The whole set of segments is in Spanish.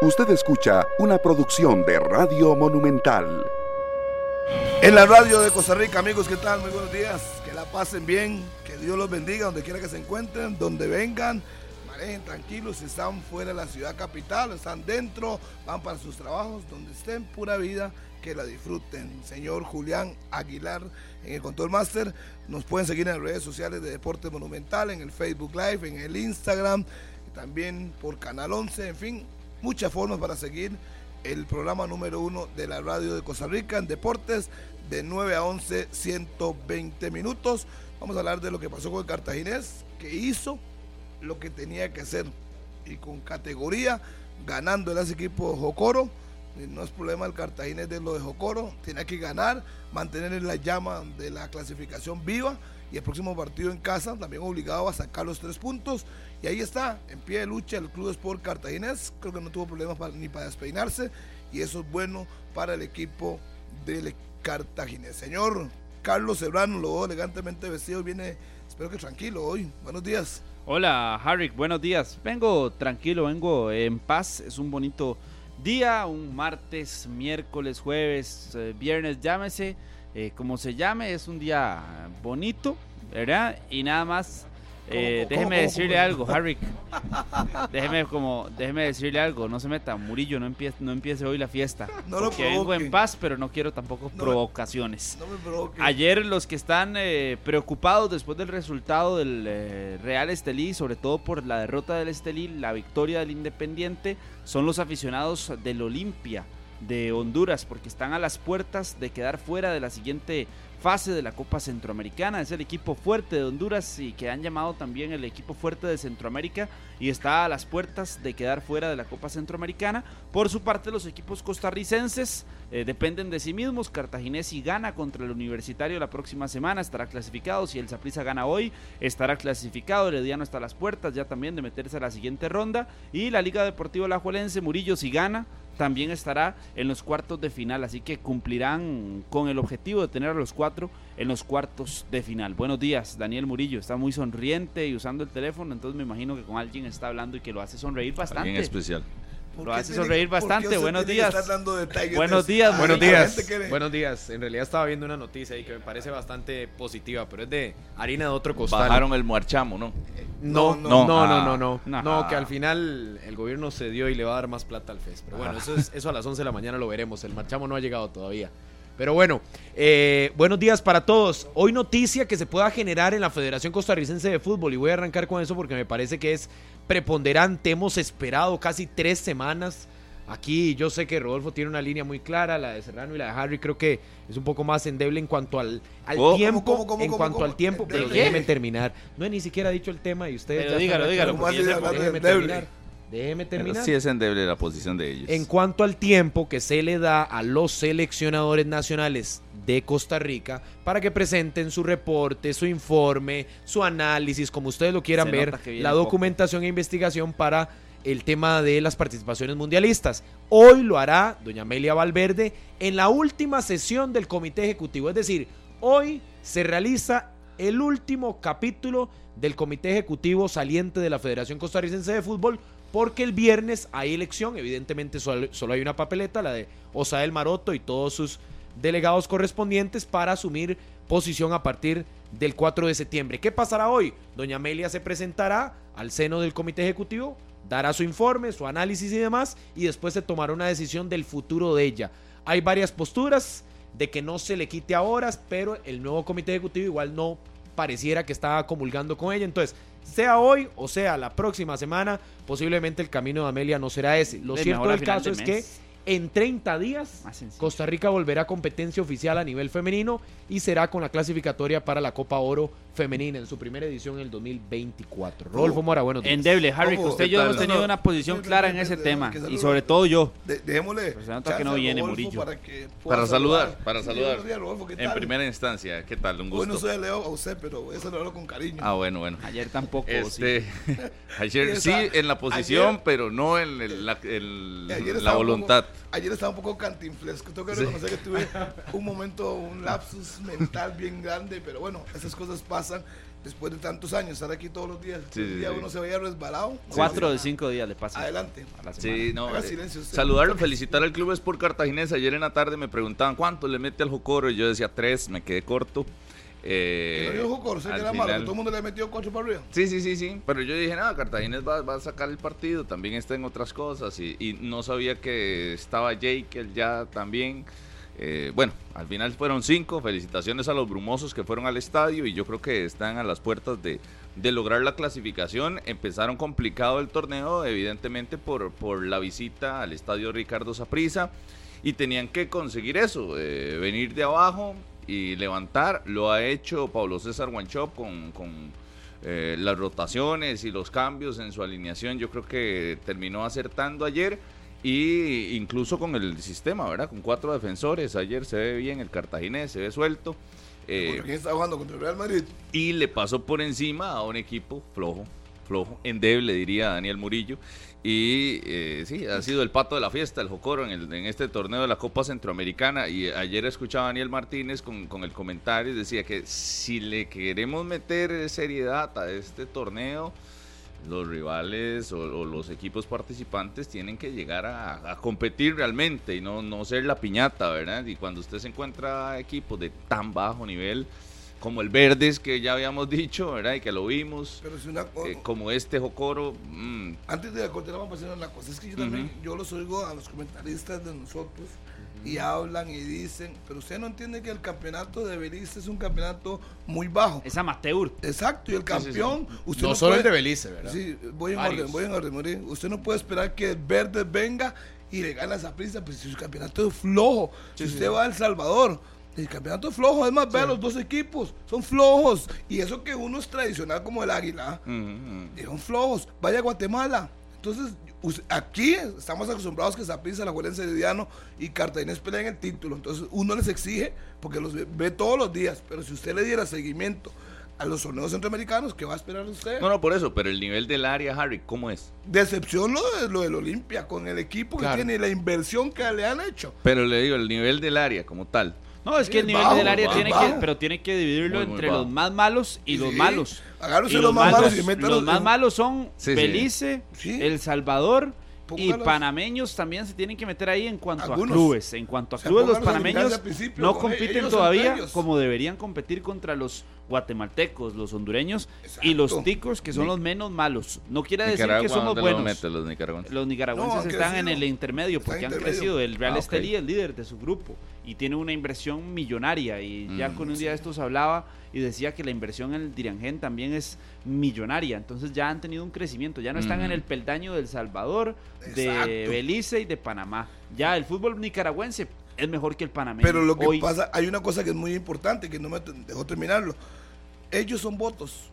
Usted escucha una producción de Radio Monumental. En la radio de Costa Rica, amigos, ¿qué tal? Muy buenos días. Que la pasen bien, que Dios los bendiga donde quiera que se encuentren, donde vengan. Manejen tranquilos, si están fuera de la ciudad capital, están dentro, van para sus trabajos, donde estén, pura vida, que la disfruten. Señor Julián Aguilar en el Control Master. Nos pueden seguir en las redes sociales de Deporte Monumental, en el Facebook Live, en el Instagram, también por Canal 11, en fin, muchas formas para seguir el programa número uno de la radio de Costa Rica en deportes de 9 a 11, 120 minutos. Vamos a hablar de lo que pasó con el cartaginés, que hizo lo que tenía que hacer y con categoría, ganando el equipo Jocoro. No es problema el cartaginés de lo de Jocoro, tiene que ganar, mantener la llama de la clasificación viva y el próximo partido en casa también obligado a sacar los tres puntos y ahí está, en pie de lucha el Club Sport Cartaginés. Creo que no tuvo problemas ni para despeinarse. Y eso es bueno para el equipo del Cartaginés. Señor Carlos Sebrano, lo elegantemente vestido. Viene, espero que tranquilo hoy. Buenos días. Hola, Harry. Buenos días. Vengo tranquilo, vengo en paz. Es un bonito día, un martes, miércoles, jueves, eh, viernes, llámese. Eh, como se llame, es un día bonito, ¿verdad? Y nada más eh, déjeme decirle algo, Harry. déjeme como, déjeme decirle algo, no se meta, Murillo, no empiece, no empiece hoy la fiesta. No lo vengo en paz, pero no quiero tampoco provocaciones. Ayer los que están eh, preocupados después del resultado del eh, Real Estelí, sobre todo por la derrota del Estelí, la victoria del Independiente, son los aficionados del Olimpia de Honduras, porque están a las puertas de quedar fuera de la siguiente fase de la Copa Centroamericana. Es el equipo fuerte de Honduras y que han llamado también el equipo fuerte de Centroamérica y está a las puertas de quedar fuera de la Copa Centroamericana. Por su parte, los equipos costarricenses eh, dependen de sí mismos. Cartaginés y gana contra el Universitario la próxima semana estará clasificado. Si el Zaprisa gana hoy, estará clasificado. Herediano está a las puertas ya también de meterse a la siguiente ronda. Y la Liga Deportiva Lajuelense, Murillo, si gana, también estará en los cuartos de final, así que cumplirán con el objetivo de tener a los cuatro en los cuartos de final. Buenos días, Daniel Murillo, está muy sonriente y usando el teléfono, entonces me imagino que con alguien está hablando y que lo hace sonreír bastante. Alguien especial. Lo hace sonreír bastante. Buenos días. Buenos días. Buenos días. Buenos días. En realidad estaba viendo una noticia ahí que me parece bastante positiva, pero es de harina de otro costal. Bajaron el muarchamo, ¿no? No, no, no, no, no, no, no, que al final el gobierno se dio y le va a dar más plata al FES. Pero bueno, eso, es, eso a las 11 de la mañana lo veremos. El marchamo no ha llegado todavía. Pero bueno, eh, buenos días para todos. Hoy noticia que se pueda generar en la Federación Costarricense de Fútbol y voy a arrancar con eso porque me parece que es preponderante. Hemos esperado casi tres semanas. Aquí yo sé que Rodolfo tiene una línea muy clara, la de Serrano y la de Harry creo que es un poco más endeble en cuanto al, tiempo, en cuanto al tiempo, pero déjeme terminar. No he ni siquiera dicho el tema y ustedes pero dígalo, dígalo, déjeme terminar. Déjeme terminar. sí es endeble la posición de ellos. En cuanto al tiempo que se le da a los seleccionadores nacionales de Costa Rica para que presenten su reporte, su informe, su análisis, como ustedes lo quieran ver, la documentación e investigación para el tema de las participaciones mundialistas. Hoy lo hará doña Amelia Valverde en la última sesión del comité ejecutivo, es decir, hoy se realiza el último capítulo del comité ejecutivo saliente de la Federación Costarricense de Fútbol porque el viernes hay elección, evidentemente solo, solo hay una papeleta, la de Osael Maroto y todos sus delegados correspondientes para asumir posición a partir del 4 de septiembre. ¿Qué pasará hoy? Doña Amelia se presentará al seno del comité ejecutivo, dará su informe, su análisis y demás, y después se tomará una decisión del futuro de ella. Hay varias posturas de que no se le quite a horas, pero el nuevo comité ejecutivo igual no pareciera que está comulgando con ella. Entonces, sea hoy o sea la próxima semana, posiblemente el camino de Amelia no será ese. Lo cierto del caso es que en 30 días, Costa Rica volverá a competencia oficial a nivel femenino y será con la clasificatoria para la Copa Oro femenina en su primera edición en el 2024. Rolfo Mora, buenos días. Endeble, Harry, usted y yo hemos tenido una posición clara en ese tema y sobre todo yo. dejémosle. Pues que no viene Murillo. Para, saludar, para saludar. En primera instancia, ¿qué tal? Un gusto. Bueno, soy Leo a usted, pero eso lo hablo con cariño. Ah, bueno, bueno. Ayer tampoco. Este, ayer sí en la posición, pero no en, la, la voluntad ayer estaba un poco cantinflesco. Tengo que reconocer que tuve un momento, un lapsus mental bien grande, pero bueno, esas cosas pasan. Después de tantos años, estar aquí todos los días. Sí, día uno se veía resbalado. Cuatro de cinco días le pasa. Adelante. sí, no. Eh, saludarlo, felicitar al Club Sport Cartaginés. Ayer en la tarde me preguntaban cuánto le mete al Jocoro y yo decía tres, me quedé corto. Eh, no Jocoro, sé que era malo, todo el mundo le metió cuatro para arriba. Sí, sí, sí, sí. Pero yo dije, nada, Cartaginés va, va, a sacar el partido, también está en otras cosas y, y no sabía que estaba Jake ya también. Eh, bueno, al final fueron cinco. Felicitaciones a los brumosos que fueron al estadio y yo creo que están a las puertas de, lograr la clasificación. Empezaron complicado el torneo, evidentemente por, por la visita al estadio Ricardo Saprisa y tenían que conseguir eso, eh, venir de abajo y levantar. Lo ha hecho Pablo César Guanchop con, con eh, las rotaciones y los cambios en su alineación. Yo creo que terminó acertando ayer y incluso con el sistema, ¿verdad? Con cuatro defensores. Ayer se ve bien el cartaginés, se ve suelto. Eh, ¿Quién está jugando contra el Real Madrid? Y le pasó por encima a un equipo flojo, flojo, endeble, diría Daniel Murillo. Y eh, sí, ha sido el pato de la fiesta, el Jocoro, en, el, en este torneo de la Copa Centroamericana. Y ayer escuchaba a Daniel Martínez con, con el comentario y decía que si le queremos meter seriedad a este torneo, los rivales o, los equipos participantes tienen que llegar a, competir realmente y no, no ser la piñata, ¿verdad? Y cuando usted se encuentra equipos de tan bajo nivel como el Verdes, que ya habíamos dicho, ¿verdad? Y que lo vimos, eh, como este Jocoro. Mm. Antes de continuar, vamos a hacer una cosa, es que yo también, yo los oigo a los comentaristas de nosotros y hablan y dicen, pero usted no entiende que el campeonato de Belice es un campeonato muy bajo. Es amateur. Exacto, y el campeón... Usted no, solo el de Belice, ¿verdad? Sí, voy en orden, voy en orden. Usted no puede esperar que el verde venga y le gane esa prisa, pues si su campeonato es flojo. si usted va a El Salvador, el campeonato es flojo, además ve a los dos equipos, son flojos. Y eso que uno es tradicional como el Águila, son flojos. Vaya a Guatemala. Entonces, aquí estamos acostumbrados que Zapisa, la Juelense Herediano y Cartaginés peleen el título. Entonces uno les exige porque los ve, todos los días. Pero si usted le diera seguimiento a los torneos centroamericanos, ¿qué va a esperar usted? No, no, por eso, pero el nivel del área, Harry, ¿cómo es? Decepción lo, de, lo del Olimpia, con el equipo que tiene y la inversión que le han hecho. Pero le digo, el nivel del área como tal. No, es que el nivel del área tiene que, pero tiene que dividirlo entre los más malos y los malos. Y los, más malos, y los más malos son Belice, El Salvador y panameños también se tienen que meter ahí en cuanto a clubes. En cuanto a clubes, los panameños no compiten todavía como deberían competir contra los guatemaltecos, los hondureños y los ticos, que son los menos malos. No quiere decir que somos buenos. los nicaragüenses, los nicaragüenses están en el intermedio porque han crecido. El Real ah, Estelí es el líder de su grupo y tiene una inversión millonaria. Y ya mm, con un día de estos hablaba y decía que la inversión en el Diriangén también es millonaria. Entonces ya han tenido un crecimiento. Ya no están en el peldaño del Salvador, de Belice y de Panamá. Ya el fútbol nicaragüense es mejor que el panameño. Pero lo que pasa, hay una cosa que es muy importante, que no me dejó terminarlo. Ellos son votos.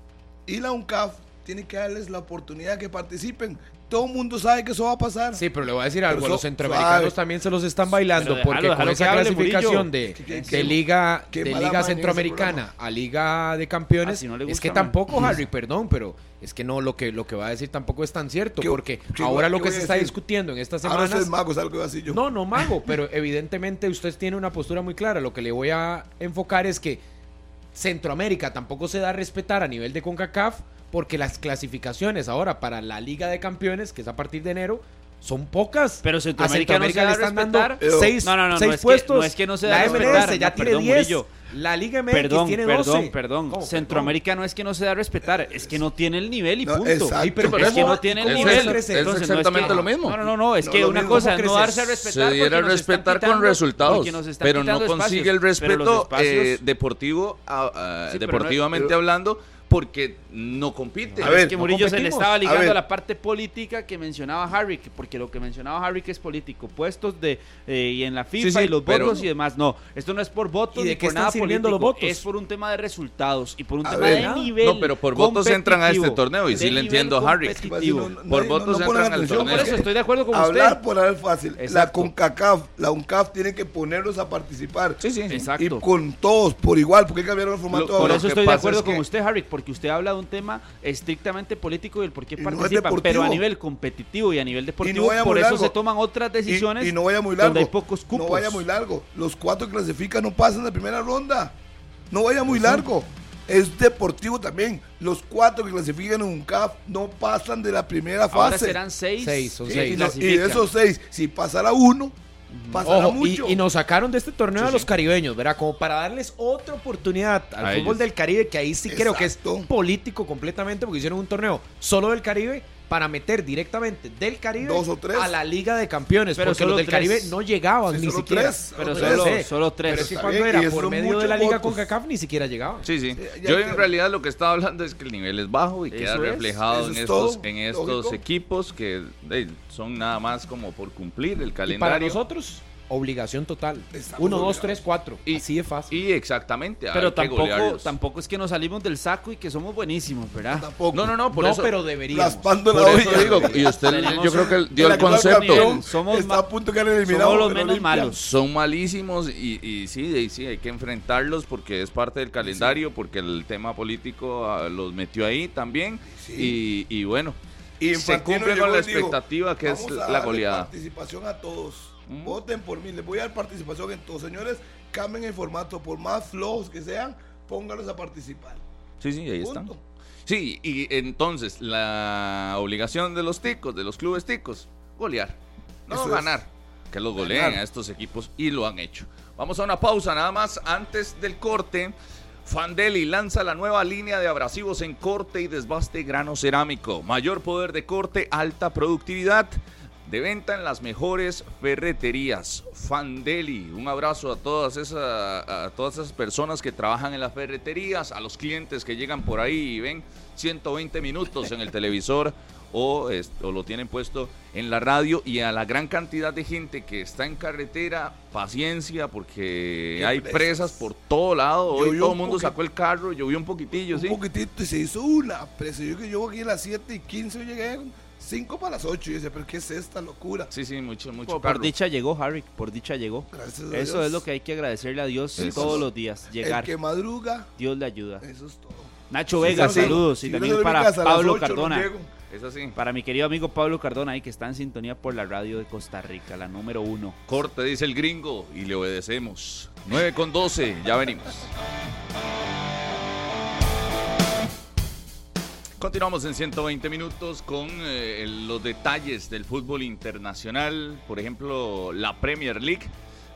Y la UNCAF tiene que darles la oportunidad que participen. Todo el mundo sabe que eso va a pasar. Sí, pero le voy a decir algo, los centroamericanos también se los están bailando porque con esa clasificación de, de, liga de liga centroamericana a liga de campeones ah, es que tampoco Harry, perdón, pero es que no lo que lo que va a decir tampoco es tan cierto porque ahora lo que se está discutiendo en estas semanas ahora es mago, es algo así yo. No, no mago, pero evidentemente usted tiene una postura muy clara, lo que le voy a enfocar es que Centroamérica tampoco se da a respetar a nivel de CONCACAF porque las clasificaciones ahora para la Liga de Campeones, que es a partir de enero, son pocas. Pero Centroamérica, no se le están dando seis, no, no, no, seis puestos. no es que no se da la MLS ya tiene 10. La Liga MX perdón, tiene 12. Perdón, perdón. Centroamérica no es que no se da a respetar, es que no tiene el nivel y punto. pero es que no tiene el nivel. Es, exactamente lo mismo. No, no, no, es que una cosa es no darse a respetar. Se diera a respetar con resultados, pero no consigue el respeto eh, deportivo, deportivamente hablando porque no compite. A ver, es que Murillo se le estaba ligando a, la parte política que mencionaba Harry, porque lo que mencionaba Harry que es político, puestos de eh, y en la FIFA y los votos y demás. No, esto no es por votos ¿Y de qué por nada político, los votos? es por un tema de resultados y por un tema de nivel. No, pero por votos entran a este torneo y sí le entiendo a Harry. por votos entran al torneo. Por eso estoy de acuerdo con usted. Hablar por ver fácil. La CONCACAF, la UNCAF tiene que ponerlos a participar. Sí, sí, exacto. Y con todos por igual, porque cambiaron el formato. Por eso estoy de acuerdo con usted, Harry, porque usted habla de un tema estrictamente político y el por qué participan, pero a nivel competitivo y a nivel deportivo, por eso se toman otras decisiones y, no vaya muy largo, donde hay pocos cupos. No vaya muy largo. Los cuatro que clasifican no pasan de primera ronda. No vaya muy largo. es deportivo también. Los cuatro que clasifican en un CAF no pasan de la primera fase. Ahora serán seis. Seis, son y, seis. Y, de esos seis, si pasara uno, pasará mucho. Y, nos sacaron de este torneo a los caribeños, ¿verdad? Como para darles otra oportunidad al fútbol del Caribe, que ahí sí creo que es político completamente, porque hicieron un torneo solo del Caribe para meter directamente del Caribe a la Liga de Campeones, pero porque los del Caribe no llegaban ni siquiera. Tres, pero solo, solo, tres. Pero que cuando era por medio de la Liga con CACAF ni siquiera llegaban. Sí, sí. Yo en realidad lo que estaba hablando es que el nivel es bajo y queda reflejado en estos, en estos equipos que son nada más como por cumplir el calendario. ¿Y para nosotros Obligación total. Uno, dos, tres, cuatro. Y, Así es fácil. Y exactamente. Pero tampoco, tampoco es que nos salimos del saco y que somos buenísimos, ¿verdad? Tampoco. No, no, no, por no, eso. pero deberíamos. por eso digo, y usted, yo creo que dio el concepto. somos está a punto de eliminados. Somos los menos malos. Son malísimos y, y sí, sí, hay que enfrentarlos porque es parte del calendario, porque el tema político ah, los metió ahí también. Y, y, bueno, y se cumple con la expectativa que es la goleada. participación a todos Voten por mí. Les voy a dar participación en todos. Señores, cambien el formato. Por más flojos que sean, pónganlos a participar. Sí, sí, ahí están. Sí, y entonces la obligación de los ticos, de los clubes ticos, golear. No ganar. Que los goleen a estos equipos y lo han hecho. Vamos a una pausa nada más antes del corte. Fandeli lanza la nueva línea de abrasivos en corte y desbaste grano cerámico. Mayor poder de corte, alta productividad de venta en las mejores ferreterías. Fandeli, un abrazo a todas, esas, a todas esas personas que trabajan en las ferreterías, a los clientes que llegan por ahí y ven 120 minutos en el televisor o, o, lo tienen puesto en la radio y a la gran cantidad de gente que está en carretera, paciencia porque hay presas? por todo lado. Hoy todo el mundo sacó el carro, llovió un poquitillo, un ¿sí? Un poquitito y se hizo una presa. Yo que llevo aquí a las 7 y 15 llegué 5 para las 8. Y dice, pero ¿qué es esta locura? Sí, sí, mucho, mucho. Por, dicha llegó, Harry, por dicha llegó. Gracias a Eso es lo que hay que agradecerle a Dios todos los días. Llegar. El que madruga. Dios le ayuda. Eso es todo. Nacho Vega, saludos. y también para Pablo Cardona. Eso sí. Para mi querido amigo Pablo Cardona, ahí que está en sintonía por la radio de Costa Rica, la número uno. Corte, dice el gringo, y le obedecemos. 9 con 12, ya venimos. Continuamos en 120 minutos con eh, los detalles del fútbol internacional, por ejemplo, la Premier League,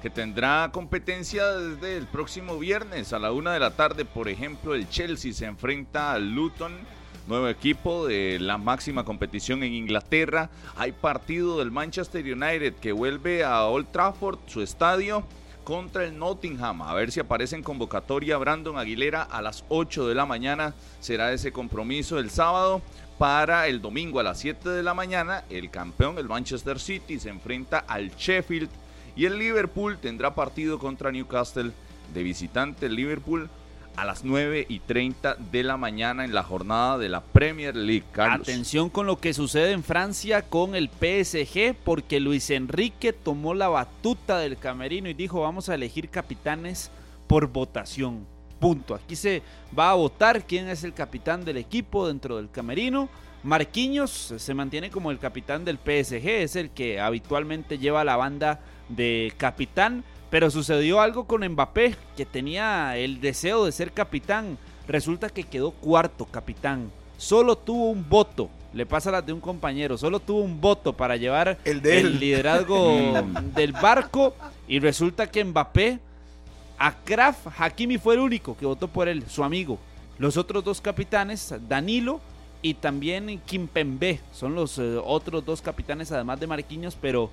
que tendrá competencia desde el próximo viernes a la una de la tarde. Por ejemplo, el Chelsea se enfrenta al Luton, nuevo equipo de la máxima competición en Inglaterra. Hay partido del Manchester United que vuelve a Old Trafford, su estadio contra el Nottingham. A ver si aparece en convocatoria Brandon Aguilera a las 8 de la mañana. Será ese compromiso el sábado. Para el domingo a las 7 de la mañana, el campeón, el Manchester City, se enfrenta al Sheffield. Y el Liverpool tendrá partido contra Newcastle de visitante. El Liverpool a las 9 y 30 de la mañana en la jornada de la Premier League. Atención con lo que sucede en Francia con el PSG, porque Luis Enrique tomó la batuta del camerino y dijo: Vamos a elegir capitanes por votación. Punto. Aquí se va a votar quién es el capitán del equipo dentro del camerino. Marquinhos se mantiene como el capitán del PSG, es el que habitualmente lleva la banda de capitán. Pero sucedió algo con Mbappé, que tenía el deseo de ser capitán. Resulta que quedó cuarto capitán. Solo tuvo un voto. Le pasa la de un compañero. Solo tuvo un voto para llevar el, liderazgo del barco. Y resulta que Mbappé, Akraf Hakimi fue el único que votó por él, su amigo. Los otros dos capitanes, Danilo y también Kimpembe, son los eh, otros dos capitanes, además de Marquinhos, pero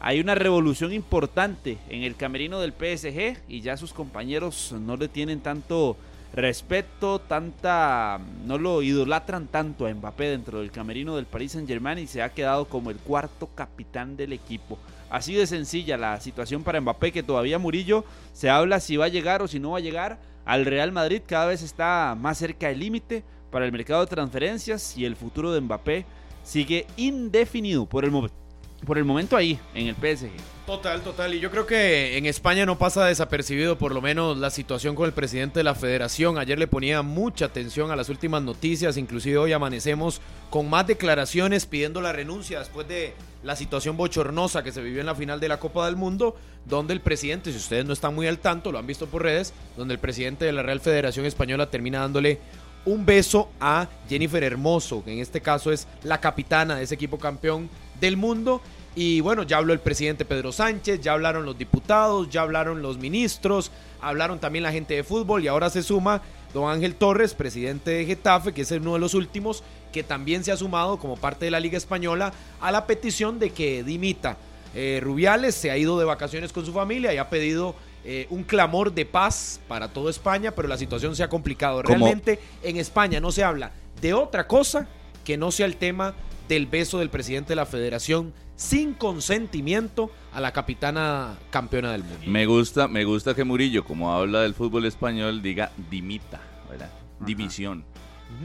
hay una revolución importante en el camerino del PSG y ya sus compañeros no le tienen tanto respeto, tanta no lo idolatran tanto a Mbappé dentro del camerino del Paris Saint-Germain y se ha quedado como el cuarto capitán del equipo. Así de sencilla la situación para Mbappé que todavía Murillo se habla si va a llegar o si no va a llegar al Real Madrid, cada vez está más cerca del límite para el mercado de transferencias y el futuro de Mbappé sigue indefinido por el momento por el momento ahí, en el PSG. Total, total. Y yo creo que en España no pasa desapercibido por lo menos la situación con el presidente de la federación. Ayer le ponía mucha atención a las últimas noticias, inclusive hoy amanecemos con más declaraciones pidiendo la renuncia después de la situación bochornosa que se vivió en la final de la Copa del Mundo, donde el presidente, si ustedes no están muy al tanto, lo han visto por redes, donde el presidente de la Real Federación Española termina dándole un beso a Jennifer Hermoso, que en este caso es la capitana de ese equipo campeón del mundo y bueno, ya habló el presidente Pedro Sánchez, ya hablaron los diputados, ya hablaron los ministros, hablaron también la gente de fútbol y ahora se suma don Ángel Torres, presidente de Getafe, que es uno de los últimos, que también se ha sumado como parte de la Liga Española a la petición de que dimita. Eh, Rubiales se ha ido de vacaciones con su familia y ha pedido eh, un clamor de paz para toda España, pero la situación se ha complicado. Realmente en España no se habla de otra cosa que no sea el tema del beso del presidente de la federación sin consentimiento a la capitana campeona del mundo. Me gusta, me gusta que Murillo, como habla del fútbol español, diga dimita, ¿verdad? Dimisión.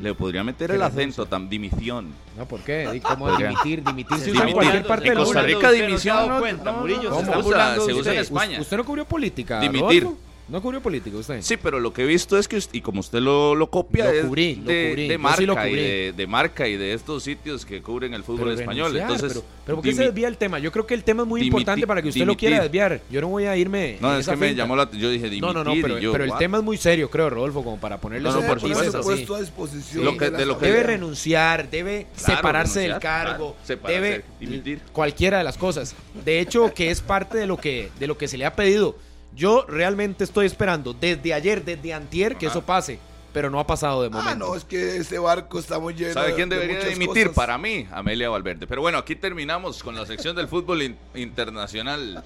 Le podría meter el acento, tan dimisión. No, ¿por qué? ¿Cómo dimitir? Dimitir se usa en cualquier parte del mundo. En Costa Rica dimisión no, cuenta, Murillo, se, usa, se usa en España. ¿Usted no cubrió política, Dimitir. ¿No cubrió político usted? Sí, pero lo que he visto es que, y como usted lo, lo copia, es de, marca y de, marca y de estos sitios que cubren el fútbol español. Entonces, pero, pero ¿por qué se desvía el tema? Yo creo que el tema es muy importante para que usted lo quiera desviar. Yo no voy a irme. No, es que me llamó la Yo dije dimitir. No, no, no, pero, pero el tema es muy serio, creo, Rodolfo, como para ponerle no, no, por supuesto. a disposición. Lo que, de lo que debe renunciar, debe separarse del cargo, debe dimitir. cualquiera de las cosas. De hecho, que es parte de lo que, de lo que se le ha pedido yo realmente estoy esperando desde ayer, desde antier, que eso pase. Pero no ha pasado de ah, momento. Ah, no, es que ese barco está muy lleno. ¿Sabe quién debería dimitir? Para mí, Amelia Valverde. Pero bueno, aquí terminamos con la sección del fútbol internacional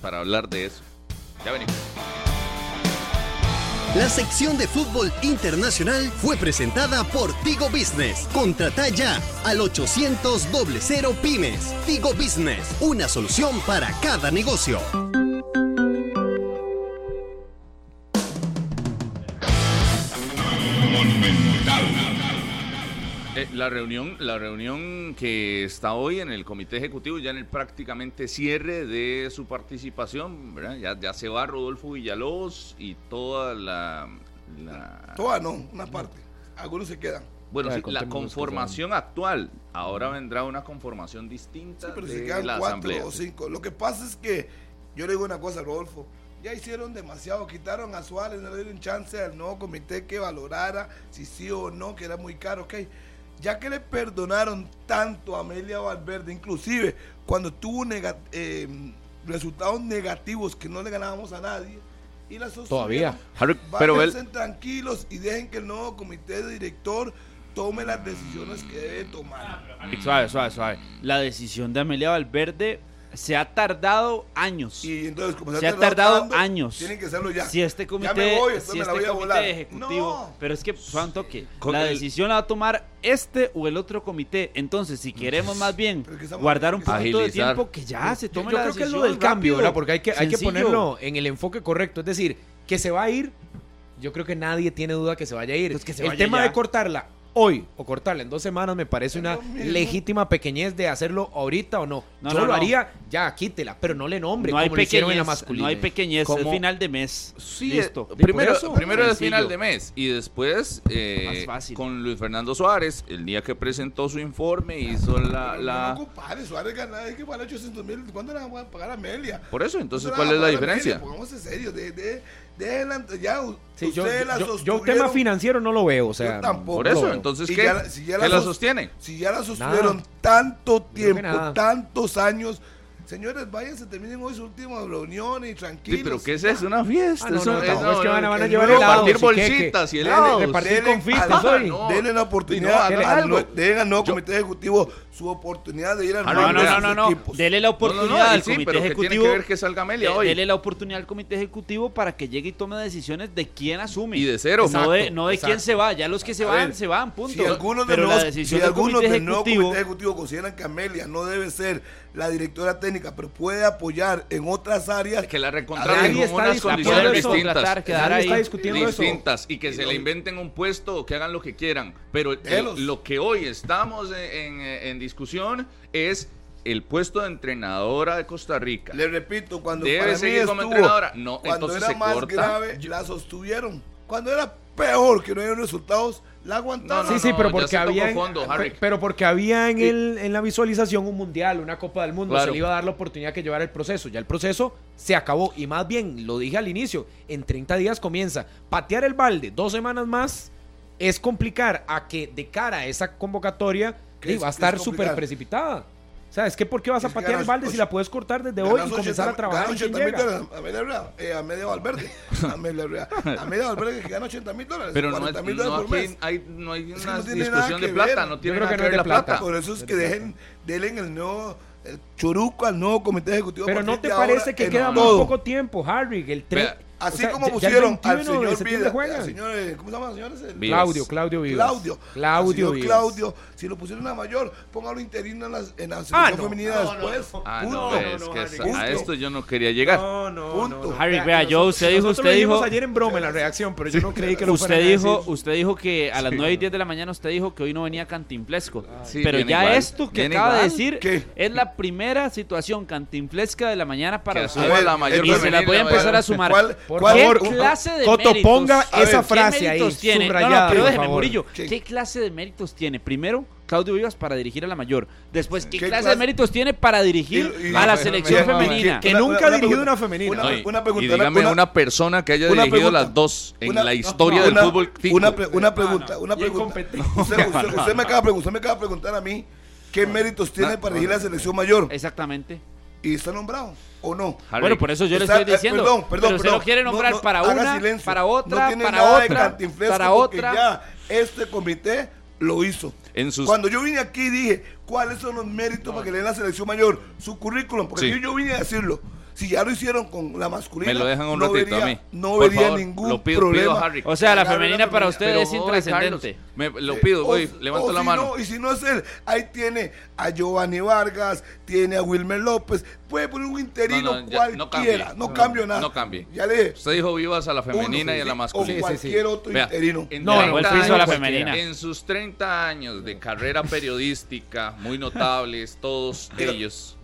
para hablar de eso. Ya venimos. La sección de fútbol internacional fue presentada por Tigo Business. Contrata ya al 800 0 Pymes. Tigo Business, una solución para cada negocio. Eh, la reunión, la reunión que está hoy en el comité ejecutivo, ya en el prácticamente cierre de su participación, Ya, ya se va Rodolfo Villalobos y toda la, Toda no, una parte. Algunos se quedan. Bueno, la conformación actual. Ahora vendrá una conformación distinta pero de quedan la cuatro o cinco. Lo que pasa es que yo le digo una cosa, Rodolfo ya hicieron demasiado, quitaron a Suárez, no le dieron chance al nuevo comité que valorara si sí o no, que era muy caro, ok. Ya que le perdonaron tanto a Amelia Valverde, inclusive cuando tuvo eh, resultados negativos que no le ganábamos a nadie, y la Todavía. Pero él... tranquilos y dejen que el nuevo comité de director tome las decisiones que debe tomar. Suave, suave, suave. La decisión de Amelia Valverde se ha tardado años. Y entonces, como se, ha tardado, años. Tienen que hacerlo ya. Si este comité, si este comité ejecutivo, pero es que cuánto que la decisión la va a tomar este o el otro comité. Entonces, si queremos más bien guardar un poquito de tiempo, que ya se tome yo, la creo que es lo del cambio, ¿verdad? Porque hay que, hay que ponerlo en el enfoque correcto. Es decir, que se va a ir. Yo creo que nadie tiene duda que se vaya a ir. Pues que se el tema de cortarla hoy o cortarla en dos semanas me parece una legítima pequeñez de hacerlo ahorita o no. no Yo lo haría, ya, quítela, pero no le nombre no hay pequeñez, en la masculina. No hay pequeñez, es final de mes. Sí, Listo. primero, primero es final de mes y después eh, con Luis Fernando Suárez, el día que presentó su informe, hizo la... la... No, compadre, Suárez gana, es que vale 800 mil, ¿cuándo le vamos a pagar a Amelia? Por eso, entonces, ¿cuál es la diferencia? Pongamos en serio, de, de ya sí, yo, yo, tema financiero no lo veo, o sea, tampoco. Por eso, entonces ¿qué, si ya la, sostiene? Si ya la sostuvieron tanto tiempo, tantos años, Señores, váyanse, terminen hoy su última reunión y tranquilos. Sí, pero ¿qué es eso? ¿Una fiesta. Ah, no, no, no, es que van a, van a llevar helados. Repartir bolsitas y helados. Repartir confites hoy. Denle la oportunidad al, denle al nuevo comité ejecutivo su oportunidad de ir al ah, no, no, no, no, Dele la oportunidad al comité ejecutivo. tiene que ver que salga Amelia hoy. Dele la oportunidad al comité ejecutivo para que llegue y tome decisiones de quién asume. Y de cero. no de, no de quién se va. Ya los que se van, se van, punto. Si algunos de los, si algunos del nuevo comité ejecutivo consideran que Amelia no debe ser la directora técnica, pero puede apoyar en otras áreas. Que la recontraten con unas condiciones distintas. y que se le inventen un puesto o que hagan lo que quieran. Pero lo que hoy estamos en, discusión es el puesto de entrenadora de Costa Rica. Le repito, cuando Debe seguir como estuvo, entrenadora. No, cuando entonces era se más corta. grave, la sostuvieron. Cuando era peor, que no había resultados, la aguantaron. No, sí, sí, pero porque había, fondo, pero porque había en, el, en la visualización un mundial, una Copa del Mundo, Claro. se le iba a dar la oportunidad que llevara el proceso. Ya el proceso se acabó y más bien, lo dije al inicio, en 30 días comienza. Patear el balde dos semanas más es complicar a que de cara a esa convocatoria ¿Qué sí, es- va a estar es súper precipitada. O sea, es que ¿por qué vas a patear el ganas balde si la puedes cortar desde hoy y comenzar 80 a trabajar ganas en quién 80 mil llega? dólares. Amelia Herrera, eh, Amelia Valverde. Amelia Valverde que gana 80 mil dólares. Pero no, 40 es- mil no, dólares por aquí mes. hay, no hay Es que una no tiene nada discusión que de plata, ver. no tiene Yo creo nada que que no es ver la plata. plata. Por eso es que dejen, denle el nuevo el churuco al nuevo comité ejecutivo. Pero a no te parece que queda muy poco tiempo, Harry. El tre- Así o sea, como pusieron al 21 de señor Vida, al señor, eh, ¿cómo se llama, señores? El-. Claudio, Claudio Vivas. Claudio. Claudio Al señor Vivas. Claudio, si lo pusieron a mayor, póngalo interino en la, en la selección Ah, no. femenina No, no, después. no. Ah, Punto. no, no, es no, que a- Punto. esto yo no quería llegar. No, no, Punto. no. Harry, vea, yo- usted dijo- usted dijo- ayer en broma en la reacción, pero yo no creí que lo Usted dijo, usted dijo que a las 9 y 10 de la mañana usted dijo que hoy no venía cantinflesco. Sí, pero ya igual, esto que acaba de decir ¿Qué? es la primera situación cantinflesca de la mañana para usted. y se la voy a empezar a sumar. ¿Cuál- Por cuál- ¿Qué favor, clase de Coto, méritos? ponga A ver, esa ¿qué frase ahí, méritos tiene? No, no, subrayada, pero por déjeme, favor. Murillo. ¿Qué? ¿Qué clase de méritos tiene? Primero, Claudio Vivas para dirigir a la mayor. Después, ¿qué, ¿Qué clase, clase- de méritos tiene para dirigir Y- y- a la selección y- femenina? Que Una- nunca ha dirigido pregunta. una femenina. Una- No, y- una pregunta, y dígame una- una, persona que haya una dirigido pregunta. las dos en Una- la historia una- del fútbol tico. Una, pre- una pregunta, una Y pregunta. incompetente. Usted, usted- usted me acaba de preguntar, usted me acaba de preguntar a mí qué méritos tiene para dirigir la selección mayor Exactamente. Y está nombrado o no. Harry, Bueno, por eso yo le estoy eh, diciendo. perdón, perdón, pero usted perdón. lo quiere No, nombrar no, para haga una, silencio. para No otra, tiene para nada de otra, para porque otra. Ya este comité lo hizo. En sus- Cuando yo vine aquí dije, ¿cuáles son los méritos para que le den la selección mayor? Su currículum, porque Sí. yo vine a decirlo. Si ya lo hicieron con la masculina, Me lo dejan un no ratito vería, a mí. no Por vería favor, ningún lo pido, problema. pido, Harry. O sea, la femenina para usted es joder, intrascendente. Me- lo pido, O- voy, levanto o la si mano. no- y si no es él, ahí tiene a Giovanni Vargas, tiene a Wilmer López, puede poner un interino No, no, cualquiera, no, No, cambio nada. no cambie. Ya le dije, Usted dijo vivas a la femenina uno, y a la masculina. O cualquier otro Vea, interino. en No, no, 30 el piso a la femenina. En sus 30 años de carrera periodística, muy notables, todos ellos.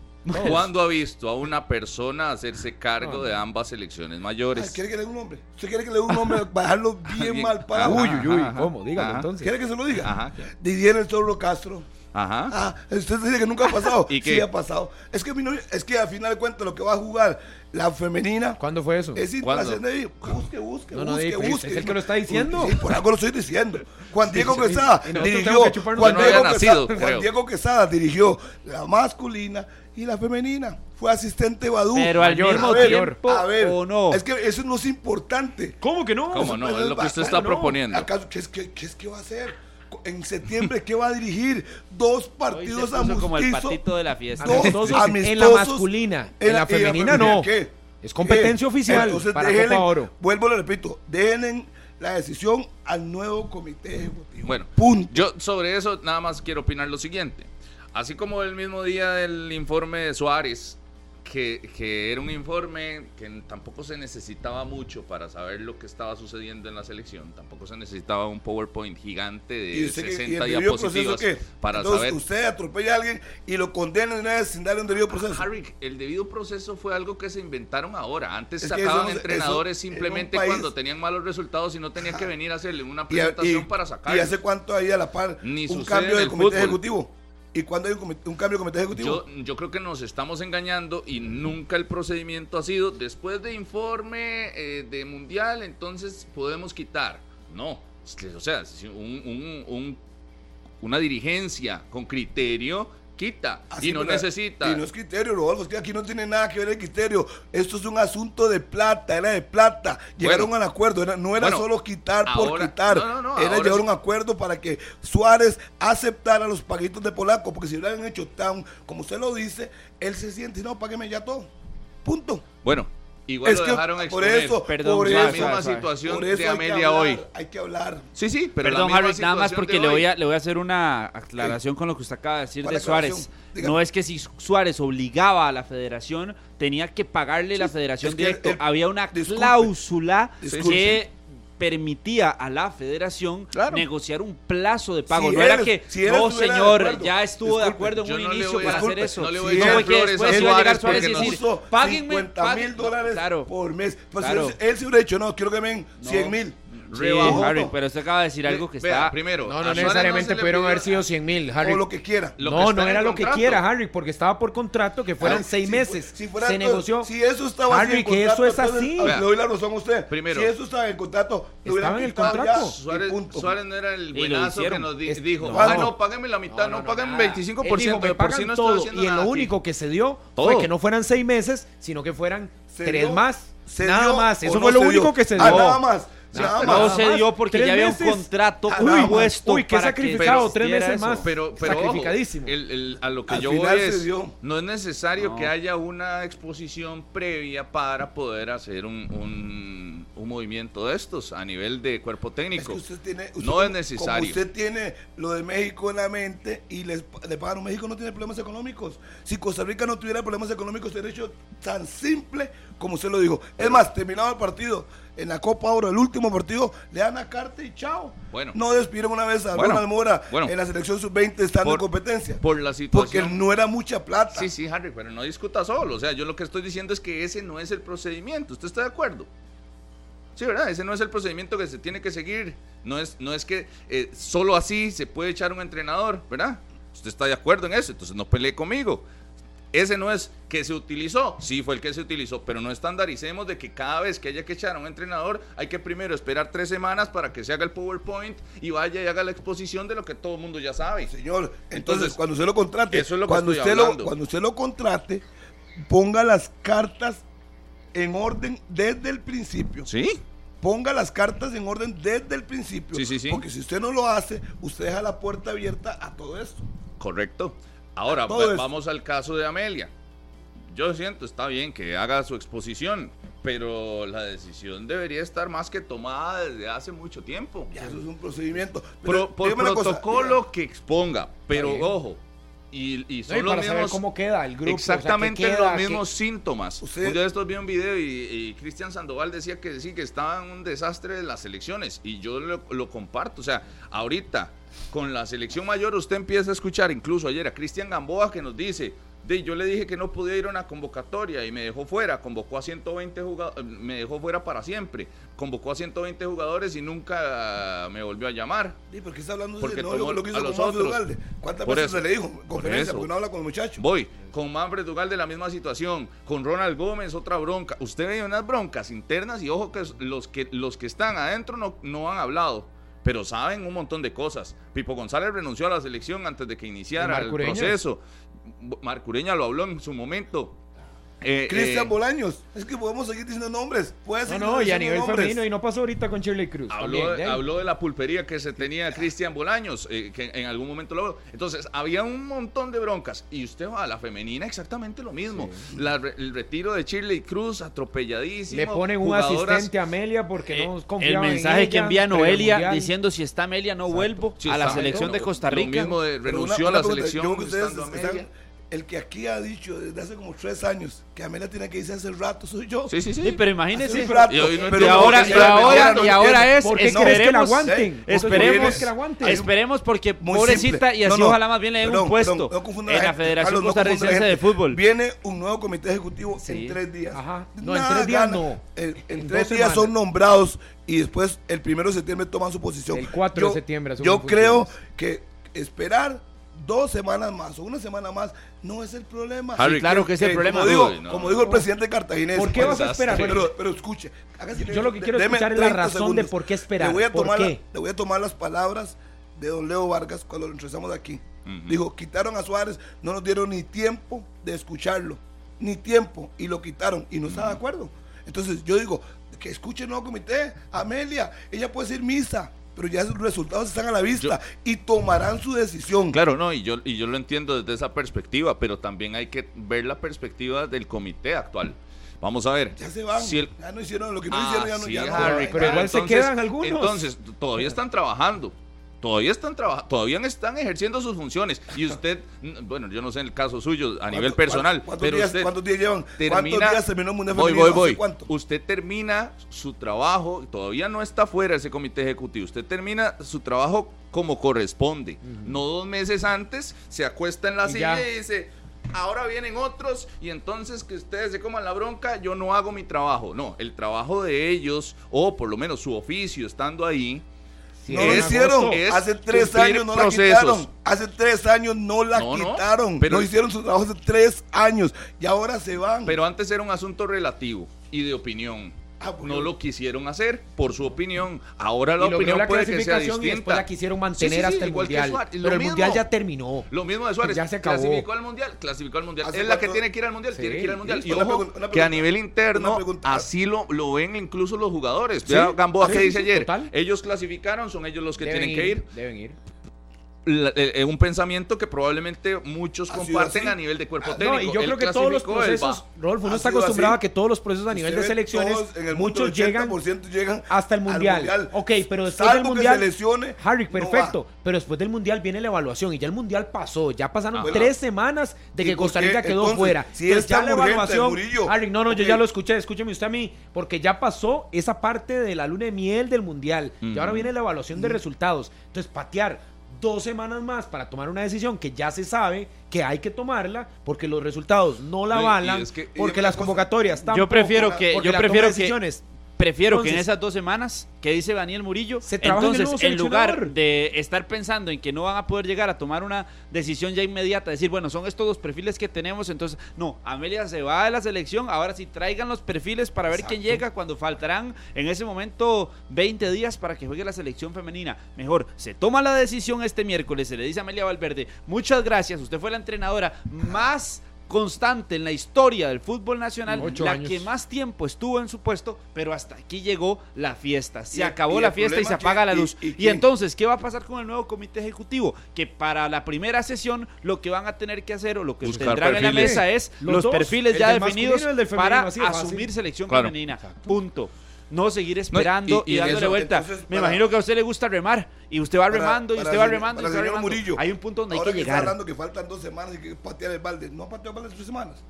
¿Cuándo ha visto a una persona hacerse cargo de ambas selecciones Ay, mayores? ¿Quiere que le dé un nombre? ¿Usted quiere que le dé un nombre para dejarlo bien Bien. mal parado? Uy, uy, uy, ¿cómo? Dígalo ajá. entonces. ¿Quiere que se lo diga? Ajá. Didier el Zorro Castro. Ajá. Ah, usted dice que nunca ha pasado. ¿Y qué? Sí ha pasado. Es que, a mí no- es que al final de cuentas lo que va a jugar la femenina ¿Cuándo fue eso? es intrascendente. Busque, busque, No, no, busque, pues, busque. es el que lo está diciendo. Sí, por algo lo estoy diciendo. Juan Diego sí, Quesada dirigió. Juan Diego, Quesada, nacido, Juan. Diego Quesada dirigió la masculina y la femenina. Fue asistente Badú. Pero al Mayor, mismo a ver, tiempo, a ver, ¿o no? Es que eso no es importante. ¿Cómo que no? ¿Cómo no? Es lo que usted está no. proponiendo. ¿Acaso qué es, qué, qué es que va a hacer? En septiembre, ¿qué va a dirigir? Dos partidos a puso como el patito de la fiesta. Dos Amistosos en la amistosos masculina, en la femenina no. ¿qué? Es competencia ¿Qué? oficial Entonces, para déjenle- Copa Oro. Vuelvo, le repito, dejen la decisión al nuevo comité ejecutivo. Bueno, punto. yo sobre eso nada más quiero opinar lo siguiente. Así como el mismo día del informe de Suárez, que, que era un informe que tampoco se necesitaba mucho para saber lo que estaba sucediendo en la selección, tampoco se necesitaba un PowerPoint gigante de qué- 60 el debido proceso diapositivas qué? para Entonces, saber... usted atropella a alguien y lo condena vez sin darle un debido proceso. Harry, el debido proceso fue algo que se inventaron ahora. Antes Es que sacaban eso entrenadores eso en un simplemente país- cuando tenían malos resultados y no tenían que venir a hacerle una y, presentación y- para ¿Y sacarlos. hace cuánto hay a la par Ni un cambio en de el comité fútbol. ejecutivo? ¿Y cuándo hay un, un cambio de comité ejecutivo? Yo, creo que nos estamos engañando y nunca el procedimiento ha sido después de informe eh, de mundial, entonces podemos quitar. No, o sea, una dirigencia con criterio quita Así, y no necesita. Y no es criterio, Rodolfo, es que aquí no tiene nada que ver el criterio. Esto es un asunto de plata, era de plata. Llegaron Bueno. al acuerdo, era- no era Bueno, solo quitar por quitar. no, no, no, era llegar a un acuerdo para que Suárez aceptara los paguitos de Polaco, porque si hubieran hecho tan, como usted lo dice, él se siente, no, págueme ya todo. Punto. Bueno, igual es lo que dejaron por exponer. eso, Perdón, por la eso, misma situación por eso de Amelia hablar, hoy. Hay que hablar. Sí, sí, pero la Perdón, misma Harry, nada más porque le voy, a, le voy a hacer una aclaración con lo que usted acaba de decir ¿Cuál de Suárez. Dígame. No es que si Suárez obligaba a la federación, tenía que pagarle la federación directo. el- Había una disculpe, cláusula disculpe. que permitía a la federación negociar un plazo de pago. no era que, no señor, ya estuvo de acuerdo en un inicio para hacer eso. No le voy no que después iba a llegar Suárez y decir, páguenme 50 mil dólares por mes. Pues él, se hubiera dicho, no, quiero que me den 100 mil. Sí, Harry, pero usted acaba de decir algo que está. Primero, no, no necesariamente pudieron haber sido 100 mil, Harry. O lo que quiera. no, no era lo que quiera, Harry, porque estaba por contrato que fueran seis meses. Si fuera, se negoció. Si eso estaba Harry, en que eso es así. Le doy la razón a usted. Primero. Si eso estaba en contrato, estaba en el contrato. Suárez, no era el buenazo que nos dijo, ah, no, páguenme la mitad, no, páguenme 25%. de por sí no todo. Y en lo único que se dio fue que no fueran seis meses, sino que fueran tres más. Nada más. Eso fue lo único que se dio. Nada más. No, se dio porque ya había un contrato puesto. Uy, qué sacrificado, tres meses más. Pero, pero Sacrificadísimo. a lo que yo voy es, no es necesario que haya una exposición previa para poder hacer un, un, un, movimiento de estos a nivel de cuerpo técnico. no es necesario. usted tiene lo de México en la mente y le pagan. México no tiene problemas económicos. Si Costa Rica no tuviera problemas económicos, sería hecho tan simple como usted lo dijo. Es más, terminado el partido en la Copa Oro, el último partido, le dan la carta y chao. Bueno. No despidieron una vez a Ronald Mora en la selección sub-20 estando en competencia. Por la situación. Porque no era mucha plata. Sí, sí, Harry, pero no discuta solo. O sea, yo lo que estoy diciendo es que ese no es el procedimiento. ¿Usted está de acuerdo? Sí, ¿verdad? Ese no es el procedimiento que se tiene que seguir. No es, no es que eh, solo así se puede echar un entrenador, ¿verdad? Usted está de acuerdo en eso, entonces no pelee conmigo. Ese no es que se utilizó, sí fue el que se utilizó, pero no estandaricemos de que cada vez que haya que echar a un entrenador hay que primero esperar tres semanas para que se haga el PowerPoint y vaya y haga la exposición de lo que todo el mundo ya sabe. Señor, entonces, cuando usted lo contrate, eso es lo cuando, usted lo, cuando usted lo contrate, ponga las cartas en orden desde el principio. Sí ponga las cartas en orden desde el principio. Sí, sí, sí. Porque si usted no lo hace, usted deja la puerta abierta a todo esto. Correcto. Ahora, vamos al caso de Amelia. Yo siento, está bien que haga su exposición, pero la decisión debería estar más que tomada desde hace mucho tiempo. Ya, eso es un procedimiento. por protocolo que exponga, pero ojo, y, son los mismos, cómo queda el grupo. Exactamente los mismos síntomas. Un día de estos vi un video y, Cristian Sandoval decía que sí, que estaba en un desastre de las elecciones. Y yo lo, lo comparto. O sea, ahorita con la selección mayor usted empieza a escuchar, incluso ayer a Cristian Gamboa que nos dice, de, yo le dije que no podía ir a una convocatoria y me dejó fuera, convocó a 120 jugadores, me dejó fuera para siempre, convocó a 120 jugadores y nunca me volvió a llamar. ¿Y por qué está hablando de no, lo, que hizo con Manfred Dugalde? ¿Cuántas veces se le dijo? Conferencia, porque no habla con el muchacho. Voy, con Manfred Dugalde la misma situación, con Ronald Gómez otra bronca. Usted ve unas broncas internas y ojo que los que, los que están adentro no, no han hablado pero saben un montón de cosas. Pipo González renunció a la selección antes de que iniciara el proceso. Marcureña lo habló en su momento. Eh, Cristian eh, Bolaños. Es que podemos seguir diciendo nombres. no, no, y a nivel femenino, y no pasó ahorita con Shirley Cruz. Habló, de, la pulpería que se tenía Cristian Bolaños, eh, que en algún momento lo Entonces, había un montón de broncas. Y usted va a la femenina, exactamente lo mismo. el retiro de Shirley Cruz, atropelladísimo. Le ponen un asistente a Amelia porque no confiaba El mensaje que envía Noelia diciendo: si está Amelia, no vuelvo a la selección de Costa Rica. Lo mismo renunció a la selección el que aquí ha dicho desde hace como tres años que Amelia tiene que irse hace rato soy yo. Sí, sí, sí. pero imagínese. Rato, y, pero ahora, y ahora, y ahora es. ¿Por qué crees que la aguanten? Esperemos, que la aguanten? esperemos porque pobrecita y así ojalá más bien le den un puesto en la Federación Costarricense de Fútbol. Viene un nuevo comité ejecutivo en tres días. Ajá. No, en tres días no. En, tres días son nombrados y después el primero de septiembre toman su posición. El 4 de septiembre. Yo creo que esperar dos semanas más o una semana más no es el problema. claro que, es el problema. Como dijo, el presidente cartaginés. ¿Por qué vas a esperar? Pero, escuche. Yo lo que quiero escuchar es la razón de por qué esperar. Le voy, a tomar le voy a tomar las palabras de don Leo Vargas cuando lo empezamos de aquí. Dijo, quitaron a Suárez, no nos dieron ni tiempo de escucharlo, ni tiempo, y lo quitaron, y no estaba de acuerdo. Entonces yo digo, que escuche el nuevo comité, Amelia, ella puede ser misa, pero ya los resultados están a la vista y tomarán su decisión. Claro, no, y yo, y yo lo entiendo desde esa perspectiva, pero también hay que ver la perspectiva del comité actual. Vamos a ver. Ya se van. ya no hicieron lo que no ah, hicieron, ya no. pero igual se quedan algunos. Entonces, todavía están trabajando todavía están trabajando, todavía están ejerciendo sus funciones. Y usted, bueno, yo no sé en el caso suyo, a nivel personal, pero días, usted ¿cuántos días llevan? ¿Cuántos días terminó el Mundial voy, voy, voy. Usted termina su trabajo, todavía no está fuera ese comité ejecutivo, usted termina su trabajo como corresponde. No dos meses antes se acuesta en la silla y dice, ahora vienen otros y entonces que ustedes se coman la bronca, yo no hago mi trabajo. No, el trabajo de ellos, o por lo menos su oficio estando ahí, no lo hicieron. Hace tres años no la quitaron. Hace tres años no la quitaron. pero, no hicieron su trabajo hace tres años y ahora se van. Pero antes era un asunto relativo y de opinión. Ah, no lo quisieron hacer por su opinión. Ahora la opinión puede que sea distinta. Y después la quisieron mantener hasta el mundial. pero el mundial ya terminó. Lo mismo de Suárez. Ya se acabó. Clasificó al mundial, clasificó al mundial. es la que tiene que ir al mundial, tiene que ir al mundial. Y, ojo que a nivel interno así lo, lo ven incluso los jugadores. Gamboa que dice ayer. Ellos clasificaron, son ellos los que tienen que ir. Deben ir es un pensamiento que probablemente muchos comparten a nivel de cuerpo ah, técnico. y yo creo que todos los procesos, Rodolfo, uno está acostumbrado a que todos los procesos a nivel de selecciones, muchos llegan, llegan hasta el mundial. Ok, pero después del mundial, Harry, perfecto, pero después del mundial viene la evaluación y ya el mundial pasó, ya pasaron tres semanas de que Costa Rica quedó fuera. Si entonces ya la evaluación, Harry, no, no, yo ya lo escuché, escúcheme usted a mí, porque ya pasó esa parte de la luna de miel del mundial. Y ahora viene la evaluación de resultados. Entonces, patear dos semanas más para tomar una decisión que ya se sabe que hay que tomarla porque los resultados no la avalan, porque las convocatorias tampoco, Yo prefiero que yo prefiero decisiones Prefiero que en esas dos semanas que dice Daniel Murillo, entonces en, lugar de estar pensando en que no van a poder llegar a tomar una decisión ya inmediata, decir, bueno, son estos dos perfiles que tenemos, entonces, no, Amelia se va de la selección, ahora sí traigan los perfiles para ver quién llega cuando faltarán en ese momento 20 días para que juegue la selección femenina. Mejor, se toma la decisión este miércoles, se le dice a Amelia Valverde, muchas gracias, usted fue la entrenadora más constante en la historia del fútbol nacional, la que más tiempo estuvo en su puesto, pero hasta aquí llegó la fiesta. Se acabó la fiesta y se apaga la luz. Y, entonces, ¿qué va a pasar con el nuevo comité ejecutivo? Que para la primera sesión lo que van a tener que hacer o lo que tendrán en la mesa es los, perfiles ya definidos para asumir selección femenina. Punto no seguir esperando y, dándole vuelta. Me imagino que a usted le gusta remar y usted va remando y usted va remando y usted va remando. Murillo, hay un punto donde hay que, llegar. hablando que faltan dos semanas y que patear el balde. No ha pateado el balde en tres semanas.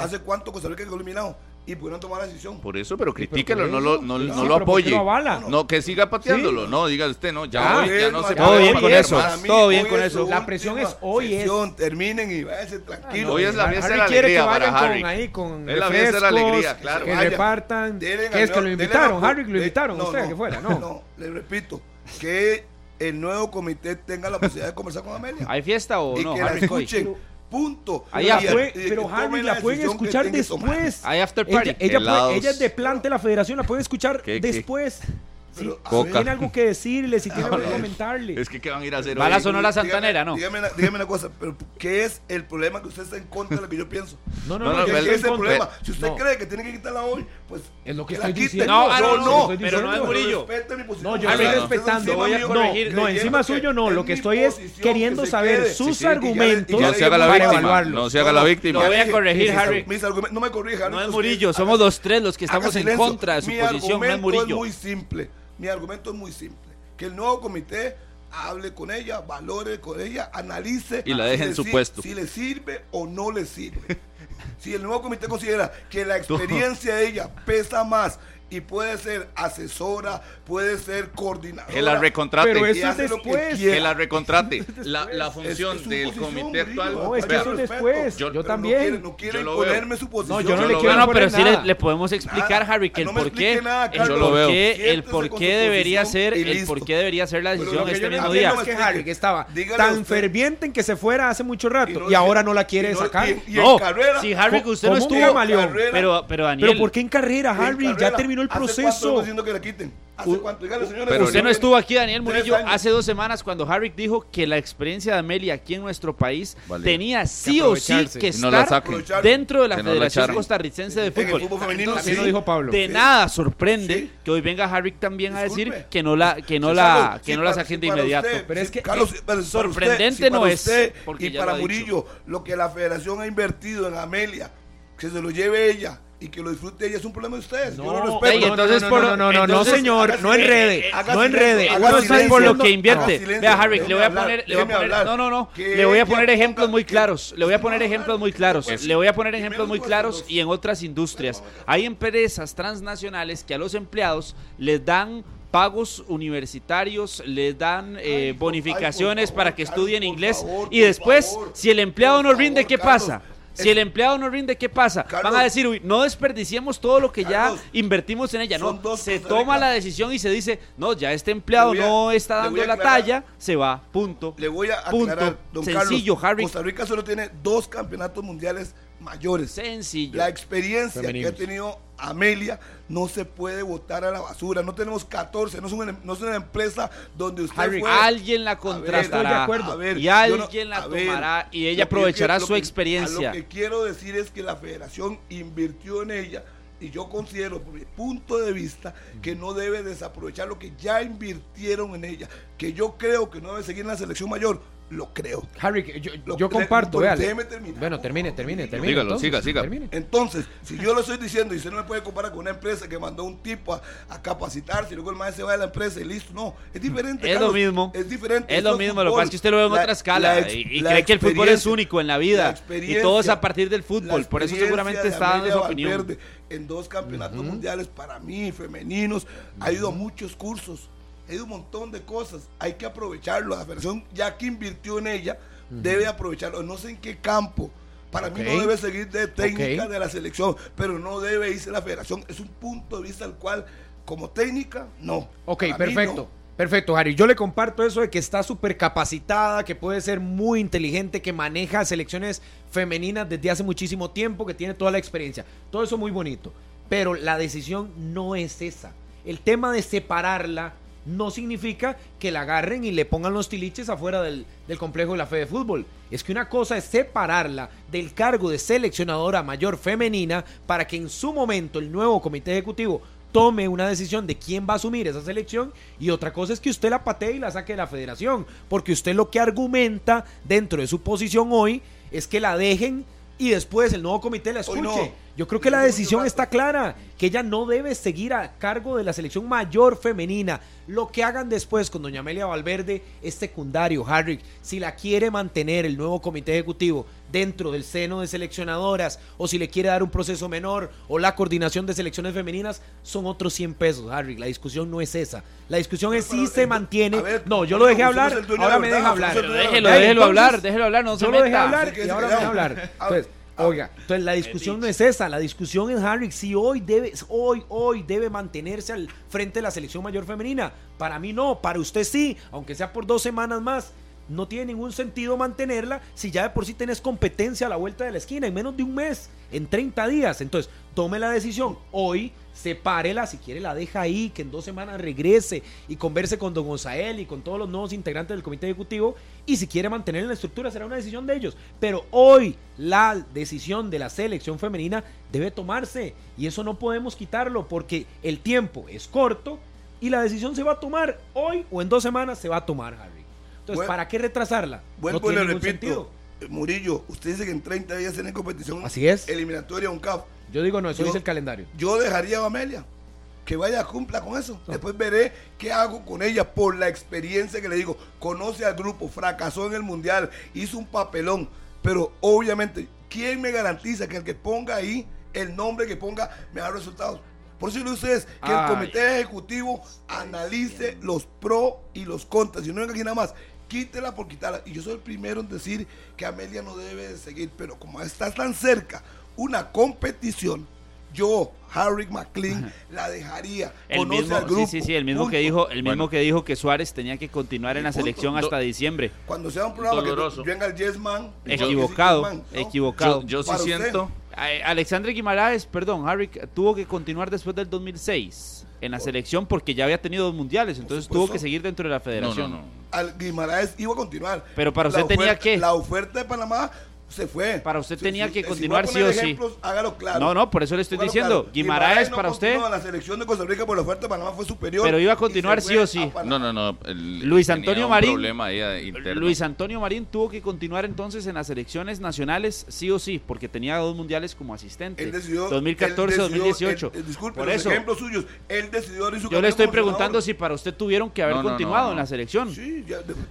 ¿Hace cuánto Costa Rica quedó eliminado? y pudieron tomar la decisión. Por eso, pero critíquelo, no lo, no, no, lo apoye. No, que siga pateándolo, no, diga usted, no, ya, ya no se Todo bien con eso, todo bien con eso. La presión es hoy es. Terminen y váyanse tranquilos. Hoy es la fiesta de la alegría para Harry. ahí con es la fiesta de la alegría, claro. Que repartan. ¿Qué es que lo invitaron? Harry lo invitaron, usted que fuera, no. No, le repito, que el nuevo comité tenga la posibilidad de conversar con Amelia. ¿Hay fiesta o no? Y que la escuchen. Punto. pero Harry la pueden escuchar después. Hay after party. Ella, ella, ella, es de plante la federación, la pueden escuchar después. Si tiene algo que decirle, si tiene algo que comentarle. Es que ¿qué van a ir a hacer Va a la Sonora Santanera, ¿no? Dígame, dígame, una cosa, pero ¿qué es el problema que usted está en contra de lo que yo pienso? No, no, no. ¿Qué, es el problema? Si usted cree que tiene que quitarla hoy, pues es lo que, estoy diciendo. No, no, no, pero no es Murillo. No, yo estoy respetando. Voy a corregir. No, encima suyo no. Lo que estoy es queriendo saber sus argumentos no se haga la víctima. No se haga la víctima. Lo voy a corregir, Harry. No me corrija. No es Murillo. Somos los tres los que estamos en contra de su posición. No es Murillo. es muy simple mi argumento es muy simple. Que el nuevo comité hable con ella, valore con ella, analice. Y la deje en su puesto. Si le sirve o no le sirve. si el nuevo comité considera que la experiencia de ella pesa más y puede ser asesora, puede ser coordinadora. Que la recontrate. Pero eso es después. Que, la recontrate. La, la función del comité actual. No, es que eso es después. Yo, también. No quiere, no quiere su posición. No, yo no le quiero. No, pero sí le, podemos explicar, Harry, que el por qué, el por qué, el por qué debería ser, el por qué debería ser la decisión este mismo día. Es que Harry que estaba tan ferviente en que se fuera hace mucho rato y ahora no la quiere sacar. No, si Harry que usted no estuvo, pero pero Daniel. Pero ¿por qué en carrera, Harry? Ya terminó el proceso. diciendo que la quiten? Pero usted no estuvo aquí, Daniel Murillo, hace dos semanas cuando Harry dijo que la experiencia de Amelia aquí en nuestro país tenía sí o sí que estar dentro de la Federación Costarricense de Fútbol. dijo Pablo. De nada sorprende que hoy venga Harry también a decir que no la que no la que no la saquen de inmediato. pero es que sorprendente no es y para Murillo lo que la Federación ha invertido en Amelia que se lo lleve ella y que lo disfrute ella es un problema de ustedes. No, Yo lo respeto. Ey, entonces no, no, no, no, no, entonces- señor, haga no enrede, haga no enrede. Uno está por lo que invierte. Silencio, Vea, Harry, le voy a poner, le voy a poner, hablar. no, no, no, Que le voy a poner ejemplos muy que- claros, le voy a poner ejemplos muy claros, le voy a poner ejemplos muy claros y en otras industrias. Hay empresas transnacionales que a los empleados les dan pagos universitarios, les dan eh, Ay, bonificaciones ay, para que estudien inglés favor, y después, favor, si el empleado no rinde, ¿qué Carlos. pasa? Si el empleado no rinde, ¿qué pasa? Van a decir, uy, no desperdiciemos todo lo que Carlos, ya invertimos en ella. No, son dos se toma la decisión y se dice, no, ya este empleado a- no está dando la talla, se va, punto. Le voy a Punto. aclarar, don Sencillo, Carlos. Harry. Costa Rica solo tiene dos campeonatos mundiales mayores. Sencillo. La experiencia Femeninos. que ha tenido Amelia no se puede botar a la basura. No tenemos 14, no es una, no es una empresa donde usted Harry. Alguien la ver, estoy de ver, y alguien no- la ver, tomará y ella aprovechará su que- experiencia. a lo que quiero decir es que la federación invirtió en ella y yo considero, por mi punto de vista, que no debe desaprovechar lo que ya invirtieron en ella. Que yo creo que no debe seguir en la selección mayor, lo creo. Harry, yo, Lo- yo le- comparto, véale. déjeme terminar, Bueno, termine, termine, termine. Dígalo, entonces, siga, siga. termine. Entonces, si yo lo estoy diciendo y usted no me puede comparar con una empresa que mandó un tipo a, a capacitarse y luego el maestro se va de la empresa y listo, no, es diferente. Es lo Carlos, mismo. Es diferente. Es lo mismo, lo que fútbol. pasa es que usted lo ve en La- otra escala la ex- y, y la cree que el fútbol es único en la la vida y experiencia- todo es a partir del la fútbol. Por eso seguramente está dando su opinión. Valverde en dos campeonatos mundiales para mí, femeninos, ha ido a muchos cursos, ha ido a un montón de cosas. Hay que aprovecharlo. La federación, ya que invirtió en ella, debe aprovecharlo. No sé en qué campo. Para mí no debe seguir de técnica de la selección, pero no debe irse la federación. Es un punto de vista al cual, como técnica, no. Ok, Para perfecto. no. Perfecto, Harry. Yo le comparto eso de que está súper capacitada, que puede ser muy inteligente, que maneja selecciones femeninas desde hace muchísimo tiempo, que tiene toda la experiencia. Todo eso muy bonito. Pero la decisión no es esa. El tema de separarla no significa que la agarren y le pongan los tiliches afuera del, del complejo de la fe de fútbol. Es que una cosa es separarla del cargo de seleccionadora mayor femenina para que en su momento el nuevo comité ejecutivo tome una decisión de quién va a asumir esa selección y otra cosa es que usted la patee y la saque de la federación, porque usted lo que argumenta dentro de su posición hoy es que la dejen y después el nuevo comité la escuche. no. Yo creo que la decisión está clara, que ella no debe seguir a cargo de la selección mayor femenina. Lo que hagan después con doña Amelia Valverde es secundario, Harry. Si la quiere mantener el nuevo comité ejecutivo dentro del seno de seleccionadoras o si le quiere dar un proceso menor o la coordinación de selecciones femeninas, son otros 100 pesos, Harry. La discusión no es esa. La discusión es Pero, si se mantiene. ver, no, yo lo dejé hablar, ahora de me deja hablar. Déjelo, déjelo entonces, hablar, déjelo hablar, no se yo lo dejé hablar y ahora me deja hablar. Entonces, oiga, entonces la discusión no es esa, la discusión es Harry si hoy debe, hoy, hoy debe mantenerse al frente de la selección mayor femenina. Para mí no, para usted sí, aunque sea por dos semanas más. No tiene ningún sentido mantenerla si ya de por sí tenés competencia a la vuelta de la esquina en menos de un mes, en 30 días. Entonces, tome la decisión hoy, sepárela, si quiere la deja ahí, que en dos semanas regrese y converse con Don Gonzael y con todos los nuevos integrantes del comité ejecutivo. Y si quiere mantener en la estructura, será una decisión de ellos. Pero hoy la decisión de la selección femenina debe tomarse. Y eso no podemos quitarlo porque el tiempo es corto y la decisión se va a tomar hoy o en dos semanas se va a tomar, Harry. Entonces, Bueno, ¿para qué retrasarla? Vuelvo no y tiene le repito. sentido. Murillo, usted dice que en 30 días tiene competición Así es. eliminatoria un CAF. Yo digo, no, eso Yo- dice el calendario. Yo dejaría a Amelia. Que vaya, cumpla con eso. Después veré qué hago con ella por la experiencia que le digo. Conoce al grupo, fracasó en el mundial, hizo un papelón. Pero obviamente, ¿quién me garantiza que el que ponga ahí, el nombre que ponga, me da resultados? Por eso a ustedes que Ay. el comité ejecutivo analice los pros y los contras. Si no venga aquí nada más, quítela por quitarla. Y yo soy el primero en decir que Amelia no debe de seguir. Pero como está tan cerca una competición, yo, Harry McLean, la dejaría. El Conoce mismo, al grupo. sí, sí, sí, el mismo punto. que dijo, el mismo Bueno. que dijo que Suárez tenía que continuar en la Punto. selección Do- hasta diciembre. Cuando sea un programa Doloroso. que venga el Yes Man. Equivocado, Yes Man, ¿no? equivocado. Yo, yo sí Para siento. Eh, Alexandre Guimaraes, perdón, Harry tuvo que continuar después del 2006 en la selección porque ya había tenido dos mundiales, entonces tuvo que seguir dentro de la No, federación. no, no. Al Guimaraes iba a continuar. Pero para La usted tenía que- La oferta de Panamá se fue. Para usted tenía que continuar sí o sí. Hágalo claro. No, no, por eso le estoy diciendo. Guimaraes, para usted. La selección de Costa Rica por la oferta de Panamá fue superior. Pero iba a continuar sí o sí. No, no, no. Luis Antonio Marín. Luis Antonio Marín tuvo que continuar entonces en las selecciones nacionales sí o sí, porque tenía dos mundiales como asistente. 2014, 2018. disculpe, por eso, ejemplos suyos. Él decidió Yo le estoy preguntando si para usted tuvieron que haber continuado en la selección. Sí,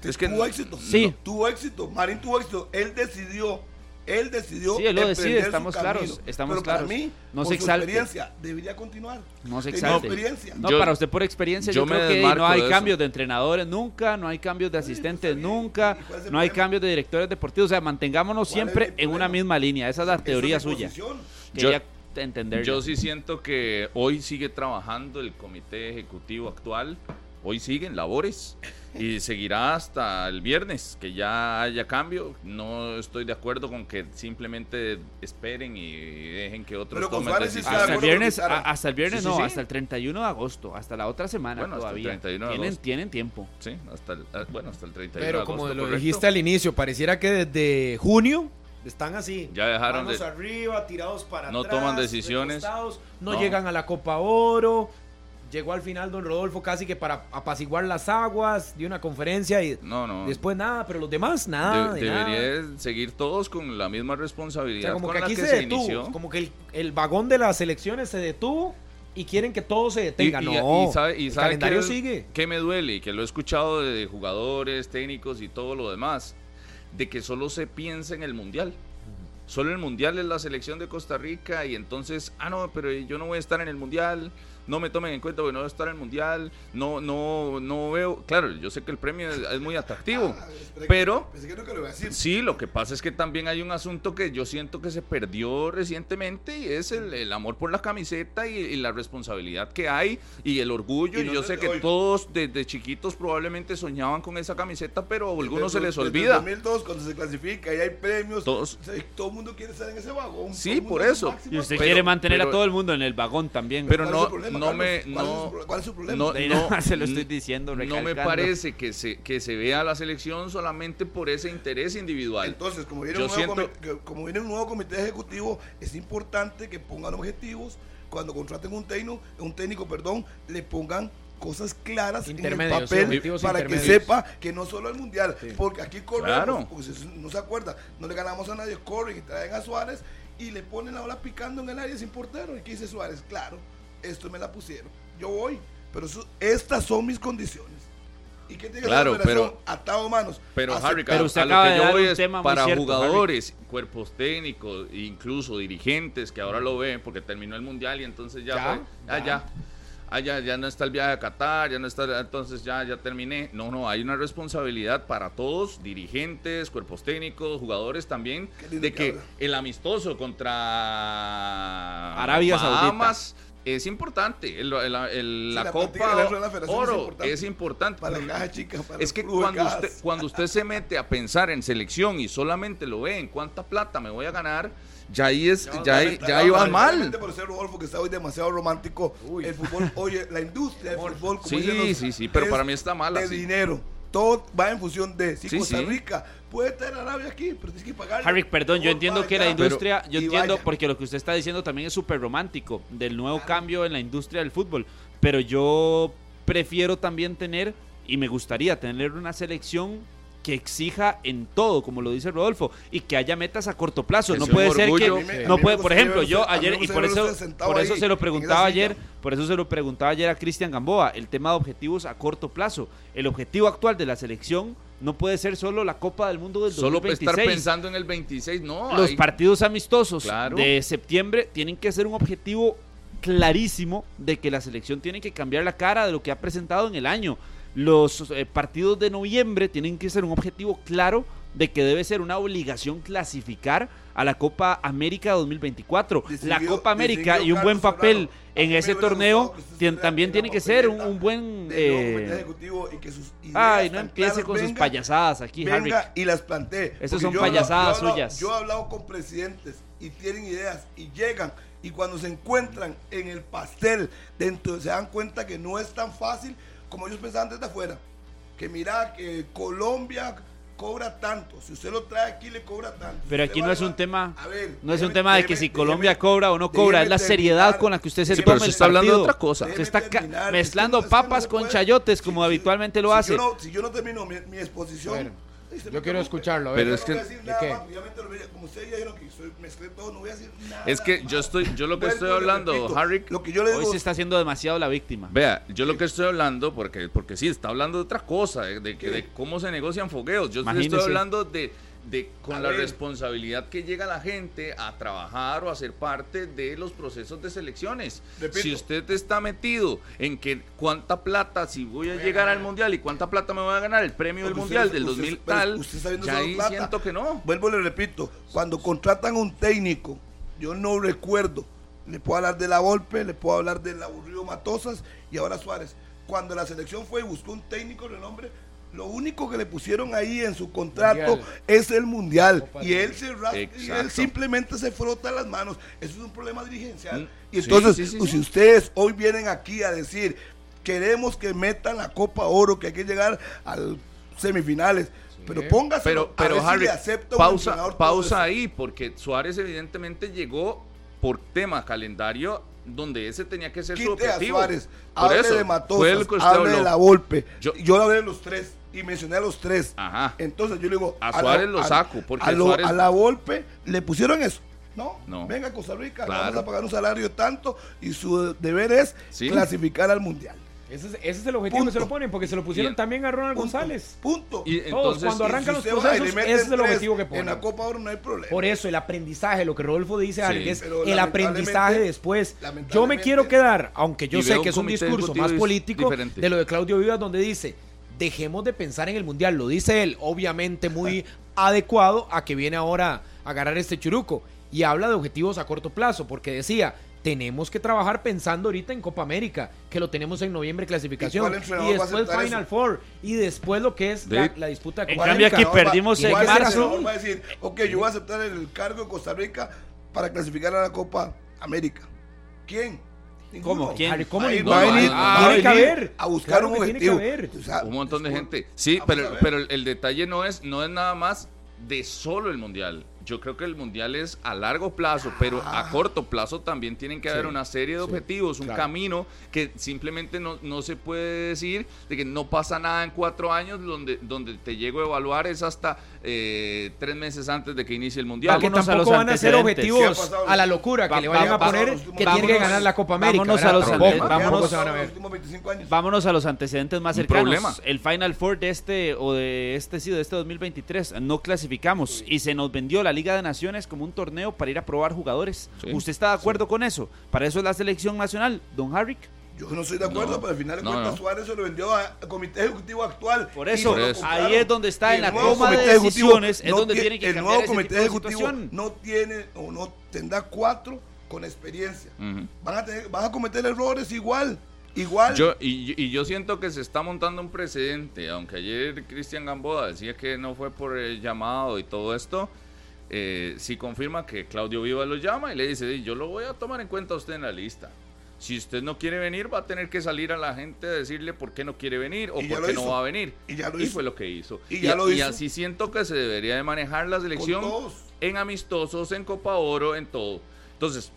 es que tuvo éxito. Sí. Tuvo éxito. Marín tuvo éxito. Él decidió él decidió. Sí, él lo decide, estamos claros. Estamos pero claros. Para mí, no por se su experiencia, debería continuar. No se exalte. No, para usted por experiencia, yo, creo que no hay cambios de entrenadores nunca, no hay cambios de asistentes nunca, no hay cambios de directores deportivos. O sea, mantengámonos siempre en una misma línea. Esa es la teoría suya. Yo, entender. Yo sí siento que hoy sigue trabajando el comité ejecutivo actual. Hoy siguen labores y seguirá hasta el viernes que ya haya cambio. No estoy de acuerdo con que simplemente esperen y dejen que otros tomen Hasta el viernes, hasta el viernes no, hasta el 31 de agosto, hasta la otra semana todavía. tienen, tienen tiempo. Sí, hasta el, ah, bueno, hasta el 31 Pero de agosto. como lo dijiste al inicio, pareciera que desde junio están así. Ya dejaron manos arriba, tirados para no toman decisiones. no, llegan a la Copa Oro, llegó al final don Rodolfo casi que para apaciguar las aguas, dio una conferencia y no, no. después nada, pero los demás nada. debería seguir todos con la misma responsabilidad. como que aquí se, detuvo, como que el, vagón de las elecciones se detuvo y quieren que todo se detenga. no, y, sabe, el calendario sigue. Que me duele y que lo he escuchado de jugadores, técnicos y todo lo demás, de que solo se piensa en el mundial solo el mundial es la selección de Costa Rica y entonces, ah, no, pero yo no voy a estar en el mundial, no me tomen en cuenta porque no voy a estar en el mundial, no, no, no veo, claro, yo sé que el premio es, muy atractivo, ah, pero sí, lo que pasa es que también hay un asunto que yo siento que se perdió recientemente y es el, amor por la camiseta y, la responsabilidad que hay y el orgullo. Y, yo sé que todos desde chiquitos probablemente soñaban con esa camiseta, pero a algunos se les olvida. En 2002 cuando se clasifica y hay premios, todos, todo el mundo quiere estar en ese vagón. Sí, por eso. Y usted quiere mantener a todo el mundo en el vagón también. Pero no no me. ¿Cuál, es su problema? No, se lo estoy diciendo. No me parece que se, que se vea la selección solamente por ese interés individual. Entonces, como viene, un nuevo comité, como viene un nuevo comité ejecutivo, es importante que pongan objetivos. Cuando contraten un técnico, un técnico, perdón, le pongan cosas claras en el papel para que sepa que no solo el mundial, porque aquí corremos, porque no se acuerda, no le ganamos a nadie, corren y traen a Suárez y le ponen la bola picando en el área sin portero. ¿Y qué dice Suárez? Claro, esto me la pusieron. Yo voy, pero estas son mis condiciones. ¿Y qué tiene claro, pero atado manos? Pero Harry, pero usted acaba de yo es para jugadores, cuerpos técnicos, incluso dirigentes que ahora lo ven porque terminó el mundial y entonces ya, ya, fue, ya. Ah, ya, ya, no está el viaje a Qatar, ya no está, entonces ya, ya terminé. No, no, hay una responsabilidad para todos, dirigentes, cuerpos técnicos, jugadores también, de que, el amistoso contra Arabia Saudita es importante. la, Copa Oro es importante. Para la chica, es que cuando usted, cuando usted se mete a pensar en selección y solamente lo ve en cuánta plata me voy a ganar, ya ahí es, ya, ya, iba mal. por ser Rodolfo que está hoy demasiado romántico, el fútbol, oye, la industria del fútbol, como sí, sí, sí, pero para mí está mal. De dinero. Todo va en función de si Costa Rica puede tener Arabia aquí, pero tienes que pagar. Harry, perdón, yo entiendo que la industria, yo entiendo porque lo que usted está diciendo también es súper romántico del nuevo cambio en la industria del fútbol, pero yo prefiero también tener y me gustaría tener una selección que exija en todo, como lo dice Rodolfo, y que haya metas a corto plazo. no puede ser que no puede, por ejemplo, yo ayer y por eso por eso se lo preguntaba ayer, por eso se lo preguntaba ayer a Cristian Gamboa, el tema de objetivos a corto plazo. El objetivo actual de la selección no puede ser solo la Copa del Mundo del solo 2026. Solo estar pensando en el 26, no. Los partidos amistosos de septiembre tienen que ser un objetivo clarísimo de que la selección tiene que cambiar la cara de lo que ha presentado en el año. Los eh, partidos de noviembre tienen que ser un objetivo claro de que debe ser una obligación clasificar a la Copa América 2024. la Copa América y un buen papel en ese torneo también tiene que ser un, buen... Eh, ay, no empiece con sus payasadas aquí, venga y las plantee. Esas son payasadas suyas. Yo he hablado con presidentes y tienen ideas y llegan y cuando se encuentran en el pastel dentro se dan cuenta que no es tan fácil como ellos pensaban desde afuera. Que mira, que Colombia cobra tanto. Si usted lo trae aquí, le cobra tanto. Pero Si aquí no es un tema, a ver, no es un tema de que déjeme- si Colombia déjeme- cobra o no cobra, es la seriedad con la que usted se Sí, toma pero el se está hablando de otra cosa. Usted está terminar, mezclando no- papas se con puede. chayotes como Si- habitualmente lo si hace. Yo no, si yo no termino mi, mi exposición. Yo quiero escucharlo. Pero es que- voy a decir ¿de nada qué? más, obviamente lo voy a- como ustedes ya dijeron que soy, mezclé todo, no voy a decir nada. Es que yo estoy, yo lo que estoy hablando, Harry, Lo que yo le Hoy digo se está haciendo demasiado la víctima. Vea, yo lo que estoy hablando, porque, porque sí, está hablando de otra cosa, de, de, que- de cómo se negocian fogueos. Yo Imagínese. estoy hablando de, de con A la ver. responsabilidad que llega la gente a trabajar o a ser parte de los procesos de selecciones. Repito. Si usted está metido en que cuánta plata, si voy a llegar al mundial y cuánta plata me voy a ganar el premio del mundial usted- del usted- 2000 pero tal, usted ya ahí plata. siento que no. Vuelvo y le repito, cuando contratan a un técnico, yo no recuerdo, le puedo hablar de la Volpe, le puedo hablar del aburrido Matosas y ahora Suárez. Cuando la selección fue y buscó un técnico de renombre, lo único que le pusieron ahí en su contrato Mundial. es el mundial. Y él se rasca y él simplemente se frota las manos. Eso es un problema dirigencial. Mm, Y entonces, sí, sí, pues, sí. si ustedes hoy vienen aquí a decir, queremos que metan la Copa Oro, que hay que llegar al semifinales. Pero póngase Pero, pero Harry, acepta un pausa, entrenador todo pausa eso. ahí, porque Suárez evidentemente llegó por tema calendario donde ese tenía que ser su Quite a objetivo. Suárez, Por hable eso, de fue Matosas, el que usted hable de la Volpe. Yo- Yo, hablé de los tres y mencioné a los tres. Ajá. Entonces yo le digo... A la- Suárez lo saco, porque a, lo- Suárez- a la Volpe le pusieron eso. No, No. venga a Costa Rica, le Claro. vamos a pagar un salario tanto y su deber es Sí. clasificar al Mundial. Ese es, ese es el objetivo que se lo ponen, porque se lo pusieron Y- también a Ronald Punto. González. Punto. Y Todos, entonces, cuando Y arrancan los si procesos, ese es el objetivo que En ponen. la Copa Oro no hay problema. Por eso, el aprendizaje, lo que Rodolfo dice, Sí. Alex, es el aprendizaje lamentablemente- después. Yo me quiero quedar, aunque yo sé que es un discurso más político diferente. de lo de Claudio Vivas, donde dice, dejemos de pensar en el Mundial. Lo dice él, obviamente muy adecuado a que viene ahora a agarrar este churuco. Y habla de objetivos a corto plazo, porque decía... Tenemos que trabajar pensando ahorita en Copa América, que lo tenemos en noviembre ¿Y clasificación. Y, a después Final eso? Four. Y después lo que es la, la disputa de En Copa cambio, América. aquí perdimos en ¿cuál marzo. entrenador va a decir, ok, yo voy a aceptar el cargo de Costa Rica para clasificar a la Copa América. ¿Quién? ¿Cómo? ¿Quién? Harry, ¿cómo Va a ir- ninguno? va a venir- Ah, tiene que haber. a buscar Claro un que tiene que objetivo. O sea, un montón de gente. Sí, pero, pero el, el detalle no es, no es nada más de solo el mundial. Yo creo que el mundial es a largo plazo, pero Ah. a corto plazo también tienen que haber una serie de objetivos, un claro. camino que simplemente no, no se puede decir de que no pasa nada en cuatro años, donde, donde te llego a evaluar es hasta eh, tres meses antes de que inicie el mundial. que Vámonos a tampoco los van a ser antecedentes. ¿Qué objetivos a la locura, que Va- le vayan va- a poner que tiene que ganar la Copa América. vámonos a los vámonos- a los ver. últimos 25 años. Vámonos a los antecedentes más cercanos. problema. El Final Four de este o de este sí de este 2023 no clasificamos y se nos vendió la Liga de Naciones como un torneo para ir a probar jugadores. Sí. ¿Usted está de acuerdo con eso? Para eso es la selección nacional, Don Harrick. Yo no estoy de acuerdo, No, pero al final de no, cuentas no. Suárez se lo vendió a- al comité ejecutivo actual. Por eso, lo eso. ahí es donde está en la toma de decisiones, es donde tie- tiene que El cambiar nuevo comité ejecutivo no tiene o no tendrá cuatro con experiencia. Ujú. Van a, tener, van a cometer errores igual. Igual. Yo, y, y yo siento que se está montando un precedente, aunque ayer Cristian Gamboa decía que no fue por el llamado y todo esto, eh, sí confirma que Claudio Viva lo llama y le dice, "Di, yo lo voy a tomar en cuenta a usted en la lista. Si usted no quiere venir, va a tener que salir a la gente a decirle por qué no quiere venir o Y por qué no va a venir. Y ya lo y hizo. fue lo que hizo. Y ya lo y hizo. así siento que se debería de manejar la selección en amistosos, en Copa Oro, en todo. Entonces,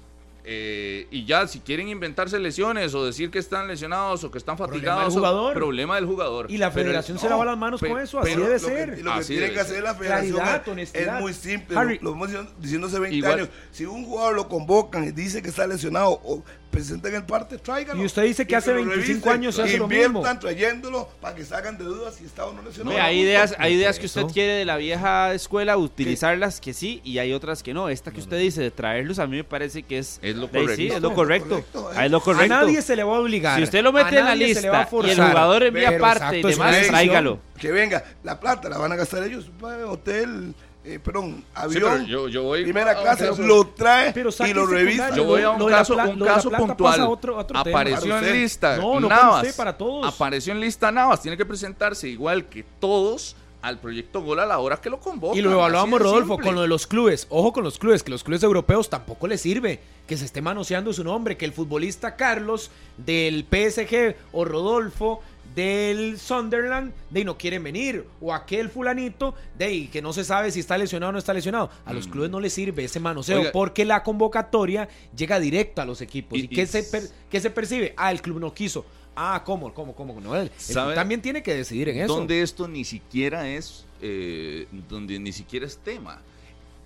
eh, y ya si quieren inventarse lesiones o decir que están lesionados o que están Problema fatigados, del jugador. problema del jugador. Y la Pero- federación se no, lava las manos pe- con eso, así debe lo que- ser. y lo que tiene que hacer la federación Claridad, es- muy simple. Harry. Lo, lo hemos diciendo- diciendo hace 20 Igual- años. Si un jugador lo convocan y dice que está lesionado o presenten el parte, tráiganlo. Y usted dice que hace lo 25 revisen. años se hace lo Inviertan mismo. trayéndolo para que salgan de dudas si está o no lesionado. Hay ideas, hay ideas que usted quiere de la vieja escuela utilizarlas que sí y hay otras que no. Esta que usted dice de traerlos a mí me parece que es Es lo sí, correcto. es lo correcto. Ah, es lo correcto. A nadie se le va a obligar. Si usted lo mete en la lista y el jugador envía parte y demás, tráigalo. Que venga, la plata la van a gastar ellos. pa- Hotel, eh, perdón, Sí, pero avión, yo, yo voy primera clase, caso- lo trae Pero y lo revisa. Yo voy a un caso, un caso puntual. otro- otro. Apareció en lista No, no Navas. para todos. Apareció en lista Navas. Tiene que presentarse igual que todos al proyecto Gol a la hora que lo convocan. Y lo evaluamos, Rodolfo, simple. con lo de los clubes. Ojo con los clubes, que los clubes europeos tampoco les sirve que se esté manoseando su nombre, que el futbolista Carlos del PSG o Rodolfo del Sunderland, de no quieren venir, o aquel fulanito, de que no se sabe si está lesionado o no está lesionado. A los mm. clubes no les sirve ese manoseo, porque la convocatoria llega directo a los equipos. ¿Y, qué, se qué se percibe? Ah, el club no quiso. Ah, ¿cómo? ¿Cómo? ¿Cómo? No, él, también tiene que decidir en eso. Donde esto ni siquiera es, eh, donde ni siquiera es tema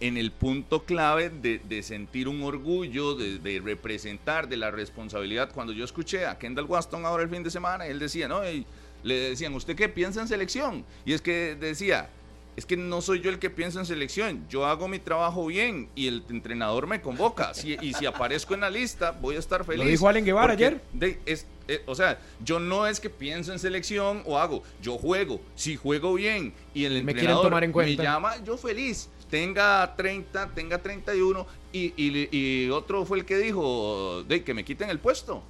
en el punto clave de, sentir un orgullo, de, representar, de la responsabilidad. Cuando yo escuché a Kendall Waston ahora el fin de semana, él decía, ¿no? Y le decían, ¿usted qué piensa en selección? Y es que decía, es que no soy yo el que piensa en selección, yo hago mi trabajo bien y el entrenador me convoca. y si aparezco en la lista, voy a estar feliz. Lo dijo Allen Guevara ayer. es, eh, o sea, yo no es que pienso en selección o hago, yo juego. Si juego bien y el entrenador me llama, yo feliz tenga 30, tenga 31 y, y, y otro fue el que dijo de que me quiten el puesto.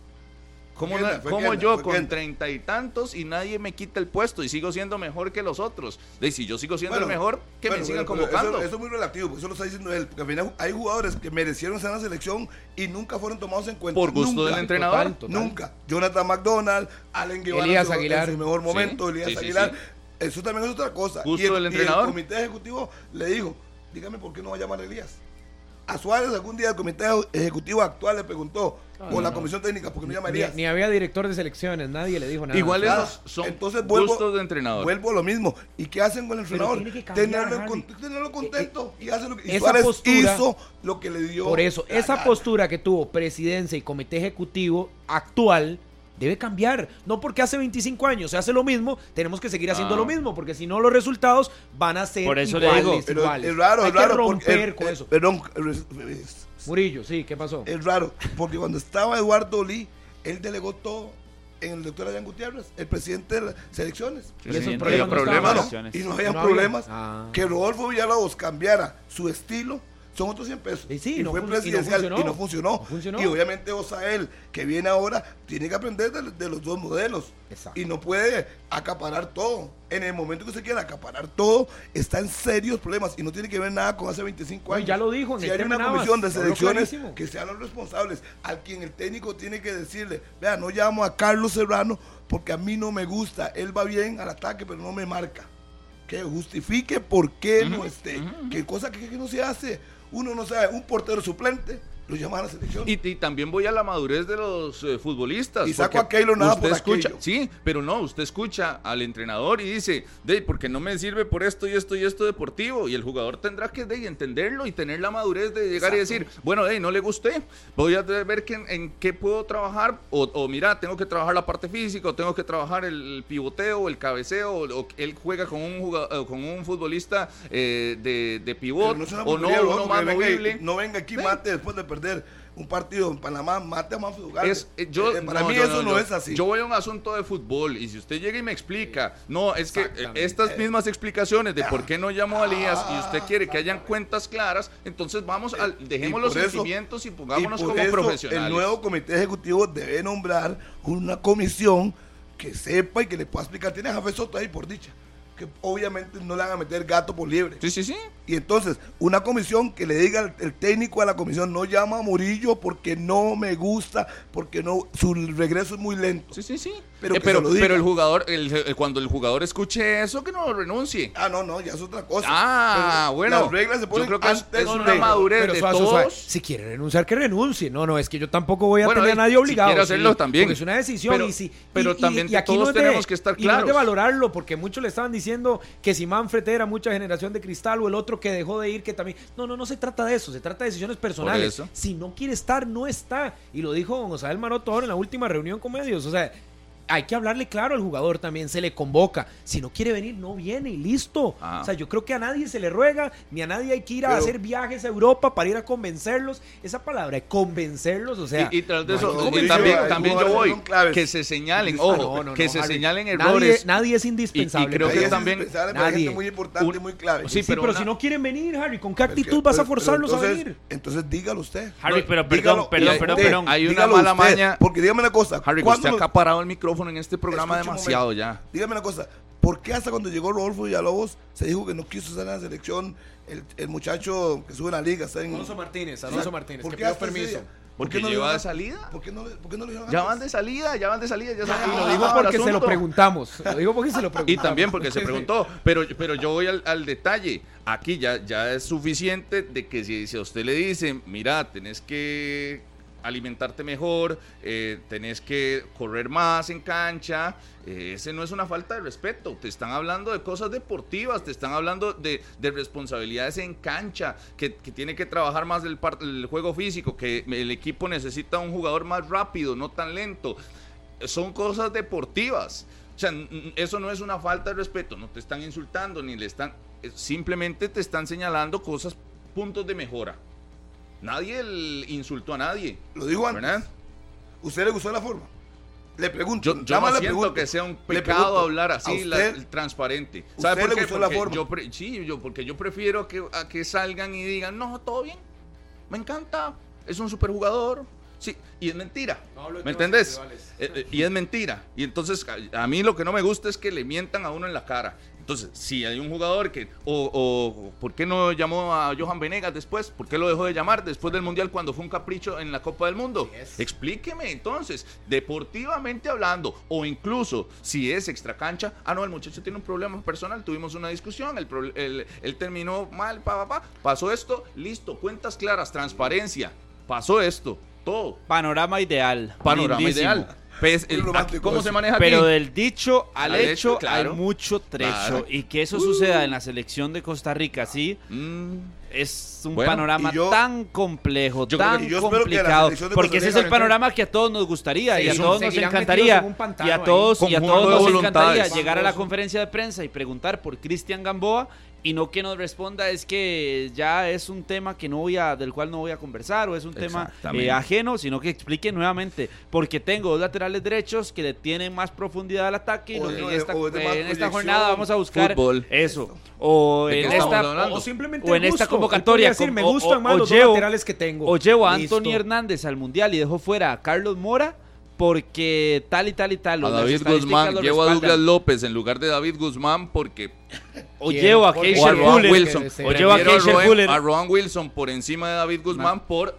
¿Cómo, yo con treinta y tantos y nadie me quita el puesto y sigo siendo mejor que los otros? De si yo sigo siendo el mejor, que me sigan convocando. Eso, es muy relativo, porque eso lo está diciendo él. Porque al final hay jugadores que merecieron ser en la selección y nunca fueron tomados en cuenta. Por gusto del entrenador. Nunca. Jonathan McDonald, Allen Guevara Elías Aguilar. en su mejor momento, Elías Aguilar. Eso también es otra cosa. Gusto del entrenador. Y el comité ejecutivo le dijo, dígame por qué no va a llamar a Elías. A Suárez algún día el comité ejecutivo actual le preguntó, o la comisión técnica, porque no llama Elías. Ni, había director de selecciones, nadie le dijo nada. Igual esos son Entonces, vuelvo, de entrenador. Vuelvo a lo mismo. ¿Y qué hacen con el entrenador? Tenerlo, contento y hacer lo que y Suárez hizo lo que le dio. Por eso, esa postura que tuvo presidencia y comité ejecutivo actual debe cambiar. No porque hace 25 años se hace lo mismo, tenemos que seguir haciendo lo ah. mismo, porque si no los resultados van a ser Por eso iguales, le digo, Es raro, Hay es raro. romper con eso. Perdón. Murillo, sí, ¿qué pasó? Es raro, porque cuando estaba Eduardo Lee, él delegó todo en el doctor Adrián Gutiérrez, el presidente de las selecciones. y esos problemas, y no había problemas. Ah. Que Rodolfo Villalobos cambiara su estilo son otros 100 pesos. Y, fue presidencial y no, funcionó. Y obviamente Osael, que viene ahora, tiene que aprender de, los dos modelos. Y no puede acaparar todo. En el momento que se quiera acaparar todo, está en serios problemas y no tiene que ver nada con hace 25 años. ya lo dijo. Si hay una comisión de selecciones que sean los responsables, al quien el técnico tiene que decirle, vea, no llamo a Carlos Serrano porque a mí no me gusta. Él va bien al ataque, pero no me marca que justifique por qué no esté. Qué cosa que, no se hace uno no sabe, un portero suplente lo llaman a la selección. Y, también voy a la madurez de los eh, futbolistas. Y saco a Keylor nada usted escucha, Sí, pero no, usted escucha al entrenador y dice, de porque no me sirve por esto y esto y esto deportivo. Y el jugador tendrá que de, entenderlo y tener la madurez de llegar y decir, bueno, de, no le gusté, voy a ver que, en, qué puedo trabajar. O, mira, tengo que trabajar la parte física, o tengo que trabajar el pivoteo, el cabeceo, o, él juega con un jugador, eh, con un futbolista eh, de, de pivot, o no, más movible. No venga aquí, mate después de perder un partido en Panamá, mate a más Es, eh, yo, eh, para mí eso no, es así. Yo voy a un asunto de fútbol y si usted llega y me explica, no, es que eh, estas mismas explicaciones de por qué no llamó a Elías y usted quiere que hayan cuentas claras, entonces vamos, al, dejemos los sentimientos y pongámonos como profesionales. El nuevo comité ejecutivo debe nombrar una comisión que sepa y que le pueda explicar. Tiene a Jafé Soto ahí por dicha que obviamente no le van a meter gato por liebre. Sí, sí, sí. Y entonces, una comisión que le diga el, técnico a la comisión, no llama a Murillo porque no me gusta, porque no su regreso es muy lento. Sí, sí, sí. Pero, eh, pero, el jugador, el, cuando el jugador escuche eso, que no renuncie. Ah, no, no, ya es otra cosa. Ah, bueno. Las reglas se ponen yo creo que es, una madurez de todos. Si quiere renunciar, que renuncie. No, no, es que yo tampoco voy a tener a nadie obligado. Si quiere hacerlo también. Porque es una decisión. Pero, y si, pero también aquí todos tenemos que estar claros. Y no es de valorarlo, porque muchos le estaban diciendo que si Manfred era mucha generación de cristal o el otro que dejó de ir, que también. No, no, no se trata de eso. Se trata de decisiones personales. Si no quiere estar, no está. Y lo dijo González Maroto en la última reunión con medios. O sea, hay que hablarle claro al jugador también, se le convoca. Si no quiere venir, no viene y listo. Ah. O sea, yo creo que a nadie se le ruega, ni a nadie hay que ir a hacer viajes a Europa para ir a convencerlos. Esa palabra, convencerlos, o sea. Y, tras de eso, también, yo voy, que se señalen, ojo, que se señalen errores. Nadie, es indispensable. Y, creo que también. Nadie. muy importante, muy clave. Sí, pero, si no quieren venir, Harry, ¿con qué actitud vas a forzarlos a venir? Entonces dígalo usted. Harry, pero perdón, perdón, perdón, Hay una mala maña. Porque dígame una cosa. Harry, usted ha acaparado el micrófono en este programa demasiado ya. Dígame una cosa, ¿por qué hasta cuando llegó Rodolfo Villalobos se dijo que no quiso estar en la selección el, el muchacho que sube en la liga? Está en, Alonso Martínez, Alonso Martínez, ¿por que qué pidió permiso. Porque no lleva de salida. ¿Por qué no, por qué no lo dijeron Ya van de salida, ya van de salida, ya saben Y lo digo porque se lo preguntamos. Lo digo porque se lo preguntamos. Y también porque se preguntó, pero, pero yo voy al, al detalle. Aquí ya, ya es suficiente de que si, si a usted le dicen, mira, tenés que alimentarte mejor, eh, tenés que correr más en cancha, eh, ese no es una falta de respeto. Te están hablando de cosas deportivas, te están hablando de, de responsabilidades en cancha, que, tiene que trabajar más el, el juego físico, que el equipo necesita un jugador más rápido, no tan lento son cosas deportivas. O sea, eso no es una falta de respeto, no te están insultando ni le están, eh, simplemente te están señalando cosas, puntos de mejora. Nadie el- insultó a nadie, Lo dijo antes. ¿verdad? ¿Usted le gustó la forma? Le pregunto. Yo, yo no le siento pregunto. que sea un Le pecado hablar ¿a así, la- el transparente. usted ¿Sabe por le qué? gustó la forma? yo pre- sí, yo, porque yo prefiero que, a que salgan y digan, no, todo bien, me encanta, es un superjugador. Sí, y es mentira. ¿Me entendés? Eh, eh, y es mentira. Y entonces, a, a mí lo que no me gusta es que le mientan a uno en la cara. Entonces, si hay un jugador que, o, o ¿por qué no llamó a Johan Venegas después? ¿Por qué lo dejó de llamar después del Mundial cuando fue un capricho en la Copa del Mundo? Explíqueme entonces, deportivamente hablando, o incluso si es extracancha, ah, no, el muchacho tiene un problema personal, tuvimos una discusión, el, pro- el- él terminó mal, pa, pa, pa, pasó esto, listo, cuentas claras, transparencia, pasó esto, todo. Panorama ideal. Panorama lindísimo. ideal. Pues, el- Muy romántico ¿Cómo eso. se maneja aquí? Pero del dicho al Al hecho, hecho, claro. hay mucho trecho. Claro. Y que eso suceda en la selección de Costa Rica, sí, Mm, es un Bueno, panorama yo- tan complejo, tan que- yo espero que la complicado. Porque ese es el panorama que a todos nos gustaría y a todos nos encantaría. en Y a ahí. todos, y a todos nos voluntades. encantaría llegar a la conferencia de prensa y preguntar por Cristian Gamboa y no que nos responda es que ya es un tema que no voy a, del cual no voy a conversar o es un tema eh, ajeno, sino que explique nuevamente porque tengo dos laterales derechos que le tienen más profundidad al ataque y O en o de- esta, eh, en jornada vamos a buscar fútbol. eso o ¿De en esta? O simplemente o en esta convocatoria decir, me o- gustan o- más o los llevo- dos laterales que tengo. o llevo a Listo. Anthony Hernández al mundial y dejó fuera a Carlos Mora porque tal y tal y tal. a David Guzmán, lo llevo a. Douglas López en lugar de David Guzmán porque O llevo a Keisher. Wilson. que O llevo a Keisher a Rowan Wilson por encima de David Guzmán por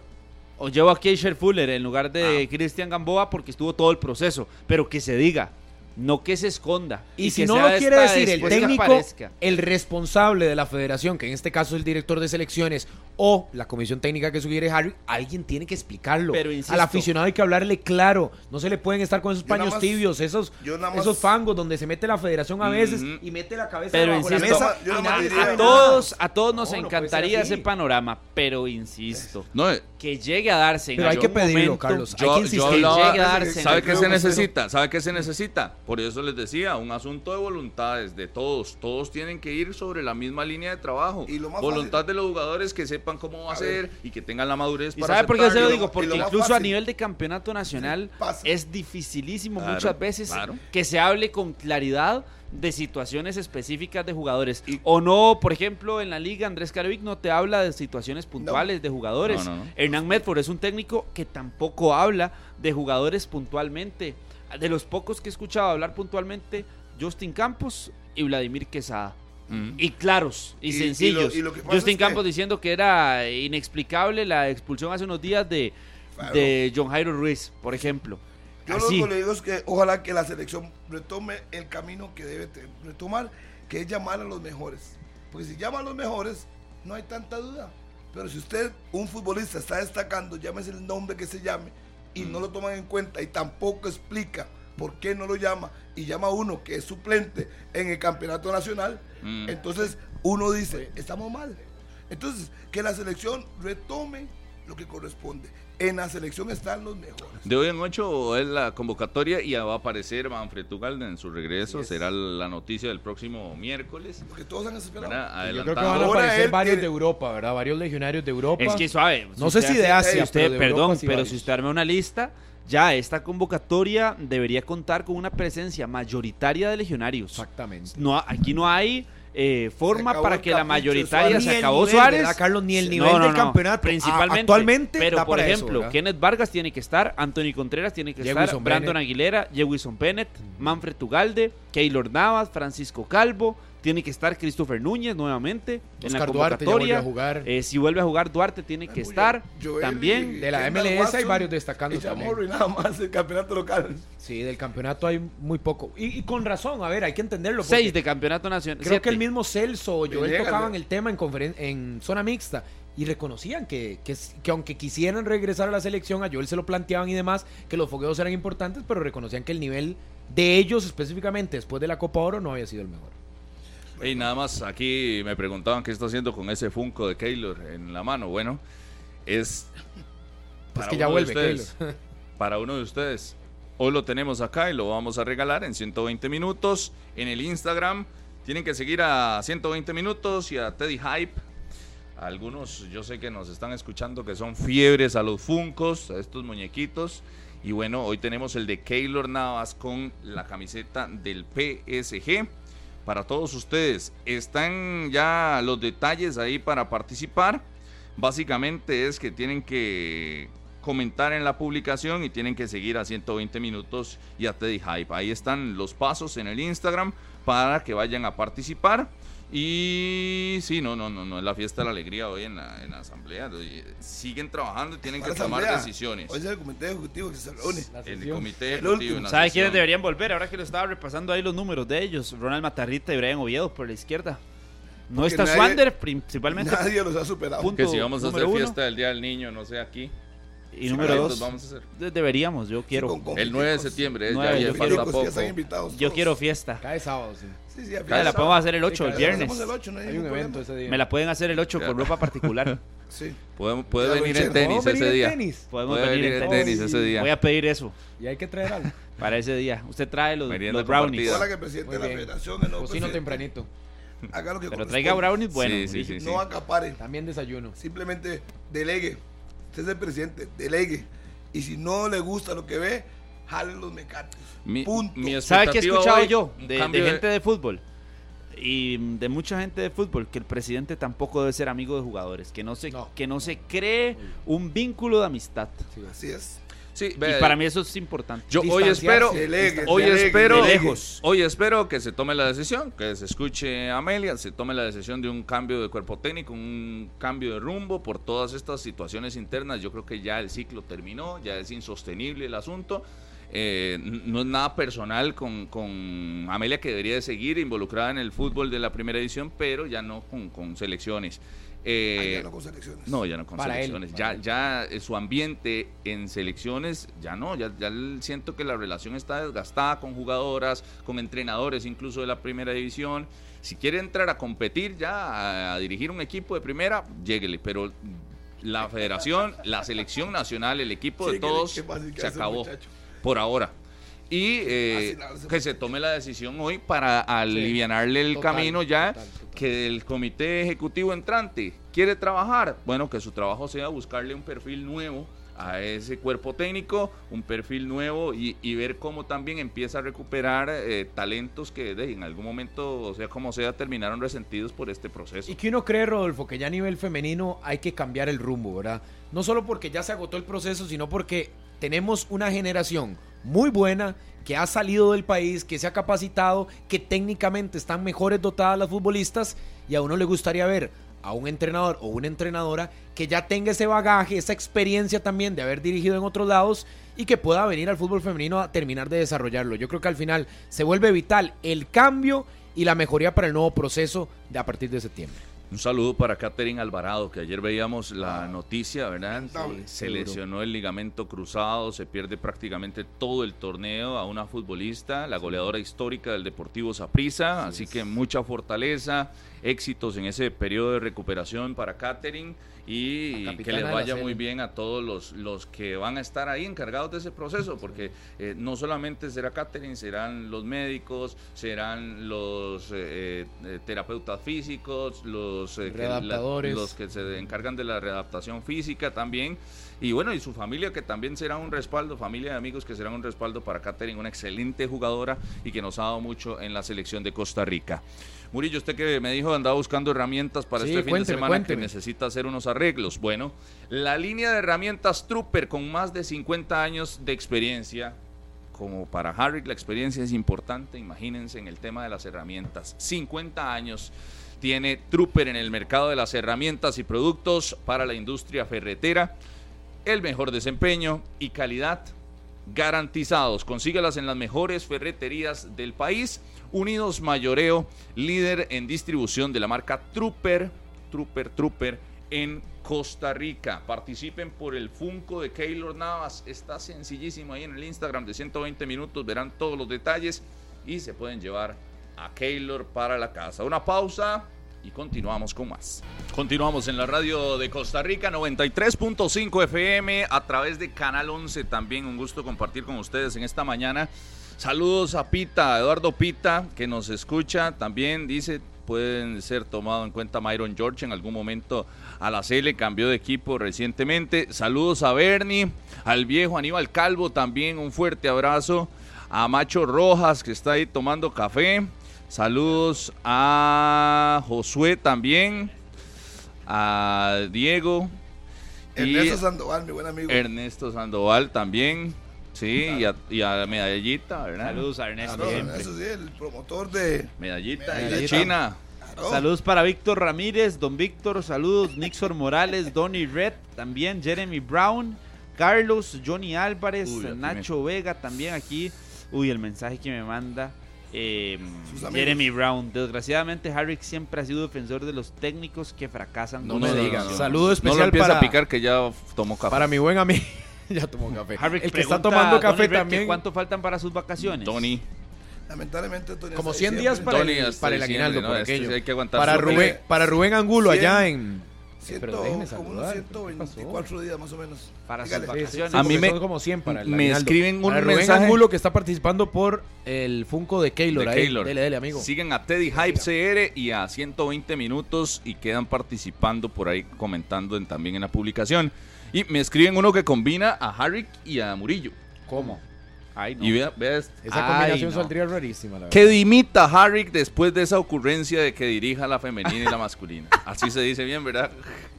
O llevo a Keisher Fuller en lugar de Ah. Cristian Gamboa porque estuvo todo el proceso. Pero que se diga, no que se esconda. Y, si que no sea lo quiere esta decir el que técnico, el responsable de la federación, que en este caso es el director de selecciones, o la comisión técnica que sugiere Harry, alguien tiene que explicarlo. Pero insisto- Al aficionado hay que hablarle claro. No se le pueden estar con esos paños más- tibios, esos, más- esos fangos donde se mete la federación a veces y mete la cabeza Pero debajo de la mesa. yo diría- A nada. todos, a todos nos No, encantaría ese panorama, pero insisto, no eh, que llegue a darse en Pero hay que pedirlo, momento, Carlos. Hay yo, que yo insistir. hablaba- llegue a darse en ¿Sabe qué se necesita? ¿Sabe qué se necesita? Por eso les decía, un asunto de voluntades de todos. Todos tienen que ir sobre la misma línea de trabajo. Y lo más Voluntad fácil- de los jugadores que sepan cómo va a, A ver. ser y que tengan la madurez ¿Y para sabe por qué se lo digo? Porque lo incluso a nivel de campeonato nacional es dificilísimo Claro, muchas veces claro. que se hable con claridad de situaciones específicas de jugadores. Y- o no, por ejemplo, en la liga Andrés Carevic no te habla de situaciones puntuales de jugadores. No, no, no. Hernán Medford es un técnico que tampoco habla de jugadores puntualmente. De los pocos que he escuchado hablar puntualmente, Justin Campos y Vladimir Quesada. Ujú. Y claros y, Y- y sencillos. lo- y lo que pasa Justin es que- Campos diciendo que era inexplicable la expulsión hace unos días de, Claro. de John Jairo Ruiz, por ejemplo. Yo Así. lo que le digo es que ojalá que la selección retome el camino que debe retomar, que es llamar a los mejores. Porque si llama a los mejores, no hay tanta duda. Pero si usted, un futbolista, está destacando, llámese el nombre que se llame, y no lo toman en cuenta y tampoco explica por qué no lo llama, y llama a uno que es suplente en el campeonato nacional, Mm. entonces uno dice, estamos mal. Entonces, que la selección retome lo que corresponde. En la selección están los mejores. De hoy en ocho es la convocatoria y va a aparecer Manfred Tugalde en su regreso. Será la noticia del próximo miércoles. Porque todos han esperado. Yo creo que van a aparecer varios de Europa, ¿verdad? Varios legionarios de Europa. Es que suave. No sé si de Asia, usted, pero de perdón, Europa sí pero varios. si usted arma una lista, ya esta convocatoria debería contar con una presencia mayoritaria de legionarios. Exactamente. No, aquí no hay eh, forma para que la mayoritaria se acabó nivel, Suárez. ¿verdad, Carlos? Ni el nivel del campeonato. Principalmente. A- actualmente Pero, da por para ejemplo. Kenneth Vargas tiene que estar, Anthony Contreras tiene que Jewison estar, Brandon Bennett. Aguilera, Jewison Bennett, Manfred Tugalde, Keylor Navas, Francisco Calvo, tiene que estar Christopher Núñez nuevamente en la Duarte convocatoria. a jugar. Eh, si vuelve a jugar Duarte, tiene que estar Joel también. y- De la MLS hay varios destacando y también. Chamorro y nada más el campeonato local. Sí, del campeonato hay muy poco. Y, y con razón, a ver, hay que entenderlo. Seis de campeonato nacional. Creo que el mismo Celso o Joel Llega, tocaban ya. el tema en, conferen- en zona mixta y reconocían que, que, que aunque quisieran regresar a la selección, a Joel se lo planteaban y demás, que los fogueos eran importantes, pero reconocían que el nivel de ellos específicamente después de la Copa Oro no había sido el mejor. Y nada más, aquí me preguntaban qué está haciendo con ese Funko de Keylor en la mano. Bueno, es. es que ya vuelve ustedes. Keylor. para uno de ustedes. Hoy lo tenemos acá y lo vamos a regalar en 120 minutos. En el Instagram tienen que seguir a 120 minutos y a Teddy Hype. Algunos yo sé que nos están escuchando que son fiebres a los Funcos, a estos muñequitos. Y bueno, hoy tenemos el de Keylor Navas con la camiseta del PSG. Para todos ustedes, están ya los detalles ahí para participar. Básicamente es que tienen que comentar en la publicación y tienen que seguir a 120 minutos y a Teddy Hype. Ahí están los pasos en el Instagram para que vayan a participar. Y sí, no, no, no, no es la fiesta de la alegría hoy en la, en la asamblea. Siguen trabajando y tienen que tomar asamblea. decisiones. Hoy es el comité ejecutivo que se reúne. El comité El ejecutivo la ¿Sabe quiénes deberían volver? Ahora que lo estaba repasando ahí los números de ellos. Ronald Matarrita y Brian Oviedo por la izquierda. No Porque está nadie- Swander, principalmente. Nadie los ha superado. Punto Que si vamos a hacer uno. fiesta del Día del Niño, no sé, aquí. Y número dos. vamos a hacer. de- Deberíamos, yo quiero. con- con El 9 de septiembre, es Nueve ya, de ya Ticos ya poco. están invitados Yo quiero fiesta. Cae sábado, sí. Sí, sí, la podemos hacer el 8, el Sí, viernes. Hacemos el 8, no hay Hay un ningún evento problema. ese día. Me la pueden hacer el 8 con ropa particular. Sí. Puede, puede venir en tenis ¿Podemos venir ese día. tenis? Podemos Puede venir venir en en tenis. tenis ese día. Voy a pedir eso Y hay que traer algo. para ese día. Usted trae los, los brownies. Hola, que el presidente de la federación, el Cocino tempranito. haga lo que Pero traiga brownies buenos. Sí, sí, sí, sí. No acapare. También desayuno. Simplemente delegue. Usted es el presidente, delegue. Y si no le gusta lo que ve, jale los mecates. Mi- Punto. mi ¿Sabe qué he escuchado hoy, yo de, de cambio de- gente de fútbol? Y de mucha gente de fútbol, que el presidente tampoco debe ser amigo de jugadores, que no se, No. que no se cree un vínculo de amistad. Así es. Sí, Y ve, para mí eso es importante. yo hoy espero. Delegue, hoy delegue, espero, delegue. lejos. hoy espero que se tome la decisión, que se escuche a Amelia, se tome la decisión de un cambio de cuerpo técnico, un cambio de rumbo por todas estas situaciones internas. Yo creo que ya el ciclo terminó, ya es insostenible el asunto. Eh, no es nada personal con, con Amelia que debería de seguir involucrada en el fútbol de la primera edición, pero ya no con, con selecciones. Eh, Ay, ya no con selecciones. no, ya no con Para selecciones. ya, él. ya eh, su ambiente en selecciones, ya no. Ya, ya siento que la relación está desgastada con jugadoras, con entrenadores, incluso de la primera división. Si quiere entrar a competir ya, a, a dirigir un equipo de primera, lléguele. Pero la federación, la selección nacional, el equipo de todos, se acabó. muchacho. Por ahora. Y eh, se que se tome la decisión hoy para alivianarle el Total, camino ya total, total. que el comité ejecutivo entrante quiere trabajar, bueno, que su trabajo sea buscarle un perfil nuevo a ese cuerpo técnico, un perfil nuevo y, y ver cómo también empieza a recuperar eh, talentos que de, en algún momento, o sea, como sea, terminaron resentidos por este proceso. Y que uno cree, Rodolfo, que ya a nivel femenino hay que cambiar el rumbo, ¿verdad? No solo porque ya se agotó el proceso, sino porque tenemos una generación muy buena que ha salido del país, que se ha capacitado, que técnicamente están mejores dotadas las futbolistas y a uno le gustaría ver a un entrenador o una entrenadora que ya tenga ese bagaje, esa experiencia también de haber dirigido en otros lados y que pueda venir al fútbol femenino a terminar de desarrollarlo. Yo creo que al final se vuelve vital el cambio y la mejoría para el nuevo proceso de a partir de septiembre. Un saludo para Catherine Alvarado, que ayer veíamos la noticia, ¿verdad? lamentable. Se, lesionó el ligamento cruzado, se pierde prácticamente todo el torneo a una futbolista, la goleadora histórica del Deportivo Saprissa, así que mucha fortaleza, éxitos en ese periodo de recuperación para Catherine y que les vaya muy bien a todos los, los que van a estar ahí encargados de ese proceso, porque eh, no solamente será Catherine, serán los médicos, serán los eh, eh, terapeutas físicos, los, eh, que la- los que se encargan de la readaptación física también, y bueno, y su familia que también será un respaldo, familia de amigos que serán un respaldo para Catherine, una excelente jugadora y que nos ha dado mucho en la selección de Costa Rica. Murillo, usted que me dijo andaba buscando herramientas para Sí, este fin cuénteme, de semana cuénteme. que necesita hacer unos arreglos. Bueno, la línea de herramientas Trooper con más de 50 años de experiencia como para Harrick la experiencia es importante, imagínense en el tema de las herramientas. 50 años tiene Trooper en el mercado de las herramientas y productos para la industria ferretera. El mejor desempeño y calidad garantizados. Consíguelas en las mejores ferreterías del país. Unidos Mayoreo, líder en distribución de la marca Trooper, Trooper, Trooper en Costa Rica. Participen por el Funko de Keylor Navas. Está sencillísimo ahí en el Instagram de 120 minutos. Verán todos los detalles y se pueden llevar a Keylor para la casa. Una pausa y continuamos con más. Continuamos en la radio de Costa Rica, 93.5 FM, a través de Canal 11 también. Un gusto compartir con ustedes en esta mañana. Saludos a Pita, Eduardo Pita, que nos escucha. También dice, pueden ser tomado en cuenta Myron George en algún momento a la CL, cambió de equipo recientemente. Saludos a Bernie, al viejo Aníbal Calvo también, un fuerte abrazo. A Macho Rojas, que está ahí tomando café. Saludos a Josué también, a Diego. Ernesto Sandoval, mi buen amigo. Ernesto Sandoval también. Sí, y a, Medallita, ¿verdad? Saludos a Ernesto. sí, el promotor de Medallita, de China. Saludos para Víctor Ramírez, Don Víctor, saludos, Nixon Morales, Donny Red, también Jeremy Brown, Carlos, Johnny Álvarez, Nacho Vega, también aquí. Uy, el mensaje que me manda eh, Jeremy Brown. Desgraciadamente, Harrick siempre ha sido defensor de los técnicos que fracasan. No me digas. Saludo especial para, a picar que ya tomó café. Para mi buen amigo. ya tomó café. el que está tomando café también. ¿Cuánto faltan para sus vacaciones? Tony. Lamentablemente, Tony Como 100 días para, el, para el aguinaldo, por este aquello. Hay que aguantar para, Rubén, para Rubén Angulo, allá en pero como unos 124 días más o menos. Para sus vacaciones. a mí me, son como 100 para el Me escriben un para mensaje. Angulo que está participando por el Funko de Keylor. De Keylor. Dele, dele, amigo. Siguen a Teddy Hype CR y a 120 minutos y quedan participando por ahí comentando también en la publicación. Y me escriben uno que combina a Harrick y a Murillo. ¿Cómo? Y vea, esa combinación saldría rarísima, la Que dimita Harrick después de esa ocurrencia de que dirija la femenina y la masculina. Así se dice bien, ¿verdad?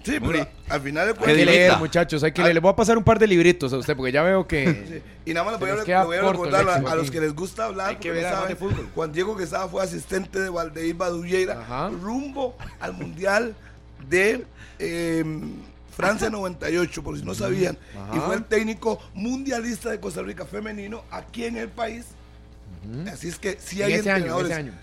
Sí, pero al final Hay que leer, muchachos. Hay que leer. Les voy a pasar un par de libritos a usted porque ya veo que. Y nada más le voy, a, voy a recordar a, los que les gusta hablar. Hay que ver saben, fútbol. Juan Diego Quesada fue asistente de Valdeir Baduyeira rumbo al Mundial de. Eh, Francia 98, por si no sabían. Y fue el técnico mundialista de Costa Rica femenino aquí en el país. Así es que sí hay entrenadores. Año,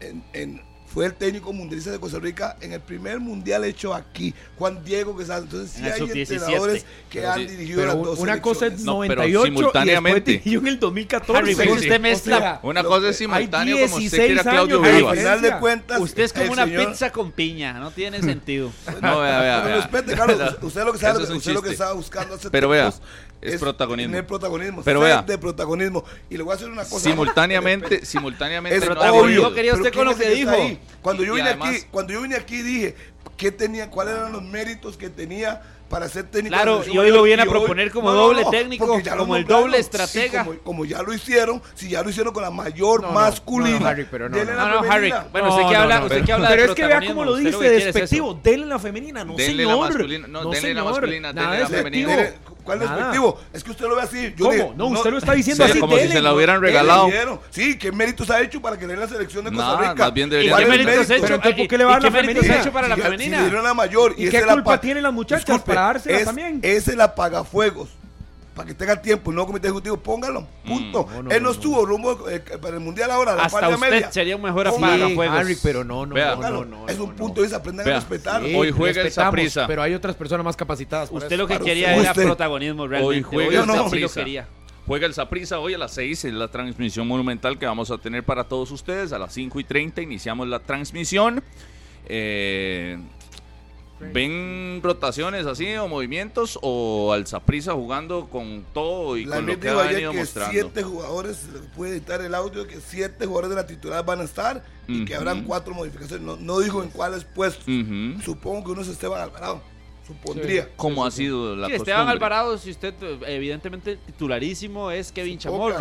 en, fue el técnico mundialista de Costa Rica en el primer mundial hecho aquí, Juan Diego Quesada. Entonces sí hay entrenadores que han dirigido las dos Una cosa es 98 simultáneamente. y dirigió en el 2014. usted mezcla. Una cosa es simultáneo como usted quiera Claudio Vivas. Al final de cuentas, usted es como una pizza con piña, no tiene sentido. no, vea, vea. Pero respete, Carlos, usted lo que sabe, usted lo que estaba buscando hace Pero vea, es, protagonismo. Tener protagonismo. Pero vea. de protagonismo. Y le voy a hacer una cosa. Simultáneamente, simultáneamente. Es obvio. quería usted con lo que dijo. Cuando yo vine aquí, cuando yo vine aquí dije qué tenía, cuáles eran los méritos que tenía para ser técnico. Claro, y hoy lo viene a proponer como doble técnico, como el doble estratega. como, ya lo hicieron, si ya lo hicieron con la mayor masculina. No, Harry, pero no. no, no, Harry. Bueno, usted que habla, usted que habla Pero es que vea cómo lo dice despectivo. Denle la femenina, no denle señor. La masculina, no, denle la masculina, denle la femenina. ¿Cuál es el despectivo? Es que usted lo ve así. Yo ¿Cómo? no, usted lo está diciendo así. Como si se la hubieran regalado. Sí, ¿qué méritos ha hecho para que le den la selección de Costa Rica? Más bien debería ¿Qué méritos ha hecho? ¿Por qué le va a dar la femenina? ha hecho para la femenina? Si dieron la mayor. ¿Y qué culpa tienen las muchachas para dársela también? Ese es el apagafuegos para que tenga tiempo el nuevo comité ejecutivo, póngalo, mm. punto. Él no, estuvo rumbo eh, para el mundial ahora, la Hasta usted media. sería un mejor apagafuegos. pero no, no, no, no, Es un punto de vista, aprendan a respetar. Hoy juega esa prisa. Pero hay otras personas más capacitadas. Usted lo que quería era protagonismo realmente. Hoy juega esa prisa. Juega el Saprisa hoy a las 6 en la transmisión monumental que vamos a tener para todos ustedes. A las 5 y 30 iniciamos la transmisión. Eh, ¿Ven rotaciones así o movimientos o al Zaprisa jugando con todo y con lo que ha venido que mostrando? Siete jugadores, puede editar el audio, que siete jugadores de la titular van a estar y que habrán cuatro modificaciones. No, no dijo en cuáles puestos. Supongo que uno es Esteban Alvarado. Supondría. ¿Cómo ha sido la sí, Esteban Alvarado, si usted evidentemente titularísimo es Kevin Chamorro.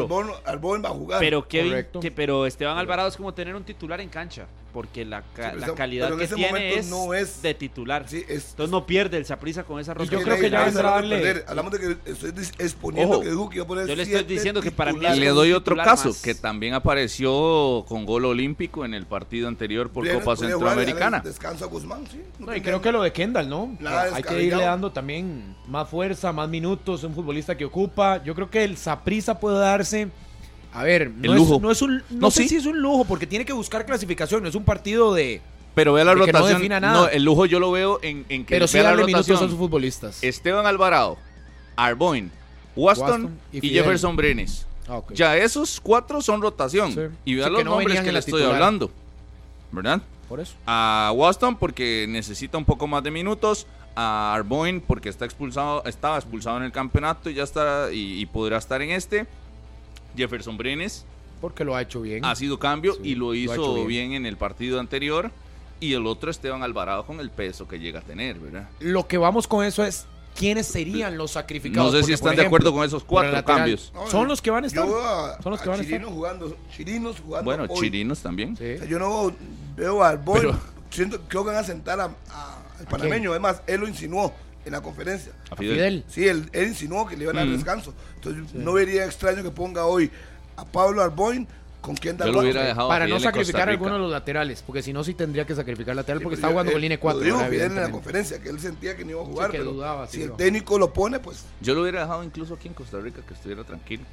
Albón, va a jugar. Pero, Kevin, que, pero Esteban Alvarado es como tener un titular en cancha. Porque la, la calidad que tiene es, no es, de titular. Sí, Entonces no pierde el Saprisa con esa rotación. Yo creo que ya vendrá a darle. Hablamos de que estoy exponiendo que Duque a poner Yo le estoy diciendo que para mí le doy otro caso que también apareció con gol olímpico en el partido anterior por Copa Centroamericana. Descanso a Guzmán, sí. No, y creo que lo de Kendall, ¿no? Hay que irle dando también más fuerza, más minutos, un futbolista que ocupa. Yo creo que el Saprisa puede darse a ver, no, Es, no es un. No, sé si es un lujo, porque tiene que buscar clasificación, no es un partido de. Pero vea la rotación. No, el lujo yo lo veo en, en que Pero sí darle minutos a sus futbolistas. Esteban Alvarado, Arboin, Waston, y, Jefferson Brenes. Ah, ya esos cuatro son rotación. Y vea los nombres que le estoy hablando. ¿Verdad? Por eso. A Waston porque necesita un poco más de minutos. A Arboin porque está expulsado, estaba expulsado en el campeonato y ya está y, y podrá estar en este. Jefferson Brenes. Porque lo ha hecho bien. Ha sido cambio y lo hizo bien. en el partido anterior. Y el otro Esteban Alvarado con el peso que llega a tener, ¿verdad? Lo que vamos con eso es quiénes serían los sacrificados. No sé si están de acuerdo con esos cuatro cambios. son los que van a estar. son los que van a estar. Jugando, Chirinos jugando. Bueno, Chirinos también. yo no veo al Boy. Siento, creo que van a sentar al panameño. Además, él lo insinuó en la conferencia. ¿A Fidel? Sí, él, insinuó que le iban a dar mm. descanso. Entonces no vería extraño que ponga hoy a Pablo Arboin con hubiera dejado Para no sacrificar alguno de los laterales, porque si no, sí tendría que sacrificar lateral porque está jugando con línea 4. Lo dijo Fidel en la conferencia, que él sentía que no iba a jugar. pero si el técnico lo pone, pues. Yo lo hubiera dejado incluso aquí en Costa Rica, que estuviera tranquilo.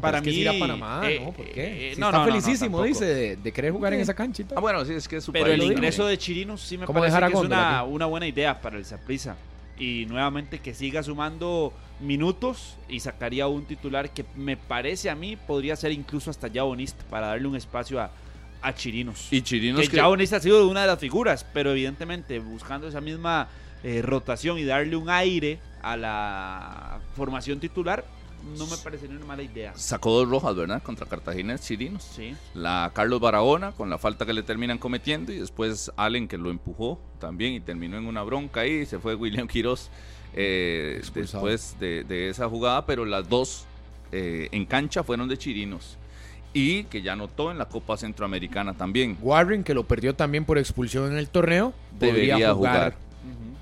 para mí ir a Panamá, eh, ¿no? ¿Por qué? Eh, no, está felicísimo, dice, de, querer jugar en esa canchita. Ah, bueno, sí, es que es su Pero el ingreso de Chirinos sí me parece que es una, una buena idea para el Zaprisa y nuevamente que siga sumando minutos y sacaría un titular que me parece a mí podría ser incluso hasta Jabonista para darle un espacio a, a Chirinos. Y Chirinos que, Jabonista ha sido una de las figuras, pero evidentemente buscando esa misma eh, rotación y darle un aire a la formación titular, no me parecería una mala idea. Sacó dos rojas, ¿verdad? Contra Cartagena Chirinos. Sí. La Carlos Barahona, con la falta que le terminan cometiendo, y después Allen, que lo empujó también y terminó en una bronca ahí. Se fue William Quiroz eh, después de, esa jugada, pero las dos eh, en cancha fueron de Chirinos. Y que ya notó en la Copa Centroamericana también. Warren, que lo perdió también por expulsión en el torneo, debería jugar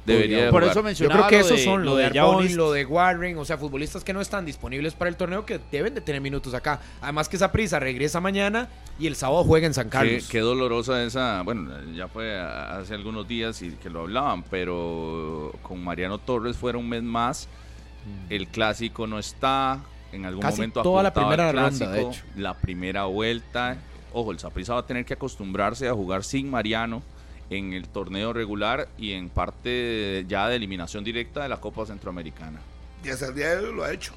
Debería Por eso mencionaba Yo creo que esos son lo de, de lo de Warren, o sea, futbolistas que no están disponibles para el torneo que deben de tener minutos acá. Además que esa prisa regresa mañana y el sábado juega en San Carlos. Qué, dolorosa esa, bueno, ya fue hace algunos días y que lo hablaban, pero con Mariano Torres fuera un mes más. Mm. El clásico no está, en algún momento toda la primera clásico, ronda, de hecho. la primera vuelta. Ojo, el Saprissa va a tener que acostumbrarse a jugar sin Mariano en el torneo regular y en parte ya de eliminación directa de la Copa Centroamericana. Y hasta el día de hoy lo ha hecho.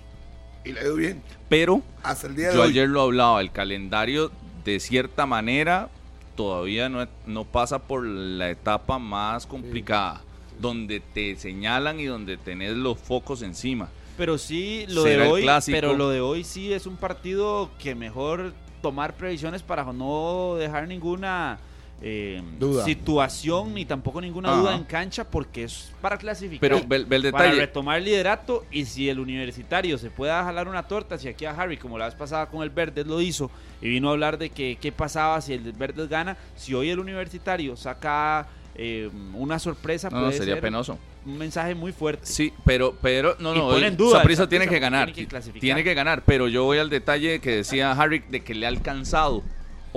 Y le ha ido bien. Pero hasta el día de yo ayer lo hablaba, el calendario de cierta manera todavía no, no pasa por la etapa más complicada, donde te señalan y donde tenés los focos encima. Pero sí, lo de hoy, pero lo de hoy sí es un partido que mejor tomar previsiones para no dejar ninguna eh, situación ni tampoco ninguna duda en cancha porque es para clasificar, Pero para retomar el liderato y si el universitario se pueda jalar una torta, si aquí a Harry como la vez pasada con el Verdes lo hizo y vino a hablar de que qué pasaba si el Verdes gana, si hoy el universitario saca eh, una sorpresa, no, sería penoso. Un mensaje muy fuerte. Sí, pero, pero no, no, Saprisa tiene que ganar, tiene que, tiene que ganar, pero yo voy al detalle que decía Harry de que le ha alcanzado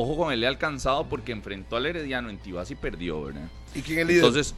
Ojo con ha alcanzado porque enfrentó al Herediano en Tibás y perdió, ¿verdad? ¿Y quién es el líder? Entonces,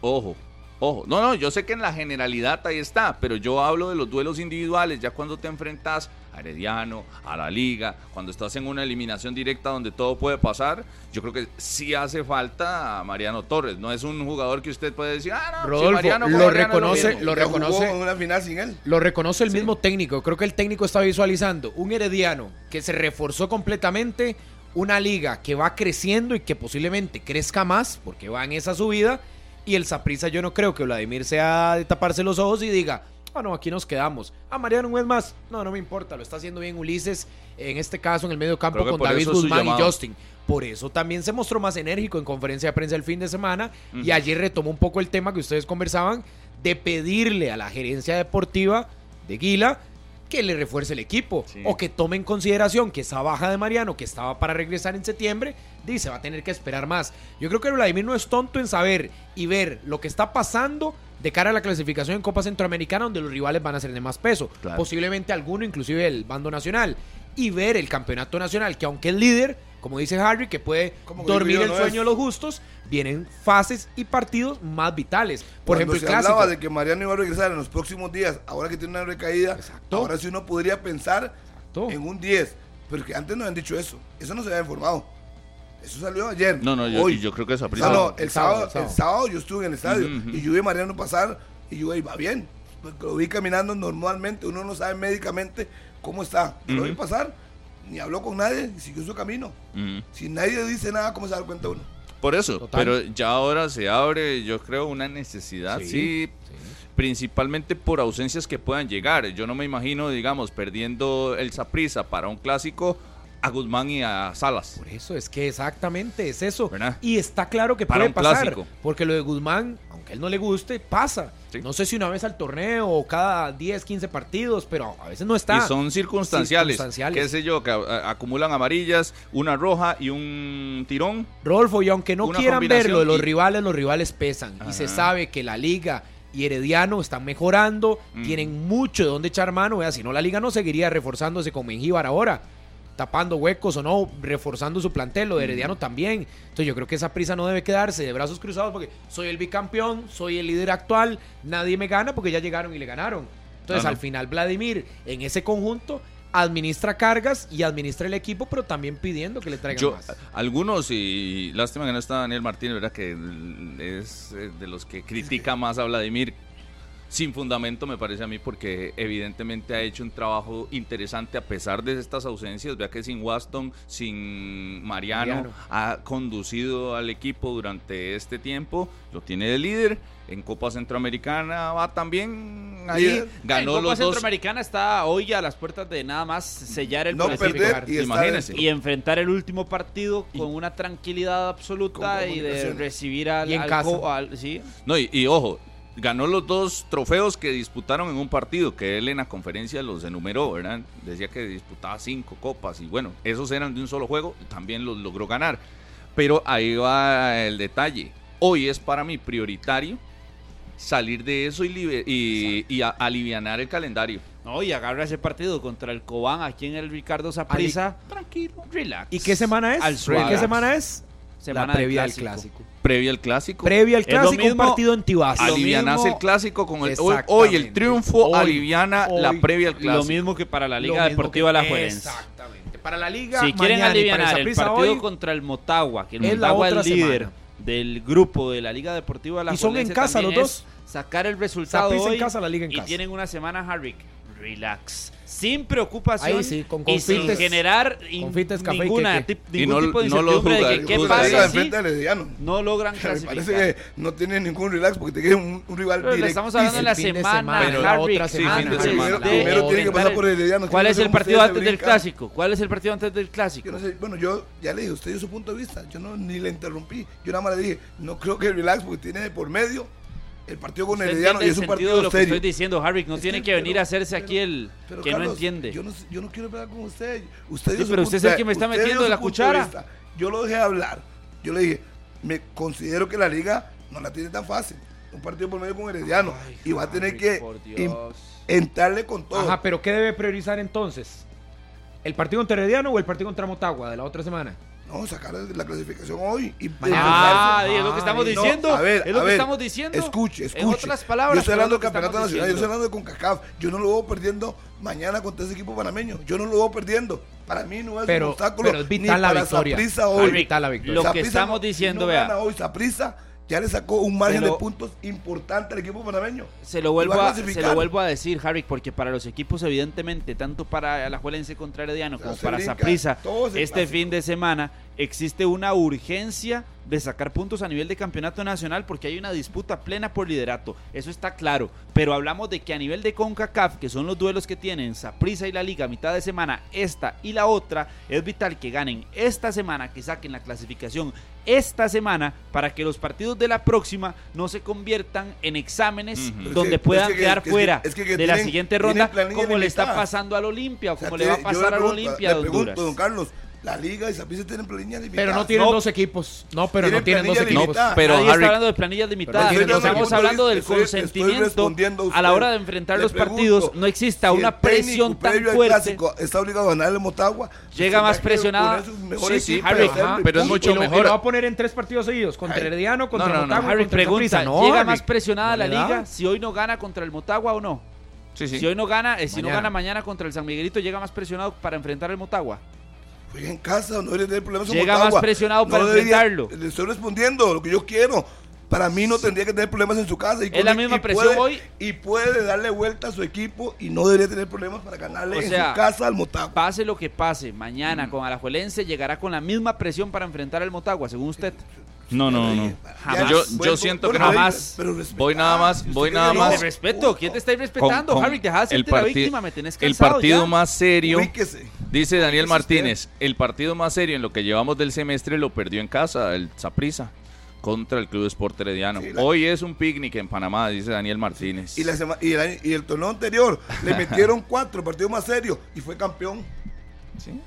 ojo, ojo. No, no, yo sé que en la generalidad ahí está, pero yo hablo de los duelos individuales, ya cuando te enfrentas a Herediano, a la liga, cuando estás en una eliminación directa donde todo puede pasar, yo creo que sí hace falta a Mariano Torres. No es un jugador que usted puede decir, ah, no, Rodolfo, Mariano lo reconoce, lo, reconoce. una final sin él. Lo reconoce el mismo técnico. Creo que el técnico está visualizando un Herediano que se reforzó completamente una liga que va creciendo y que posiblemente crezca más porque va en esa subida. Y el Saprisa, yo no creo que Vladimir sea de taparse los ojos y diga, ah, no, aquí nos quedamos. Ah, Mariano, un más. No, no me importa, lo está haciendo bien Ulises, en este caso en el medio campo con David Guzmán y Justin. Por eso también se mostró más enérgico en conferencia de prensa el fin de semana y ayer retomó un poco el tema que ustedes conversaban de pedirle a la gerencia deportiva de Guila que le refuerce el equipo o que tome en consideración que esa baja de Mariano que estaba para regresar en septiembre, dice, va a tener que esperar más. Yo creo que Vladimir no es tonto en saber y ver lo que está pasando de cara a la clasificación en Copa Centroamericana donde los rivales van a ser de más peso, posiblemente alguno inclusive el bando nacional y ver el campeonato nacional que aunque es líder como dice Harry, que puede dormir el sueño de los justos, vienen fases y partidos más vitales. Por ejemplo, el se hablaba de que Mariano iba a regresar en los próximos días, ahora que tiene una recaída, ahora sí uno podría pensar en un 10, pero que antes no habían dicho eso. Eso no se había informado. Eso salió ayer. No, no, yo, Hoy. yo creo que esa prisa. No, el, sábado, el, sábado, yo estuve en el estadio y yo vi a Mariano pasar y yo iba bien. Lo vi caminando normalmente, uno no sabe médicamente cómo está. Lo vi pasar ni habló con nadie y siguió su camino. Si nadie dice nada, ¿cómo se da cuenta uno? Por eso, pero ya ahora se abre, yo creo, una necesidad, sí, principalmente por ausencias que puedan llegar. Yo no me imagino, digamos, perdiendo el Saprisa para un clásico a Guzmán y a Salas. Por eso es que exactamente es eso. Y está claro que puede pasar. Porque lo de Guzmán, aunque a él no le guste, pasa. No sé si una vez al torneo o cada 10, 15 partidos, pero a veces no está. Y son circunstanciales. circunstanciales. Qué sé yo, que acumulan amarillas, una roja y un tirón. Rolfo, y aunque no quieran verlo de los rivales, los rivales pesan. Y se sabe que la liga y Herediano están mejorando, tienen mucho de dónde echar mano. Vea, si no, la liga no seguiría reforzándose con Mengíbar ahora tapando huecos o no, reforzando su plantel, lo de Herediano también. Entonces yo creo que esa prisa no debe quedarse de brazos cruzados porque soy el bicampeón, soy el líder actual, nadie me gana porque ya llegaron y le ganaron. Entonces al final Vladimir en ese conjunto administra cargas y administra el equipo, pero también pidiendo que le traigan más. Algunos, y lástima que no está Daniel Martínez, ¿verdad? Que es eh, de los que critica más a Vladimir sin fundamento me parece a mí porque evidentemente ha hecho un trabajo interesante a pesar de estas ausencias. Vea que sin Waston, sin Mariano, ha conducido al equipo durante este tiempo, lo tiene de líder. En Copa Centroamericana va también ahí, ganó en Copa Centroamericana está hoy a las puertas de nada más sellar el no y, y enfrentar el último partido con una tranquilidad absoluta y de recibir al, al, ¿sí? No, y ojo, ganó los dos trofeos que disputaron en un partido, que él en la conferencia los enumeró, ¿verdad? Decía que disputaba cinco copas y bueno, esos eran de un solo juego, también los logró ganar. Pero ahí va el detalle. Hoy es para mí prioritario salir de eso y, y, alivianar el calendario. No, y agarra ese partido contra el Cobán aquí en el Ricardo Zaprisa. Tranquilo, relax. ¿Y qué semana es? ¿Qué semana es? Semana previa al clásico. Previa al clásico. Previa al clásico, un partido en Tibás. Alivianas el clásico con el hoy, el triunfo aliviana la previa al clásico. Lo mismo que para la Liga Deportiva La Juelense. Exactamente. Para la Liga Si quieren aliviar el partido contra el Motagua, que el Motagua es el líder del grupo de la Liga Deportiva La Y son en casa los dos. Sacar el resultado hoy en casa, la Liga en y tienen una semana Harrick. Relax sin preocupación con y sin generar ninguna ningún tipo de incertidumbre de que qué pasa no logran clasificar. parece que no tiene ningún relax porque tiene un, un rival pero directo. estamos hablando de la semana, pero la otra semana. Sí, primero, primero tiene que pasar por Herediano. ¿Cuál es el partido antes del clásico? ¿Cuál es el partido antes del clásico? Yo no sé, bueno, yo ya le dije, usted dio su punto de vista, yo no ni le interrumpí, yo nada más le dije, no creo que el relax porque tiene por medio el partido con Herediano y es un partido de lo serio. que estoy diciendo, Harry, no tiene que, venir a hacerse aquí el que no entiende. Yo no, yo no quiero hablar con usted. Usted sí, pero usted es el que me está metiendo de la cuchara. yo lo dejé hablar. Yo le dije, me considero que la liga no la tiene tan fácil. Un partido por medio con Herediano y va a tener que entrarle con todo. Ajá, pero ¿qué debe priorizar entonces? ¿El partido contra Herediano o el partido contra Motagua de la otra semana? No, sacar la clasificación hoy. Y ah, es lo que estamos diciendo. a ver, es lo que estamos diciendo. Escuche, escuche. En otras palabras. Yo estoy hablando del campeonato nacional, yo estoy hablando de CONCACAF. Yo no lo veo perdiendo mañana contra ese equipo panameño. Yo no lo veo perdiendo. Para mí no es un obstáculo. Pero es vital la victoria. hoy. vital la victoria. Lo que estamos diciendo, no vea. Hoy Saprisa ya le sacó un margen de puntos importante al equipo panameño. Se lo, vuelvo a, se lo vuelvo a decir, Harry, porque para los equipos, evidentemente, tanto para la Juelense contra Herediano como para Saprisa, este fin de semana, existe una urgencia de sacar puntos a nivel de campeonato nacional porque hay una disputa plena por liderato. Eso está claro. Pero hablamos de que a nivel de CONCACAF, que son los duelos que tienen Saprissa y la Liga a mitad de semana, esta y la otra, es vital que ganen esta semana, que saquen la clasificación esta semana para que los partidos de la próxima no se conviertan en exámenes donde puedan quedar fuera de la siguiente ronda, como le está pasando al Olimpia o como le va a pasar al Olimpia de Honduras. don Carlos, la liga y Saprissa tienen planillas limitadas. Pero no tienen dos equipos. No, pero no tienen dos equipos. No, pero Nadie está hablando de planillas limitadas. estamos hablando del consentimiento a, la hora de enfrentar los partidos. No exista una presión tan fuerte. está obligado a ganar el Motagua. Llega más presionada. Sí, sí, Harry, pero, es mucho mejor. lo va a poner en tres partidos seguidos. Contra Herediano, contra el Motagua. Harry pregunta, ¿llega más presionada la liga si hoy no gana contra el Motagua o no? Si hoy no gana, eh, si no gana mañana contra el San Miguelito, llega más presionado para enfrentar el Motagua. Juega en casa, no debería tener problemas. Llega más presionado para enfrentarlo. Le estoy respondiendo lo que yo quiero. Para mí no tendría que tener problemas en su casa. Y es la misma presión hoy. Y puede darle vuelta a su equipo y no debería tener problemas para ganarle en su casa al Motagua. Pase lo que pase, mañana mm. con Alajuelense llegará con la misma presión para enfrentar al Motagua, según usted. No, no, no. Yo, yo siento que jamás. Voy nada más, voy nada más. Te respeto, ¿quién te está respetando, Harry? Te el la víctima, me tenés El partido más serio, dice Daniel Martínez, el partido más serio en lo que llevamos del semestre lo perdió en casa, el Zaprisa contra el Club Sport Herediano. Hoy es un picnic en Panamá, dice Daniel Martínez. Y, el, y el torneo anterior le metieron cuatro, el partido más serio, y fue campeón. Sí.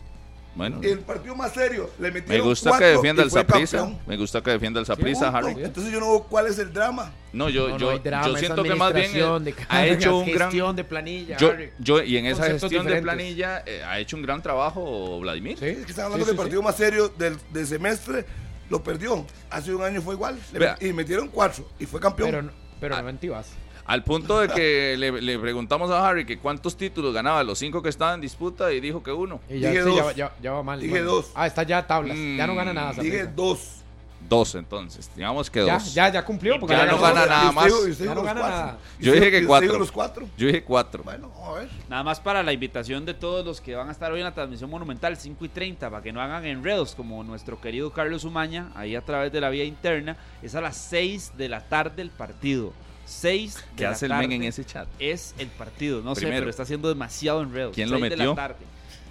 Bueno. El partido más serio. Le metieron me gusta que defienda el Saprisa. Me gusta que defienda el Saprisa, Harry. Entonces yo no veo cuál es el drama. No, yo, yo, yo siento que más bien ha hecho un gran gestión de planilla. Yo, yo, y en esa gestión de planilla eh, ha hecho un gran trabajo Vladimir. Sí, es que están hablando del partido más serio del, del, semestre. Lo perdió. Hace un año fue igual. y metieron cuatro y fue campeón. Pero, pero no mentivas. Al punto de que le, preguntamos a Harry que cuántos títulos ganaba, los cinco que estaban en disputa, y dijo que uno. ya, Dije dos. Ya, va mal. Dije dos. Ah, está ya tablas. ya no gana nada. Dije dos. Dos, entonces. Digamos que dos. Ya, ya cumplió. Porque ya, no gana nada más. ya no gana nada. Yo dije que cuatro. los cuatro. Yo dije cuatro. Bueno, a ver. Nada más para la invitación de todos los que van a estar hoy en la transmisión monumental, 5 y 30, para que no hagan enredos como nuestro querido Carlos Umaña, ahí a través de la vía interna. Es a las 6 de la tarde el partido. 6 de ¿Qué hace el men en ese chat? Es el partido, no sé, pero está haciendo demasiado enredo. ¿Quién lo metió?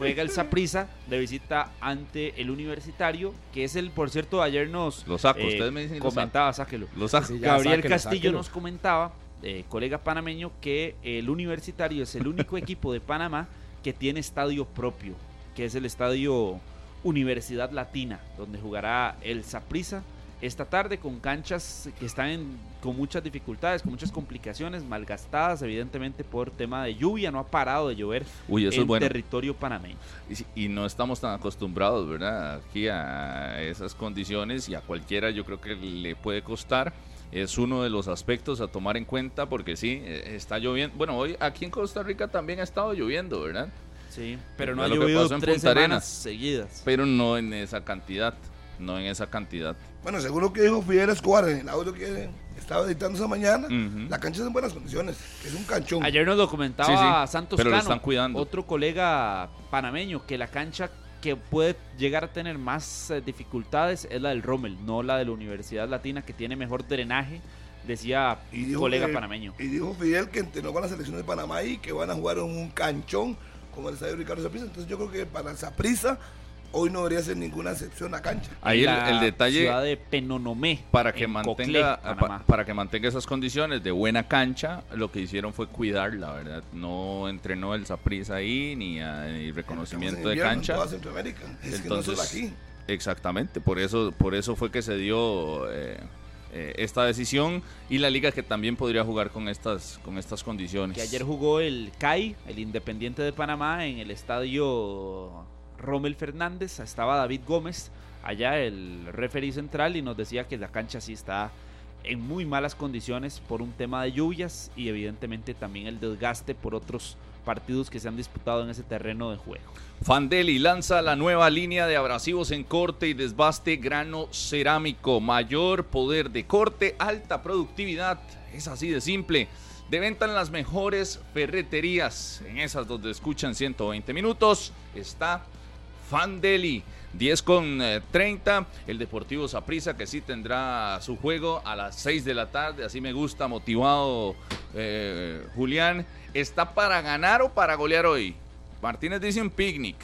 Juega el Saprisa de visita ante el Universitario, que es el, por cierto, ayer nos lo saco, eh, me dicen comentaba, sáquelo. Lo saco. Gabriel Castillo nos comentaba, eh, colega panameño, que el Universitario es el único equipo de Panamá que tiene estadio propio, que es el estadio Universidad Latina, donde jugará el Saprisa esta tarde con canchas que están con muchas dificultades, con muchas complicaciones, malgastadas evidentemente por tema de lluvia, no ha parado de llover en territorio panameño. Y, no estamos tan acostumbrados, ¿verdad? Aquí a esas condiciones y a cualquiera yo creo que le puede costar. Es uno de los aspectos a tomar en cuenta porque sí, e, está lloviendo. Bueno, hoy aquí en Costa Rica también ha estado lloviendo, ¿verdad? Sí, pero no ha llovido tres semanas seguidas. Pero no en esa cantidad, no en esa cantidad. Bueno, según lo que dijo Fidel Escobar en el audio que estaba editando esa mañana, la cancha es en buenas condiciones, es un canchón. Ayer nos documentaba Santos pero Cano, están cuidando. otro colega panameño, que la cancha que puede llegar a tener más eh, dificultades es la del Rommel, no la de la Universidad Latina, que tiene mejor drenaje, decía y colega panameño. Y dijo Fidel que entrenó con la selección de Panamá y que van a jugar en un canchón como el estadio Ricardo Zaprisa. Entonces yo creo que para Zaprisa hoy no debería ser ninguna excepción a cancha. Ahí el, detalle ciudad de Penonomé para que mantenga para que mantenga esas condiciones de buena cancha, lo que hicieron fue cuidarla, ¿verdad? No entrenó el Saprissa ahí ni, a, reconocimiento de cancha. Entonces, aquí. Exactamente, por eso por eso fue que se dio eh, eh, esta decisión y la liga que también podría jugar con estas con estas condiciones. Que ayer jugó el CAI, el Independiente de Panamá en el estadio Rommel Fernández, estaba David Gómez, allá el referee central, y nos decía que la cancha sí está en muy malas condiciones por un tema de lluvias y evidentemente también el desgaste por otros partidos que se han disputado en ese terreno de juego. Fandeli lanza la nueva línea de abrasivos en corte y desbaste grano cerámico, mayor poder de corte, alta productividad, es así de simple. De venta en las mejores ferreterías, en esas donde escuchan 120 minutos, está Fandeli. 10 con 30, eh, el Deportivo Saprissa que sí tendrá su juego a las 6 de la tarde, así me gusta, motivado eh, Julián. ¿Está para ganar o para golear hoy? Martínez dice un picnic.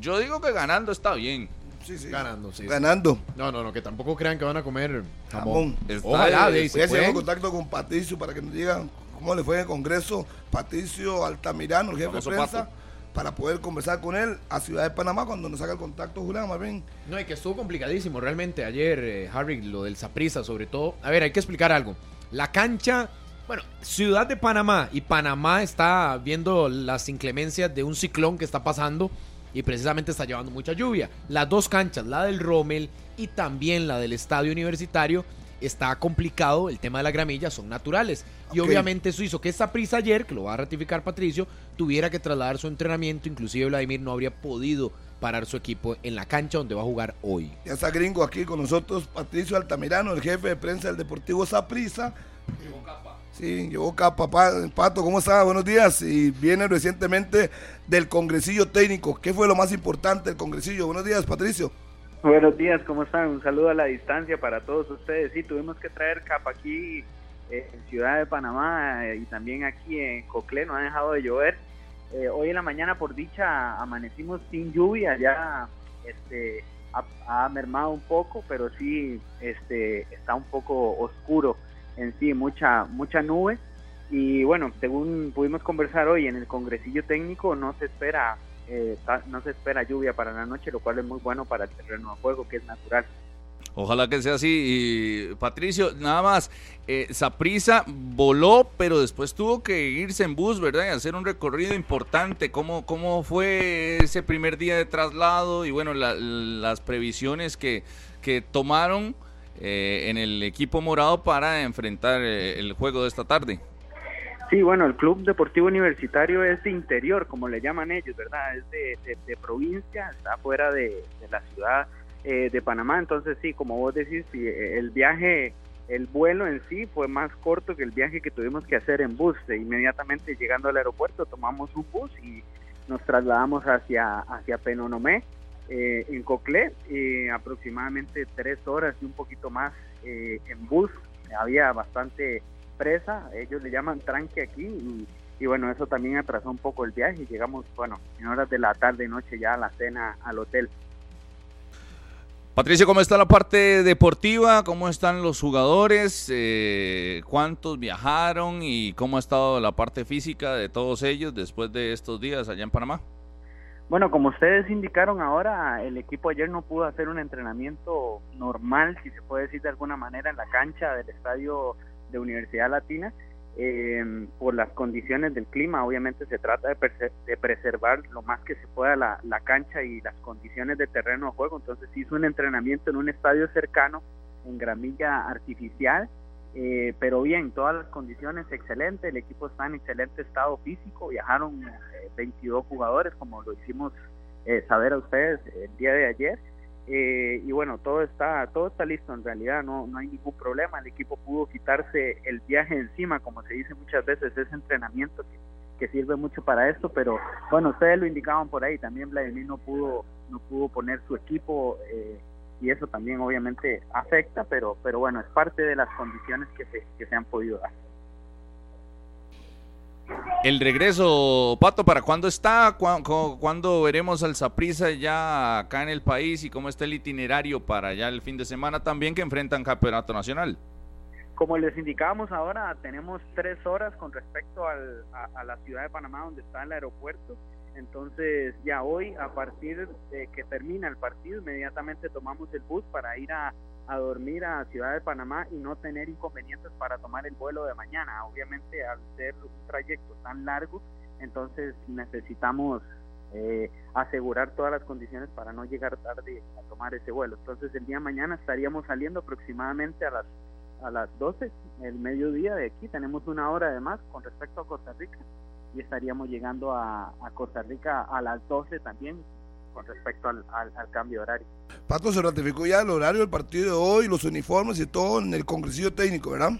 Yo digo que ganando está bien. Sí, sí. Ganando, sí. Ganando. No, no, no, que tampoco crean que van a comer jamón. jamón. Ojalá, de, se en contacto con Patricio para que nos digan cómo le fue en el Congreso. Patricio Altamirano, el jefe de prensa para poder conversar con él a Ciudad de Panamá cuando nos haga el contacto, Julián, más bien. No, y que estuvo complicadísimo realmente ayer, eh, Harry, lo del Saprisa sobre todo. A ver, hay que explicar algo. La cancha, bueno, Ciudad de Panamá y Panamá está viendo las inclemencias de un ciclón que está pasando y precisamente está llevando mucha lluvia. Las dos canchas, la del Rommel y también la del Estadio Universitario, está complicado, el tema de la gramilla son naturales. Y obviamente eso hizo que esta prisa ayer, que lo va a ratificar Patricio, tuviera que trasladar su entrenamiento. Inclusive Vladimir no habría podido parar su equipo en la cancha donde va a jugar hoy. Ya está gringo aquí con nosotros, Patricio Altamirano, el jefe de prensa del Deportivo Saprisa. Llevó capa. Sí, llevó capa. Pato, ¿cómo está? Buenos días. Y viene recientemente del congresillo técnico. ¿Qué fue lo más importante del congresillo? Buenos días, Patricio. Buenos días, ¿cómo están? Un saludo a la distancia para todos ustedes. Sí, tuvimos que traer capa aquí eh, en Ciudad de Panamá eh, y también aquí en Coclé, no ha dejado de llover. Eh, hoy en la mañana, por dicha, amanecimos sin lluvia, ya este, ha, mermado un poco, pero sí este, está un poco oscuro en sí, mucha, mucha nube. Y bueno, según pudimos conversar hoy en el congresillo técnico, no se espera eh, no se espera lluvia para la noche, lo cual es muy bueno para el terreno de juego, que es natural. Ojalá que sea así. Y, Patricio, nada más, eh, Saprisa voló, pero después tuvo que irse en bus, ¿verdad? Y hacer un recorrido importante. ¿Cómo, cómo fue ese primer día de traslado? Y bueno, las previsiones que, que tomaron eh, en el equipo morado para enfrentar eh, el juego de esta tarde. Sí, bueno, el Club Deportivo Universitario es de interior, como le llaman ellos, ¿verdad? Es de, provincia, está fuera de, la ciudad eh, de Panamá. Entonces, sí, como vos decís, el viaje, el vuelo en sí fue más corto que el viaje que tuvimos que hacer en bus. De inmediatamente llegando al aeropuerto, tomamos un bus y nos trasladamos hacia, hacia Penonomé, eh, en Coclé, eh, aproximadamente tres horas y un poquito más en bus. Había bastante presa, ellos le llaman tranque aquí y, bueno, eso también atrasó un poco el viaje y llegamos, bueno, en horas de la tarde y noche ya a la cena al hotel. Patricio, ¿cómo está la parte deportiva? ¿Cómo están los jugadores? Eh, ¿Cuántos viajaron? ¿Y cómo ha estado la parte física de todos ellos después de estos días allá en Panamá? Bueno, como ustedes indicaron ahora, el equipo ayer no pudo hacer un entrenamiento normal, si se puede decir de alguna manera, en la cancha del estadio de Universidad Latina. Eh, por las condiciones del clima, obviamente se trata de, preservar lo más que se pueda la, cancha y las condiciones de terreno de juego. Entonces hizo un entrenamiento en un estadio cercano, en gramilla artificial, eh, pero bien, todas las condiciones excelentes, el equipo está en excelente estado físico, viajaron 22 eh, jugadores, como lo hicimos saber a ustedes el día de ayer. Eh, y bueno, todo está, todo está listo en realidad, no, no hay ningún problema. El equipo pudo quitarse el viaje encima, como se dice muchas veces, ese entrenamiento que, sirve mucho para esto, pero bueno, ustedes lo indicaban por ahí, también Vladimir no pudo, no pudo poner su equipo eh, y eso también obviamente afecta, pero, pero bueno, es parte de las condiciones que se, que se han podido dar. El regreso, Pato, ¿para cuándo está? ¿Cuándo, veremos al Saprisa ya acá en el país y cómo está el itinerario para ya el fin de semana también que enfrentan Campeonato Nacional? Como les indicábamos ahora, tenemos tres horas con respecto a, la ciudad de Panamá donde está el aeropuerto. Entonces ya hoy, a partir de que termina el partido, inmediatamente tomamos el bus para ir a, a dormir a Ciudad de Panamá y no tener inconvenientes para tomar el vuelo de mañana. Obviamente al ser un trayecto tan largo, entonces necesitamos eh, asegurar todas las condiciones para no llegar tarde a tomar ese vuelo. Entonces el día de mañana estaríamos saliendo aproximadamente a las a las 12, el mediodía de aquí, tenemos una hora de más con respecto a Costa Rica y estaríamos llegando a, a Costa Rica a las 12 también con respecto al, cambio de horario. Pato, se ratificó ya el horario del partido de hoy, los uniformes y todo en el congresillo técnico, ¿verdad?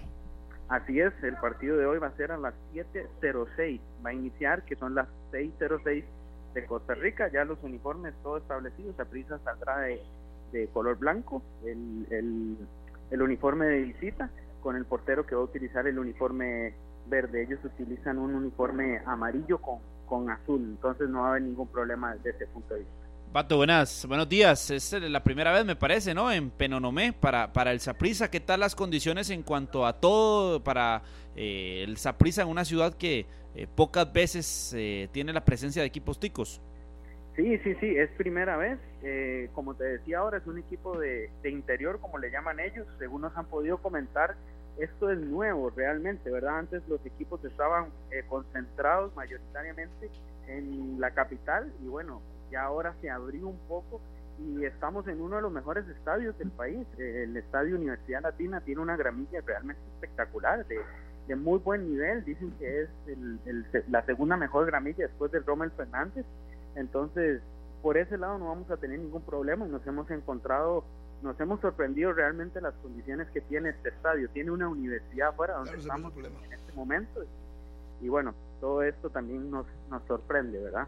Así es, el partido de hoy va a ser a las 7.06, va a iniciar, que son las 6.06 de Costa Rica, ya los uniformes todo establecidos, prisa saldrá de, de color blanco, el, el, el, uniforme de visita, con el portero que va a utilizar el uniforme verde. Ellos utilizan un uniforme amarillo con, con azul, entonces no va a haber ningún problema desde ese punto de vista. Pato, buenas, buenos días. Es la primera vez, me parece, ¿no? En Penonomé para, para el Saprisa. ¿Qué tal las condiciones en cuanto a todo para eh, el Saprisa en una ciudad que eh, pocas veces eh, tiene la presencia de equipos ticos? Sí, sí, sí, es primera vez. como te decía ahora, es un equipo de, de, interior, como le llaman ellos. Según nos han podido comentar, esto es nuevo realmente, ¿verdad? Antes los equipos estaban concentrados mayoritariamente en la capital y bueno, ya ahora se abrió un poco y estamos en uno de los mejores estadios del país. El Estadio Universidad Latina tiene una gramilla realmente espectacular, de, de muy buen nivel. Dicen que es el, la segunda mejor gramilla después del Rommel Fernández. Entonces, por ese lado no vamos a tener ningún problema nos hemos encontrado, nos hemos sorprendido realmente las condiciones que tiene este estadio. Tiene una universidad afuera donde estamos en este momento. Y, y bueno, todo esto también nos, nos sorprende, ¿verdad?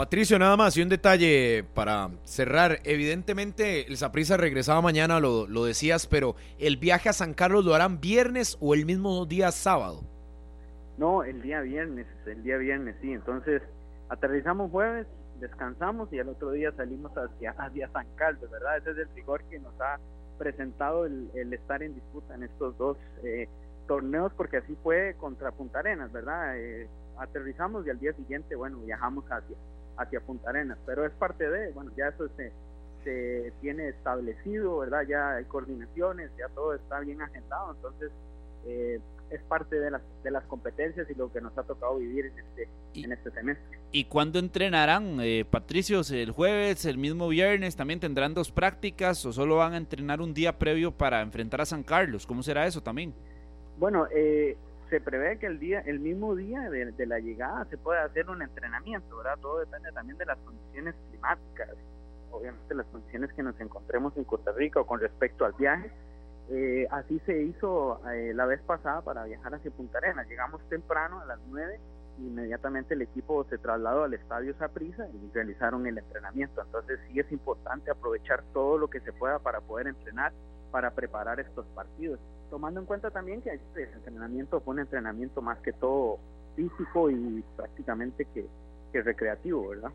Patricio, nada más, y un detalle para cerrar. Evidentemente, el Saprisa regresaba mañana, lo, lo, decías, pero ¿el viaje a San Carlos lo harán viernes o el mismo día sábado? No, el día viernes, el día viernes, sí. Entonces, aterrizamos jueves, descansamos y al otro día salimos hacia, hacia San Carlos, ¿verdad? Ese es el rigor que nos ha presentado el, estar en disputa en estos dos eh, torneos, porque así fue contra Punta Arenas, ¿verdad? Eh, aterrizamos y al día siguiente, bueno, viajamos hacia hacia Punta Arenas, pero es parte de, bueno, ya eso se, se tiene establecido, ¿verdad? Ya hay coordinaciones, ya todo está bien agendado, entonces eh, es parte de las, de las competencias y lo que nos ha tocado vivir en este, en este semestre. ¿Y cuándo entrenarán, eh, Patricios? ¿El jueves, el mismo viernes? ¿También tendrán dos prácticas o solo van a entrenar un día previo para enfrentar a San Carlos? ¿Cómo será eso también? Bueno, eh, se prevé que el día, el mismo día de, la llegada se pueda hacer un entrenamiento, ¿verdad? Todo depende también de las condiciones climáticas, obviamente las condiciones que nos encontremos en Costa Rica o con respecto al viaje. Eh, así se hizo eh, la vez pasada para viajar hacia Punta Arenas. Llegamos temprano a las 9 y inmediatamente el equipo se trasladó al estadio Saprisa y realizaron el entrenamiento. Entonces sí es importante aprovechar todo lo que se pueda para poder entrenar, para preparar estos partidos tomando en cuenta también que el entrenamiento fue un entrenamiento más que todo físico y prácticamente que, recreativo, ¿verdad?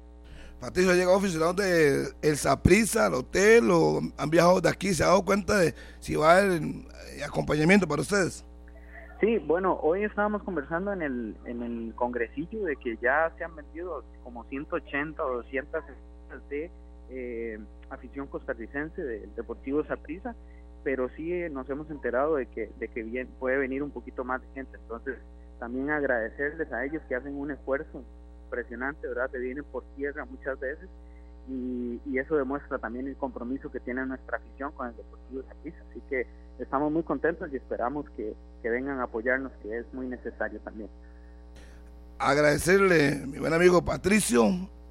Patricio ha llegado oficial de El Saprisa, al hotel, o han viajado de aquí, ¿se ha dado cuenta de si va haber eh, acompañamiento para ustedes? Sí, bueno, hoy estábamos conversando en el, en el congresillo de que ya se han vendido como 180 o 200 de eh, afición costarricense del Deportivo Saprisa pero sí eh, nos hemos enterado de que, de que puede venir un poquito más de gente. Entonces, también agradecerles a ellos que hacen un esfuerzo impresionante, ¿verdad? Te vienen por tierra muchas veces y, eso demuestra también el compromiso que tiene nuestra afición con el Deportivo de Saprissa. Así que estamos muy contentos y esperamos que, que vengan a apoyarnos, que es muy necesario también. Agradecerle, mi buen amigo Patricio,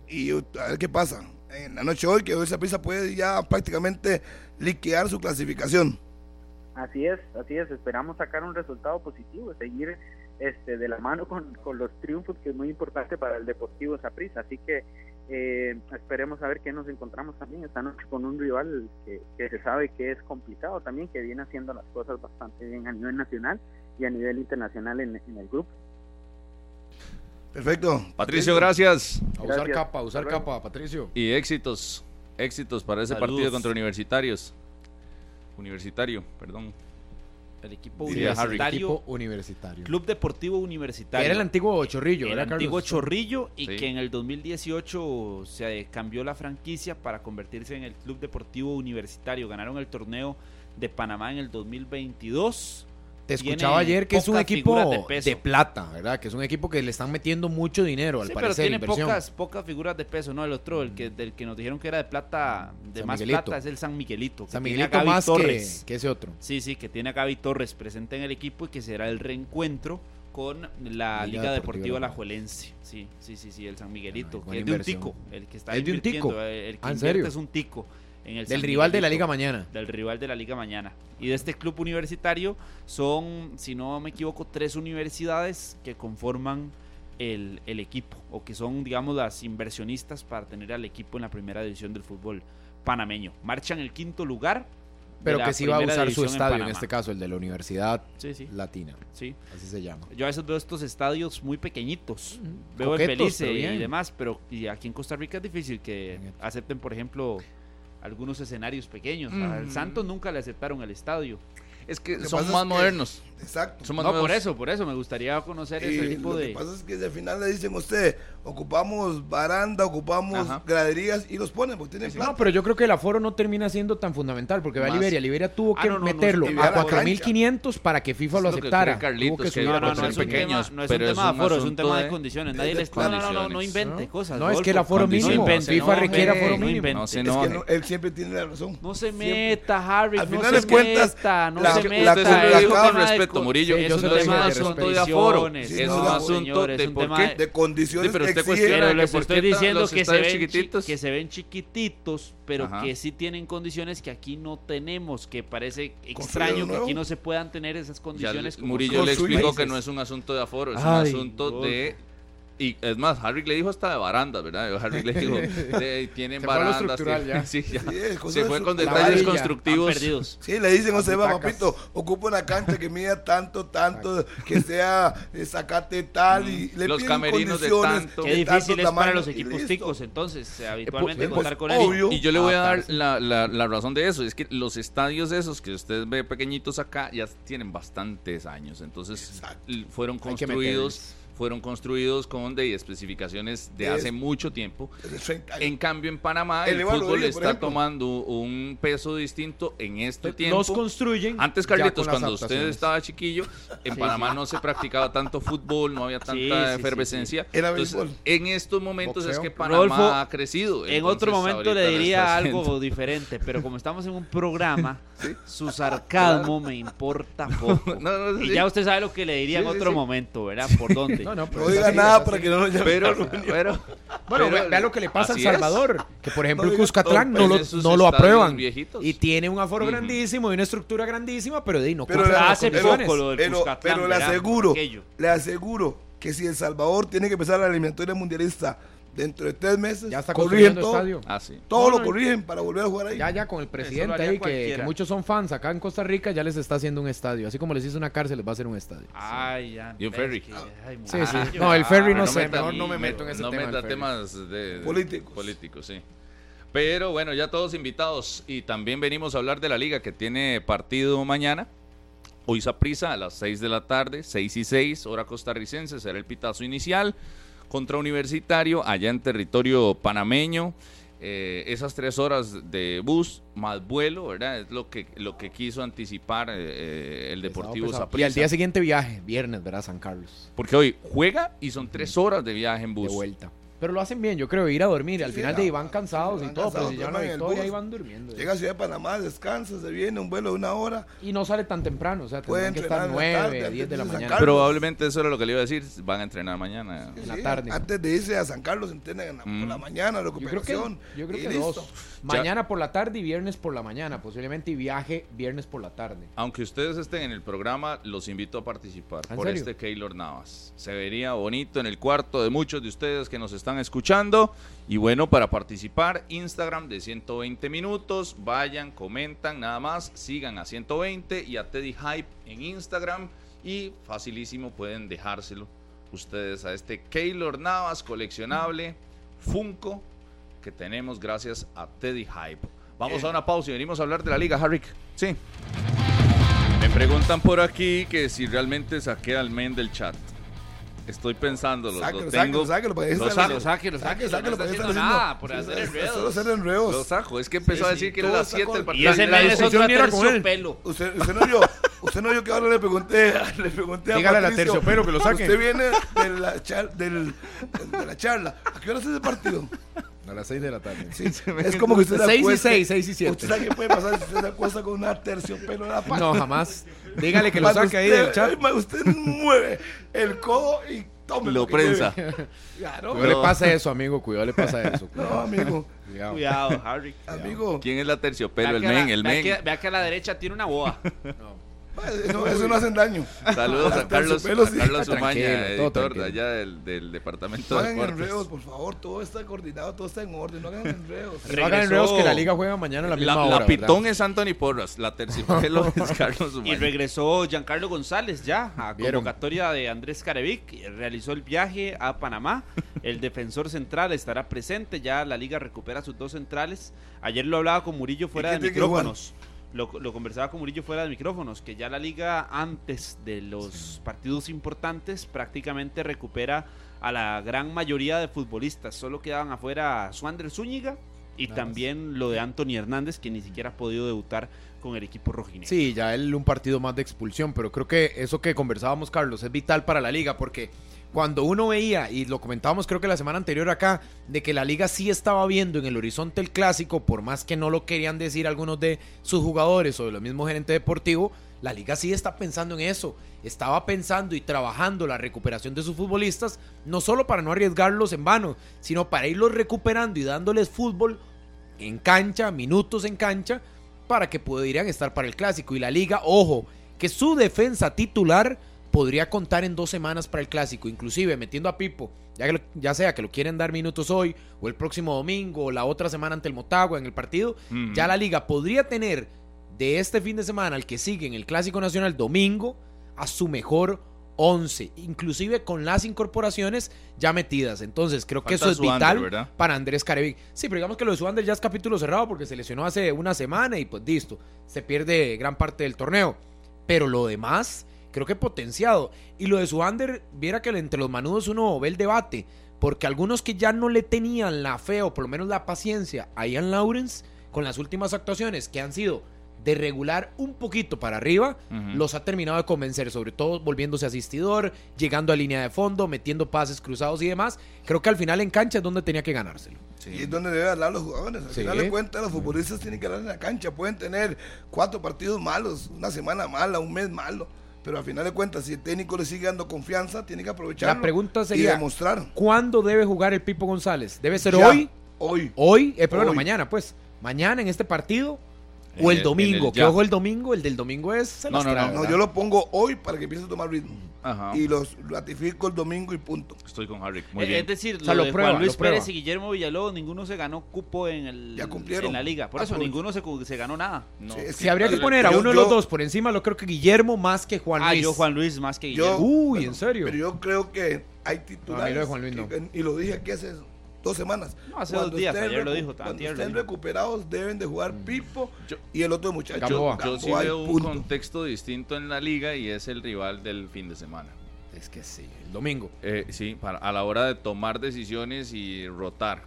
y a ver qué pasa en la noche hoy, que hoy pisa puede ya prácticamente liquidar su clasificación. Así es, así es, esperamos sacar un resultado positivo, seguir este, de la mano con, los triunfos, que es muy importante para el Deportivo Saprissa. Así que eh, esperemos a ver qué nos encontramos también esta noche con un rival que, se sabe que es complicado también, que viene haciendo las cosas bastante bien a nivel nacional y a nivel internacional en el grupo. Perfecto. Patricio, gracias. A usar capa, a usar capa, Patricio. Y éxitos, éxitos para ese partido contra universitarios. Universitario, perdón. El equipo universitario, Club Deportivo Universitario. Era el antiguo Chorrillo, El antiguo Chorrillo y que en el 2018 se cambió la franquicia para convertirse en el Club Deportivo Universitario. Ganaron el torneo de Panamá en el 2022 te escuchaba ayer que es un equipo de, plata, ¿verdad? Que es un equipo que le están metiendo mucho dinero, al parecer. Pero tiene pocas, pocas figuras de peso, ¿no? El otro, el que, del que nos dijeron que era de plata, de más plata, es el San Miguelito. San Miguelito más Torres. Que, ese otro. Sí, sí, que tiene a Gaby Torres presente en el equipo y que será el reencuentro con la Liga, Deportiva, La Juelense. Sí, sí, sí, sí, el San Miguelito, que es de un tico. El que está ¿Es de un tico? El que ¿Ah, es un tico del rival de la Liga Mañana. Del rival de la Liga Mañana. Y de este club universitario son, si no me equivoco, tres universidades que conforman el, el, equipo o que son, digamos, las inversionistas para tener al equipo en la primera división del fútbol panameño. Marchan el quinto lugar. Pero que sí va a usar su estadio, en, este caso, el de la Universidad Latina. Sí. Así se llama. Yo a veces veo estos estadios muy pequeñitos. Veo el Belice y demás, pero y aquí en Costa Rica es difícil que acepten, por ejemplo, algunos escenarios pequeños. Al Santos nunca le aceptaron el estadio. Es que son más modernos. Exacto. no, por eso, por eso me gustaría conocer ese tipo de. Lo que pasa es que al final le dicen a usted, ocupamos baranda, ocupamos graderías y los ponen porque tienen No, pero yo creo que el aforo no termina siendo tan fundamental porque va a Liberia. Liberia tuvo ah, que meterlo a 4.500 para que FIFA lo aceptara. tuvo que subir no, no, no, es pequeños, no es un tema de aforo, es un tema de condiciones. Nadie les No, no, no, no invente cosas. No, es que el aforo mínimo. FIFA requiere aforo mínimo. Él siempre tiene la razón. No se meta, Harry. Al final de cuentas, no se meta. Respeto, Murillo. Eso no es un asunto de aforo. Es un asunto de por qué. De condiciones pero usted pero les estoy diciendo que se, ven que se ven chiquititos, pero que sí tienen condiciones que aquí no tenemos, que parece extraño que aquí no se puedan tener esas condiciones. Murillo le explicó que no es un asunto de aforo, es un asunto de y es más, Harry le dijo hasta de barandas, ¿verdad? Harry le dijo, tienen barandas. ya. Sí, ya. se fue con detalles constructivos. Sí, le dicen, o sea, va, papito, ocupa una cancha que mida tanto, tanto, que sea sacate tal. y le Los camerinos de tanto. Qué difícil es para los equipos ticos, entonces, eh, habitualmente contar con él. Y yo le voy a dar la, la, la, razón de eso. Es que los estadios esos que usted ve pequeñitos acá ya tienen bastantes años. Entonces, fueron construidos fueron construidos con de especificaciones de hace mucho tiempo. En cambio, en Panamá el, fútbol está tomando un peso distinto en este tiempo. Los construyen. Antes, Carlitos, cuando usted estaba chiquillo, en Panamá no se practicaba tanto fútbol, no había tanta efervescencia. Entonces, en estos momentos es que Panamá ha crecido. En otro momento le diría algo diferente, pero como estamos en un programa, su sarcasmo me importa poco. y ya usted sabe lo que le diría en otro momento, ¿verdad? ¿Por dónde? No, no, no diga nada para que no lo llame. Pero, pero, bueno, vea, lo que le pasa a El Salvador, que por ejemplo el Cuscatlán no lo, no lo aprueban. Y tiene un aforo grandísimo y una estructura grandísima, pero de no pero hace poco lo del Cuscatlán. Pero le aseguro, le aseguro que si El Salvador tiene que empezar la eliminatoria mundialista dentro de tres meses ya está corrigen todo, estadio. Ah, todo lo corrigen para volver a jugar ahí. Ya, ya con el presidente ahí, que, muchos son fans acá en Costa Rica, ya les está haciendo un estadio. Así como les hizo una cárcel, les va a hacer un estadio. Ay, ya. Y un ferry. sí, sí. No, el ferry no, sé, mejor no me meto en ese no tema. No meta temas de, políticos. Políticos, sí. Pero bueno, ya todos invitados y también venimos a hablar de la liga que tiene partido mañana. Hoy prisa a las 6 de la tarde, 6 y 6, hora costarricense, será el pitazo inicial contra Universitario allá en territorio panameño. Eh, esas tres horas de bus más vuelo, ¿verdad? Es lo que, lo que quiso anticipar eh, eh, el Deportivo Zaprisa. Y al día siguiente viaje, viernes, ¿verdad? San Carlos. Porque hoy juega y son tres horas de viaje en bus. De vuelta. Pero lo hacen bien, yo creo, ir a dormir. Al final de van cansados y todo, pero si ya una victoria, iban durmiendo. Llega a Ciudad de Panamá, descansa, se viene un vuelo de una hora. Y no sale tan temprano, o sea, pueden que estar 9, 10 de la mañana. Probablemente eso era lo que le iba a decir, van a entrenar mañana. en la tarde. Antes de irse a San Carlos, entrenan por la mm. mañana, recuperación. Yo creo que, yo creo que dos. Mañana por la tarde y viernes por la mañana, posiblemente y viaje viernes por la tarde. Aunque ustedes estén en el programa, los invito a participar por este Keylor Navas. Se vería bonito en el cuarto de muchos de ustedes que nos están escuchando. Y bueno, para participar, Instagram de 120 minutos, vayan, comentan, nada más, sigan a 120 y a Teddy Hype en Instagram y facilísimo pueden dejárselo ustedes a este Keylor Navas coleccionable Funko que tenemos gracias a Teddy Hype. Vamos a una pausa y venimos a hablar de la liga, Harrick. Sí. Me preguntan por aquí que si realmente saqué al men del chat. Estoy pensando, lo, sáquelo, lo tengo. Sáquelo, sáquelo, lo saco, sáquelo, sáquelo, sáquelo, no está nada por hacer enredos. Solo hacer enredos. Lo saco, es que empezó a decir que era las 7 del partido. Y ese men es otro terciopelo. Usted, usted no yo, usted no yo que ahora le pregunté, le pregunté a Dígale a la terciopelo que lo saque. Usted viene de la, char, del, de la charla. ¿A qué hora es ese partido? A las 6 de la tarde. Sí, es como que usted se 6 y 6, 6 y 7. ¿Usted sabe qué puede pasar si usted se acuesta con una terciopelo en la pata? No, jamás. Dígale que lo saque ahí del chat. Usted mueve el codo y tome lo, prensa. Claro. Cuidado le pasa eso, amigo. Cuidado le pasa eso. No, amigo. Cuidado, Harry. Amigo. ¿Quién es la terciopelo? El men, el men. Vea que a la derecha tiene una boa. No. Eso no hacen daño. Saludos a Carlos, a Carlos Umaña, editor de allá del, del departamento no de hagan enredos, por favor. Todo está coordinado, todo está en orden. No hagan enredos. no hagan enredos que la liga juega mañana a la misma la, hora. La pitón es Anthony Porras, la tercipelo es Carlos Umaña. Y regresó Giancarlo González ya a convocatoria de Andrés Carevic. Realizó el viaje a Panamá. El defensor central estará presente. Ya la liga recupera sus dos centrales. Ayer lo hablaba con Murillo fuera de micrófonos lo, conversaba con Murillo fuera de micrófonos, que ya la liga antes de los partidos importantes prácticamente recupera a la gran mayoría de futbolistas. Solo quedaban afuera Suander Zúñiga y también lo de Anthony Hernández, que ni siquiera ha podido debutar con el equipo rojinegro. Sí, ya él un partido más de expulsión, pero creo que eso que conversábamos, Carlos, es vital para la liga, porque cuando uno veía, y lo comentábamos creo que la semana anterior acá, de que la liga sí estaba viendo en el horizonte el clásico, por más que no lo querían decir algunos de sus jugadores o de los mismos gerentes deportivos, la liga sí está pensando en eso. Estaba pensando y trabajando la recuperación de sus futbolistas, no solo para no arriesgarlos en vano, sino para irlos recuperando y dándoles fútbol en cancha, minutos en cancha, para que pudieran estar para el clásico. Y la liga, ojo, que su defensa titular podría contar en dos semanas para el clásico, inclusive metiendo a Pipo, ya, ya sea que lo quieren dar minutos hoy o el próximo domingo o la otra semana ante el Motagua en el partido, ya la liga podría tener de este fin de semana al que sigue en el Clásico Nacional domingo a su mejor 11, inclusive con las incorporaciones ya metidas. Entonces, creo que eso es vital para Andrés Carevic. Sí, pero digamos que lo de Suander ya es capítulo cerrado porque se lesionó hace una semana y pues listo, se pierde gran parte del torneo. Pero lo demás, creo que potenciado. Y lo de Suander, viera que entre los manudos uno ve el debate, porque algunos que ya no le tenían la fe o por lo menos la paciencia a Ian Lawrence con las últimas actuaciones que han sido de regular un poquito para arriba, los ha terminado de convencer, sobre todo volviéndose asistidor, llegando a línea de fondo, metiendo pases cruzados y demás. Creo que al final en cancha es donde tenía que ganárselo. Y es donde deben hablar los jugadores. Al final de cuentas, los futbolistas tienen que hablar en la cancha. Pueden tener cuatro partidos malos, una semana mala, un mes malo pero al final de cuentas, si el técnico le sigue dando confianza, tiene que aprovecharlo La pregunta sería, y demostrar. ¿cuándo debe jugar el Pipo González? ¿Debe ser hoy? Hoy. Hoy, eh, pero bueno, mañana, pues. Mañana en este partido o el, domingo. que ojo el domingo, el del domingo es. No, no, no, yo lo pongo hoy para que empiece a tomar ritmo. Y los ratifico el domingo y punto. Estoy con Harry. Muy eh, bien. Es decir, lo, de Juan Luis Pérez y Guillermo Villalobos, ninguno se ganó cupo en, el, en la liga. Por eso, ninguno se, se, ganó nada. si habría que poner a uno de los dos por encima, lo creo que Guillermo más que Juan Luis. Ah, yo Juan Luis más que Guillermo. Uy, ¿en serio? Pero yo creo que hay titulares. y lo dije aquí hace dos semanas. No, hace dos días, ayer lo dijo. Cuando estén recuperados deben de jugar mm. Pipo y el otro muchacho. Yo, sí veo un contexto distinto en la liga y es el rival del fin de semana. Es que sí, el domingo. Eh, sí, para, a la hora de tomar decisiones y rotar.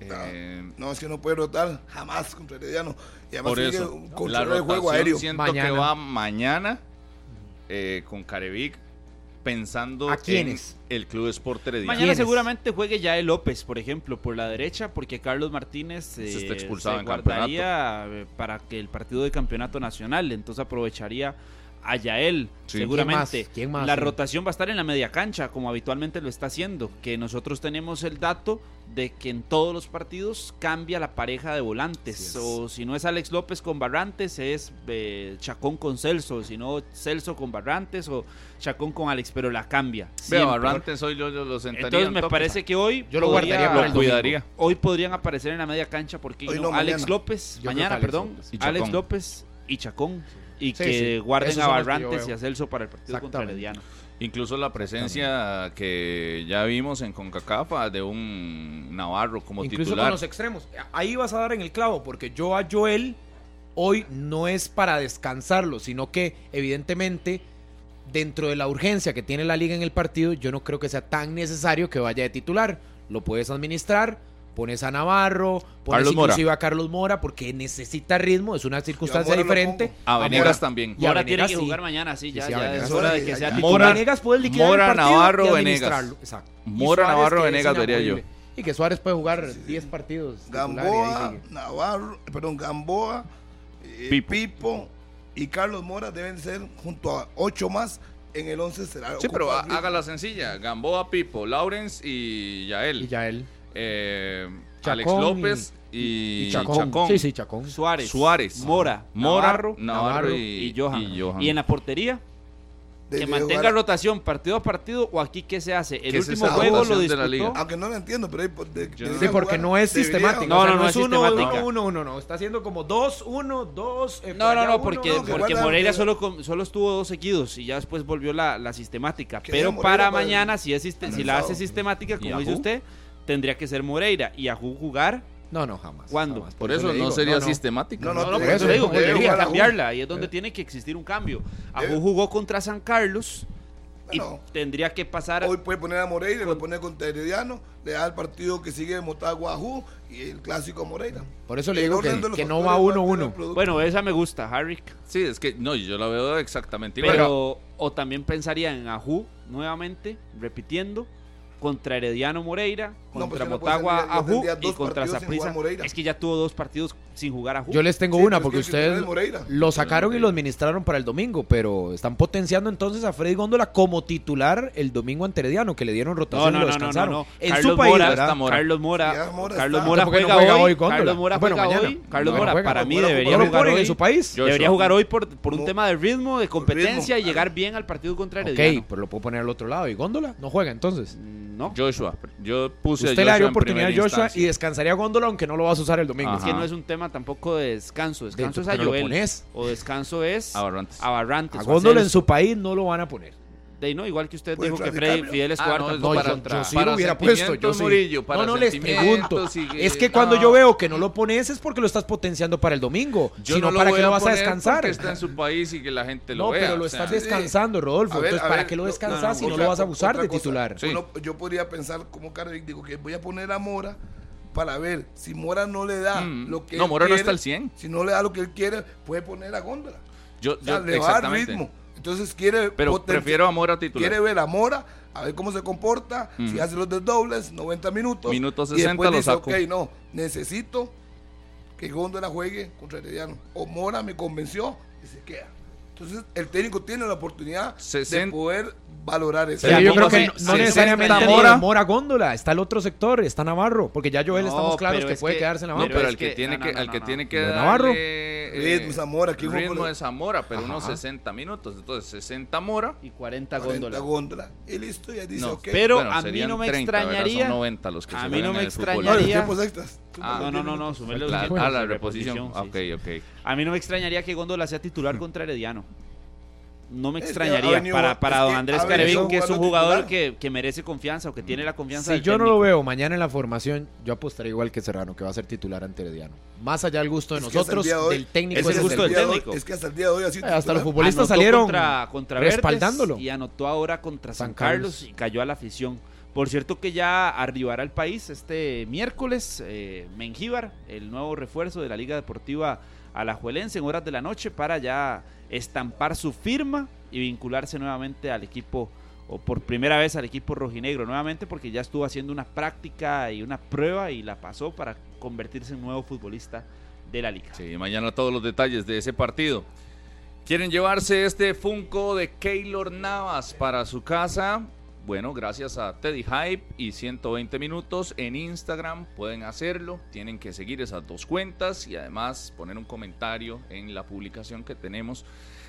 Eh, no, es que no puede rotar jamás contra Herediano. Y además por eso, la el juego aéreo. siento que va mañana eh, con Carevic pensando en el Club Sport Herediano. Mañana seguramente juegue ya el López, por ejemplo, por la derecha, porque Carlos Martínez se está eh, expulsado en guardaría eh, para que el partido de campeonato nacional, entonces aprovecharía a Yael, seguramente. La rotación va a estar en la media cancha, como habitualmente lo está haciendo. Que nosotros tenemos el dato de que en todos los partidos cambia la pareja de volantes. o si no es Alex López con Barrantes, es eh, Chacón con Celso. Si no, Celso con Barrantes o Chacón con Alex, pero la cambia. Veo, Barrantes hoy yo, lo sentaría. Entonces me parece que hoy. Yo lo guardaría, lo cuidaría. Hoy podrían aparecer en la media cancha porque Alex López, mañana, perdón, Alex López y Chacón y que guarden a Barrantes y a Celso para el partido contra Herediano. Incluso la presencia que ya vimos en CONCACAF de un Navarro como Incluso titular. con los extremos. Ahí vas a dar en el clavo, porque yo a Joel hoy no es para descansarlo, sino que evidentemente dentro de la urgencia que tiene la liga en el partido, yo no creo que sea tan necesario que vaya de titular. Lo puedes administrar, pones a Navarro, pones inclusive a Carlos Mora porque necesita ritmo, es una circunstancia diferente. A Venegas también. Y ahora tiene que jugar mañana, sí, ya, ya es hora de que sea titular. Mora, Venegas puede liquidar Mora, el Navarro, Venegas. Exacto. Mora, Navarro, Venegas, diría yo. Y que Suárez puede jugar 10 partidos. Gamboa, Navarro, perdón, Gamboa, eh, Pipo. y Carlos Mora deben ser junto a 8 más en el 11 será. Sí, pero haga la sencilla. Gamboa, Pipo, Lawrence y Yael. Y Yael. Eh, Alex López y, Chacón. Sí, sí, Chacón. Suárez. Suárez. Mora. Mora, Navarro, Navarro y, y- Johan. y Johan. Y en la portería, que mantenga jugar- rotación partido a partido o aquí qué se hace. El ¿Qué es último juego lo de la disputó. liga? Aunque no lo entiendo, pero ahí, de- debería Sí, porque jugar- no es sistemático. No, o sea, no, no no es uno, sistemática. uno, uno, uno, no. Está haciendo como dos, uno, dos. eh, por No, no, no, uno, porque, no, que porque Moreira solo, con- solo estuvo dos seguidos y ya después volvió la, la sistemática. Pero para el- mañana, si, es si la hace sistemática, ¿Y como dice usted, tendría que ser Moreira y a jugar. No, no, jamás. ¿Cuándo? jamás. Por eso le no digo, sería no. sistemático. No, no, No, no, por eso eso digo, debe tendría que jugar Ajú. cambiarla. Ahí es donde tiene que existir un cambio. Ajú Debe- jugó contra San Carlos y Bueno. tendría que pasar. Hoy puede poner a Moreira, lo pone contra Herediano, le da el partido que sigue Motagua a Ajú y el clásico a Moreira. Por eso le digo que, de no va va a uno, tener uno. Bueno, esa me gusta, Harry. Sí, es que no, yo la veo exactamente igual. Pero, o también pensaría en Ajú nuevamente, repitiendo, contra Herediano Moreira, No, contra pues no puede Motagua ya Ajú y contra Moreira. Es que ya tuvo dos partidos sin jugar Ajú. Yo les tengo Sí, una, porque es que ustedes lo sacaron y lo administraron para el domingo, pero están potenciando entonces a Freddy Góndola como titular el domingo ante Herediano, que le dieron no, rotación no, y lo no, no, no, descansaron. no. En Carlos su país, Mora, Mora. Carlos Mora, Carlos. Mora ¿Por qué no juega, juega hoy, Góndola? Carlos Mora Bueno, juega mañana. hoy. Carlos No, Mora para mí debería ¿No lo jugar hoy. en su país? Yo- Debería jugar hoy por, por un No. tema de ritmo, de competencia y llegar bien al partido contra Ok, Herediano. pero lo puedo poner al otro lado. ¿Y Góndola? ¿No juega entonces? No, Joshua, yo puse a Usted le Joshua daría en oportunidad a Joshua y descansaría a Góndola, aunque no lo vas a usar el domingo. es que Ajá. no es un tema tampoco de descanso. Descanso es ¿por a Joel. pones? O descanso es A Barrantes. a Barrantes. A a Góndola en su país no lo van a poner. De no, igual que usted Puede dijo que Freddy. Fidel Ah, Escobar no, tampoco No, para yo, yo sí para lo hubiera puesto. Yo sí. Para no, no les pregunto. que- Es que cuando no. yo veo que no lo pones es porque lo estás potenciando para el domingo. Yo si no, no ¿para qué lo vas a descansar? está en su país y que la gente lo No, vea. pero lo o sea, estás descansando, Rodolfo. Ver, Entonces, ¿para ver, qué lo no, descansas no, no, si no lo vas a usar otra de cosa. titular? Sí. Uno- yo podría pensar como Carrick, digo que voy a poner a Mora para ver si Mora no le da Mm. lo que No, él Mora no está al 100. Si no le da lo que él quiere, puede poner a Góndola. Yo, yo- le va a ritmo. Entonces quiere Pero poten- prefiero a Mora titular. quiere ver a Mora, a ver cómo se comporta, si hace los desdobles, 90 minutos. Minuto y 60 después lo dice, saco. ok, no, necesito que Góndola juegue contra Herediano. O Mora me convenció y se queda. Entonces el técnico tiene la oportunidad de 60. poder valorar eso. Pero yo creo que no, no 60 necesariamente Mora. Mora, Mora Góndola, está el otro sector, está Navarro, porque ya Joel No, estamos claros que es puede que- quedarse en la No, pero, el que, que- tiene no, que, no, al que no. tiene que ¿De darle, Navarro? eh, Ritmo, Zamora, ¿quién ritmo de Zamora, pero Ajá. unos 60 minutos. Entonces, 60 Mora. y 40 40 góndolas. góndola. Y listo, ya dice, No, ok. Pero Bueno, a mí no me 30, ¿verdad? extrañaría- Son 90 los que a se mí no me extrañaría-. Ah, No, no, no, no, los tiempos ah, la reposición. ok, ok. A mí no me extrañaría que Góndola sea titular contra Herediano. No me extrañaría venido- para, para don Andrés Carevín, que es un jugador que, que merece confianza o que tiene la confianza Si del yo no lo veo mañana en la formación, yo apostaría igual que Serrano, que va a ser titular ante Herediano. Más allá del gusto de Es nosotros, de hoy- del técnico es el gusto el del hoy- técnico. Es que hasta el día de hoy así. Hasta los futbolistas Anotó salieron contra, respaldándolo. y anotó ahora contra San, San Carlos. Carlos. y cayó a la afición. Por cierto que ya arribará al país este miércoles eh, Mengíbar, el nuevo refuerzo de la Liga Deportiva Alajuelense en horas de la noche para ya estampar su firma y vincularse nuevamente al equipo o por primera vez al equipo rojinegro nuevamente porque ya estuvo haciendo una práctica y una prueba y la pasó para convertirse en nuevo futbolista de la liga. Sí, mañana todos los detalles de ese partido. ¿Quieren llevarse este Funko de Keylor Navas para su casa? Bueno, gracias a Teddy Hype y 120 minutos en Instagram pueden hacerlo. Tienen que seguir esas dos cuentas y además poner un comentario en la publicación que tenemos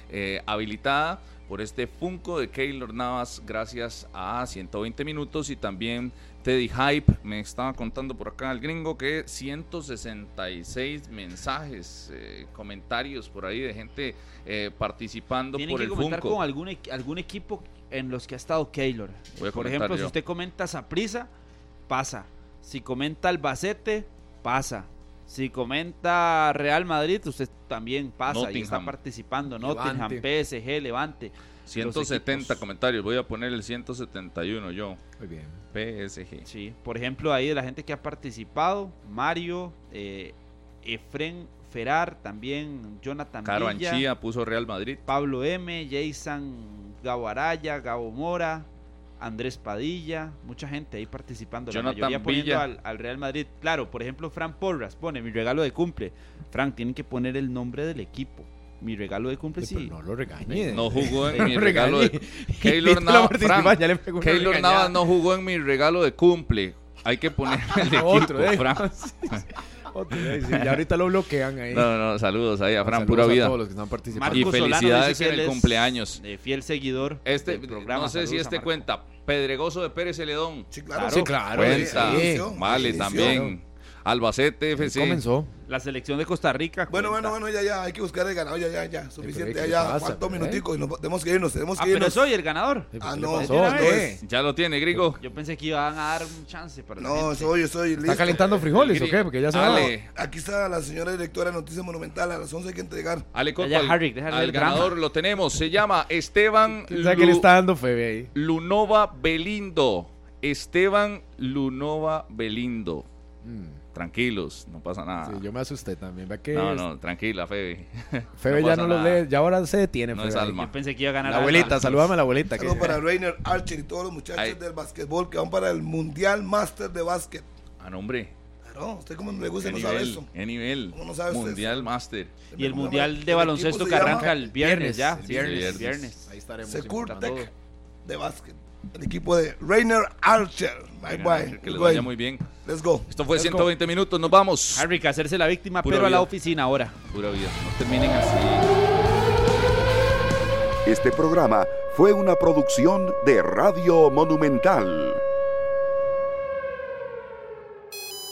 eh, habilitada por este Funko de Keylor Navas gracias a 120 minutos y también Teddy Hype. Me estaba contando por acá el gringo que 166 mensajes, eh, comentarios por ahí de gente eh, participando Tienen por que el comentar Funko. con algún equipo en los que ha estado Keylor. Voy a Por ejemplo, si usted comenta Saprisa, pasa. Si comenta Albacete, pasa. Si comenta Real Madrid, usted también pasa y está Nottingham. participando. Levante. Nottingham, PSG, Levante. 170 equipos. comentarios, voy a poner el 171 yo. Muy bien. PSG. Sí, por ejemplo, ahí de la gente que ha participado, Mario, eh, Efren Ferrar, también Jonathan Caro Villa, Anchía puso Real Madrid. Pablo M, Jason Gabo Araya, Gabo Mora, Andrés Padilla, mucha gente ahí participando, la Jonathan mayoría poniendo Villa. al, al Real Madrid. Claro, por ejemplo, Fran Porras pone mi regalo de cumple. Frank, tienen que poner el nombre del equipo. Mi regalo de cumple, Pero sí. no lo regañe. No jugó en mi lo regalo de... Keylor Navas, Keylor. Navas no jugó en mi regalo de cumple. hay que poner el equipo, Otro, eh. Fran. Ya ahorita lo bloquean ahí. No, no, saludos ahí a Fran, Saludos pura a vida. todos los que están participando. Y Marcos felicidades en el cumpleaños. eh, fiel seguidor Este, del programa. no sé si este cuenta. Pedregoso de Pérez Celedón. Sí, claro. Sí, claro. Cuenta. sí. Vale, Sí, también. Albacete FC. Comenzó. La selección de Costa Rica. Bueno, cuenta. bueno, bueno, ya, ya, hay que buscar el ganador, ya, ya, ya, suficiente, ¿qué ya, ya, cuántos eh? minuticos y nos tenemos que irnos, tenemos Ah, que pero irnos. soy el ganador. Ah, ¿Qué no, ¿Qué? Ya lo tiene, Grigo. Yo pensé que iban a dar un chance para No, soy, soy listo. ¿Está calentando frijoles o qué? Porque ya se va. Ale, Aquí está la señora directora de Noticias Monumental, a las 11 hay que entregar. Ale Coto, Ya, al, Harry, déjale al el drama. ganador lo tenemos. Se llama Esteban ¿Quién sabe qué le Lu- está dando Febe ahí? Lunova Belindo. Esteban Lunova Belindo. Mm, Tranquilos, no pasa nada. sí, yo me asusté también. ¿Ve que No, no, tranquila, Febe. Febe no ya no lo lee, ya ahora se detiene. No Febe es alma. Yo pensé que iba a ganar La abuelita, saludame a la abuelita. que- Saludos para Rainer Archer y todos los muchachos Ay. del básquetbol que van para el Mundial Master de Básquet. Ah, no, hombre. Claro, usted como le gusta ¿Qué no sabe nivel? eso. ¿Qué nivel? ¿Cómo no sabe usted Mundial Master. Y el ¿Cómo se mundial de baloncesto que arranca el viernes, Viernes, ya. viernes. viernes. Ahí estaremos. Securtec de básquet. El equipo de Rainer Archer. Bye bye. Que les vaya muy bien. Let's go. Esto fue Let's go. 120 minutos, nos vamos. Harry, que hacerse la víctima, Pura pero a la oficina ahora. Pura vida. No terminen así. Este programa fue una producción de Radio Monumental.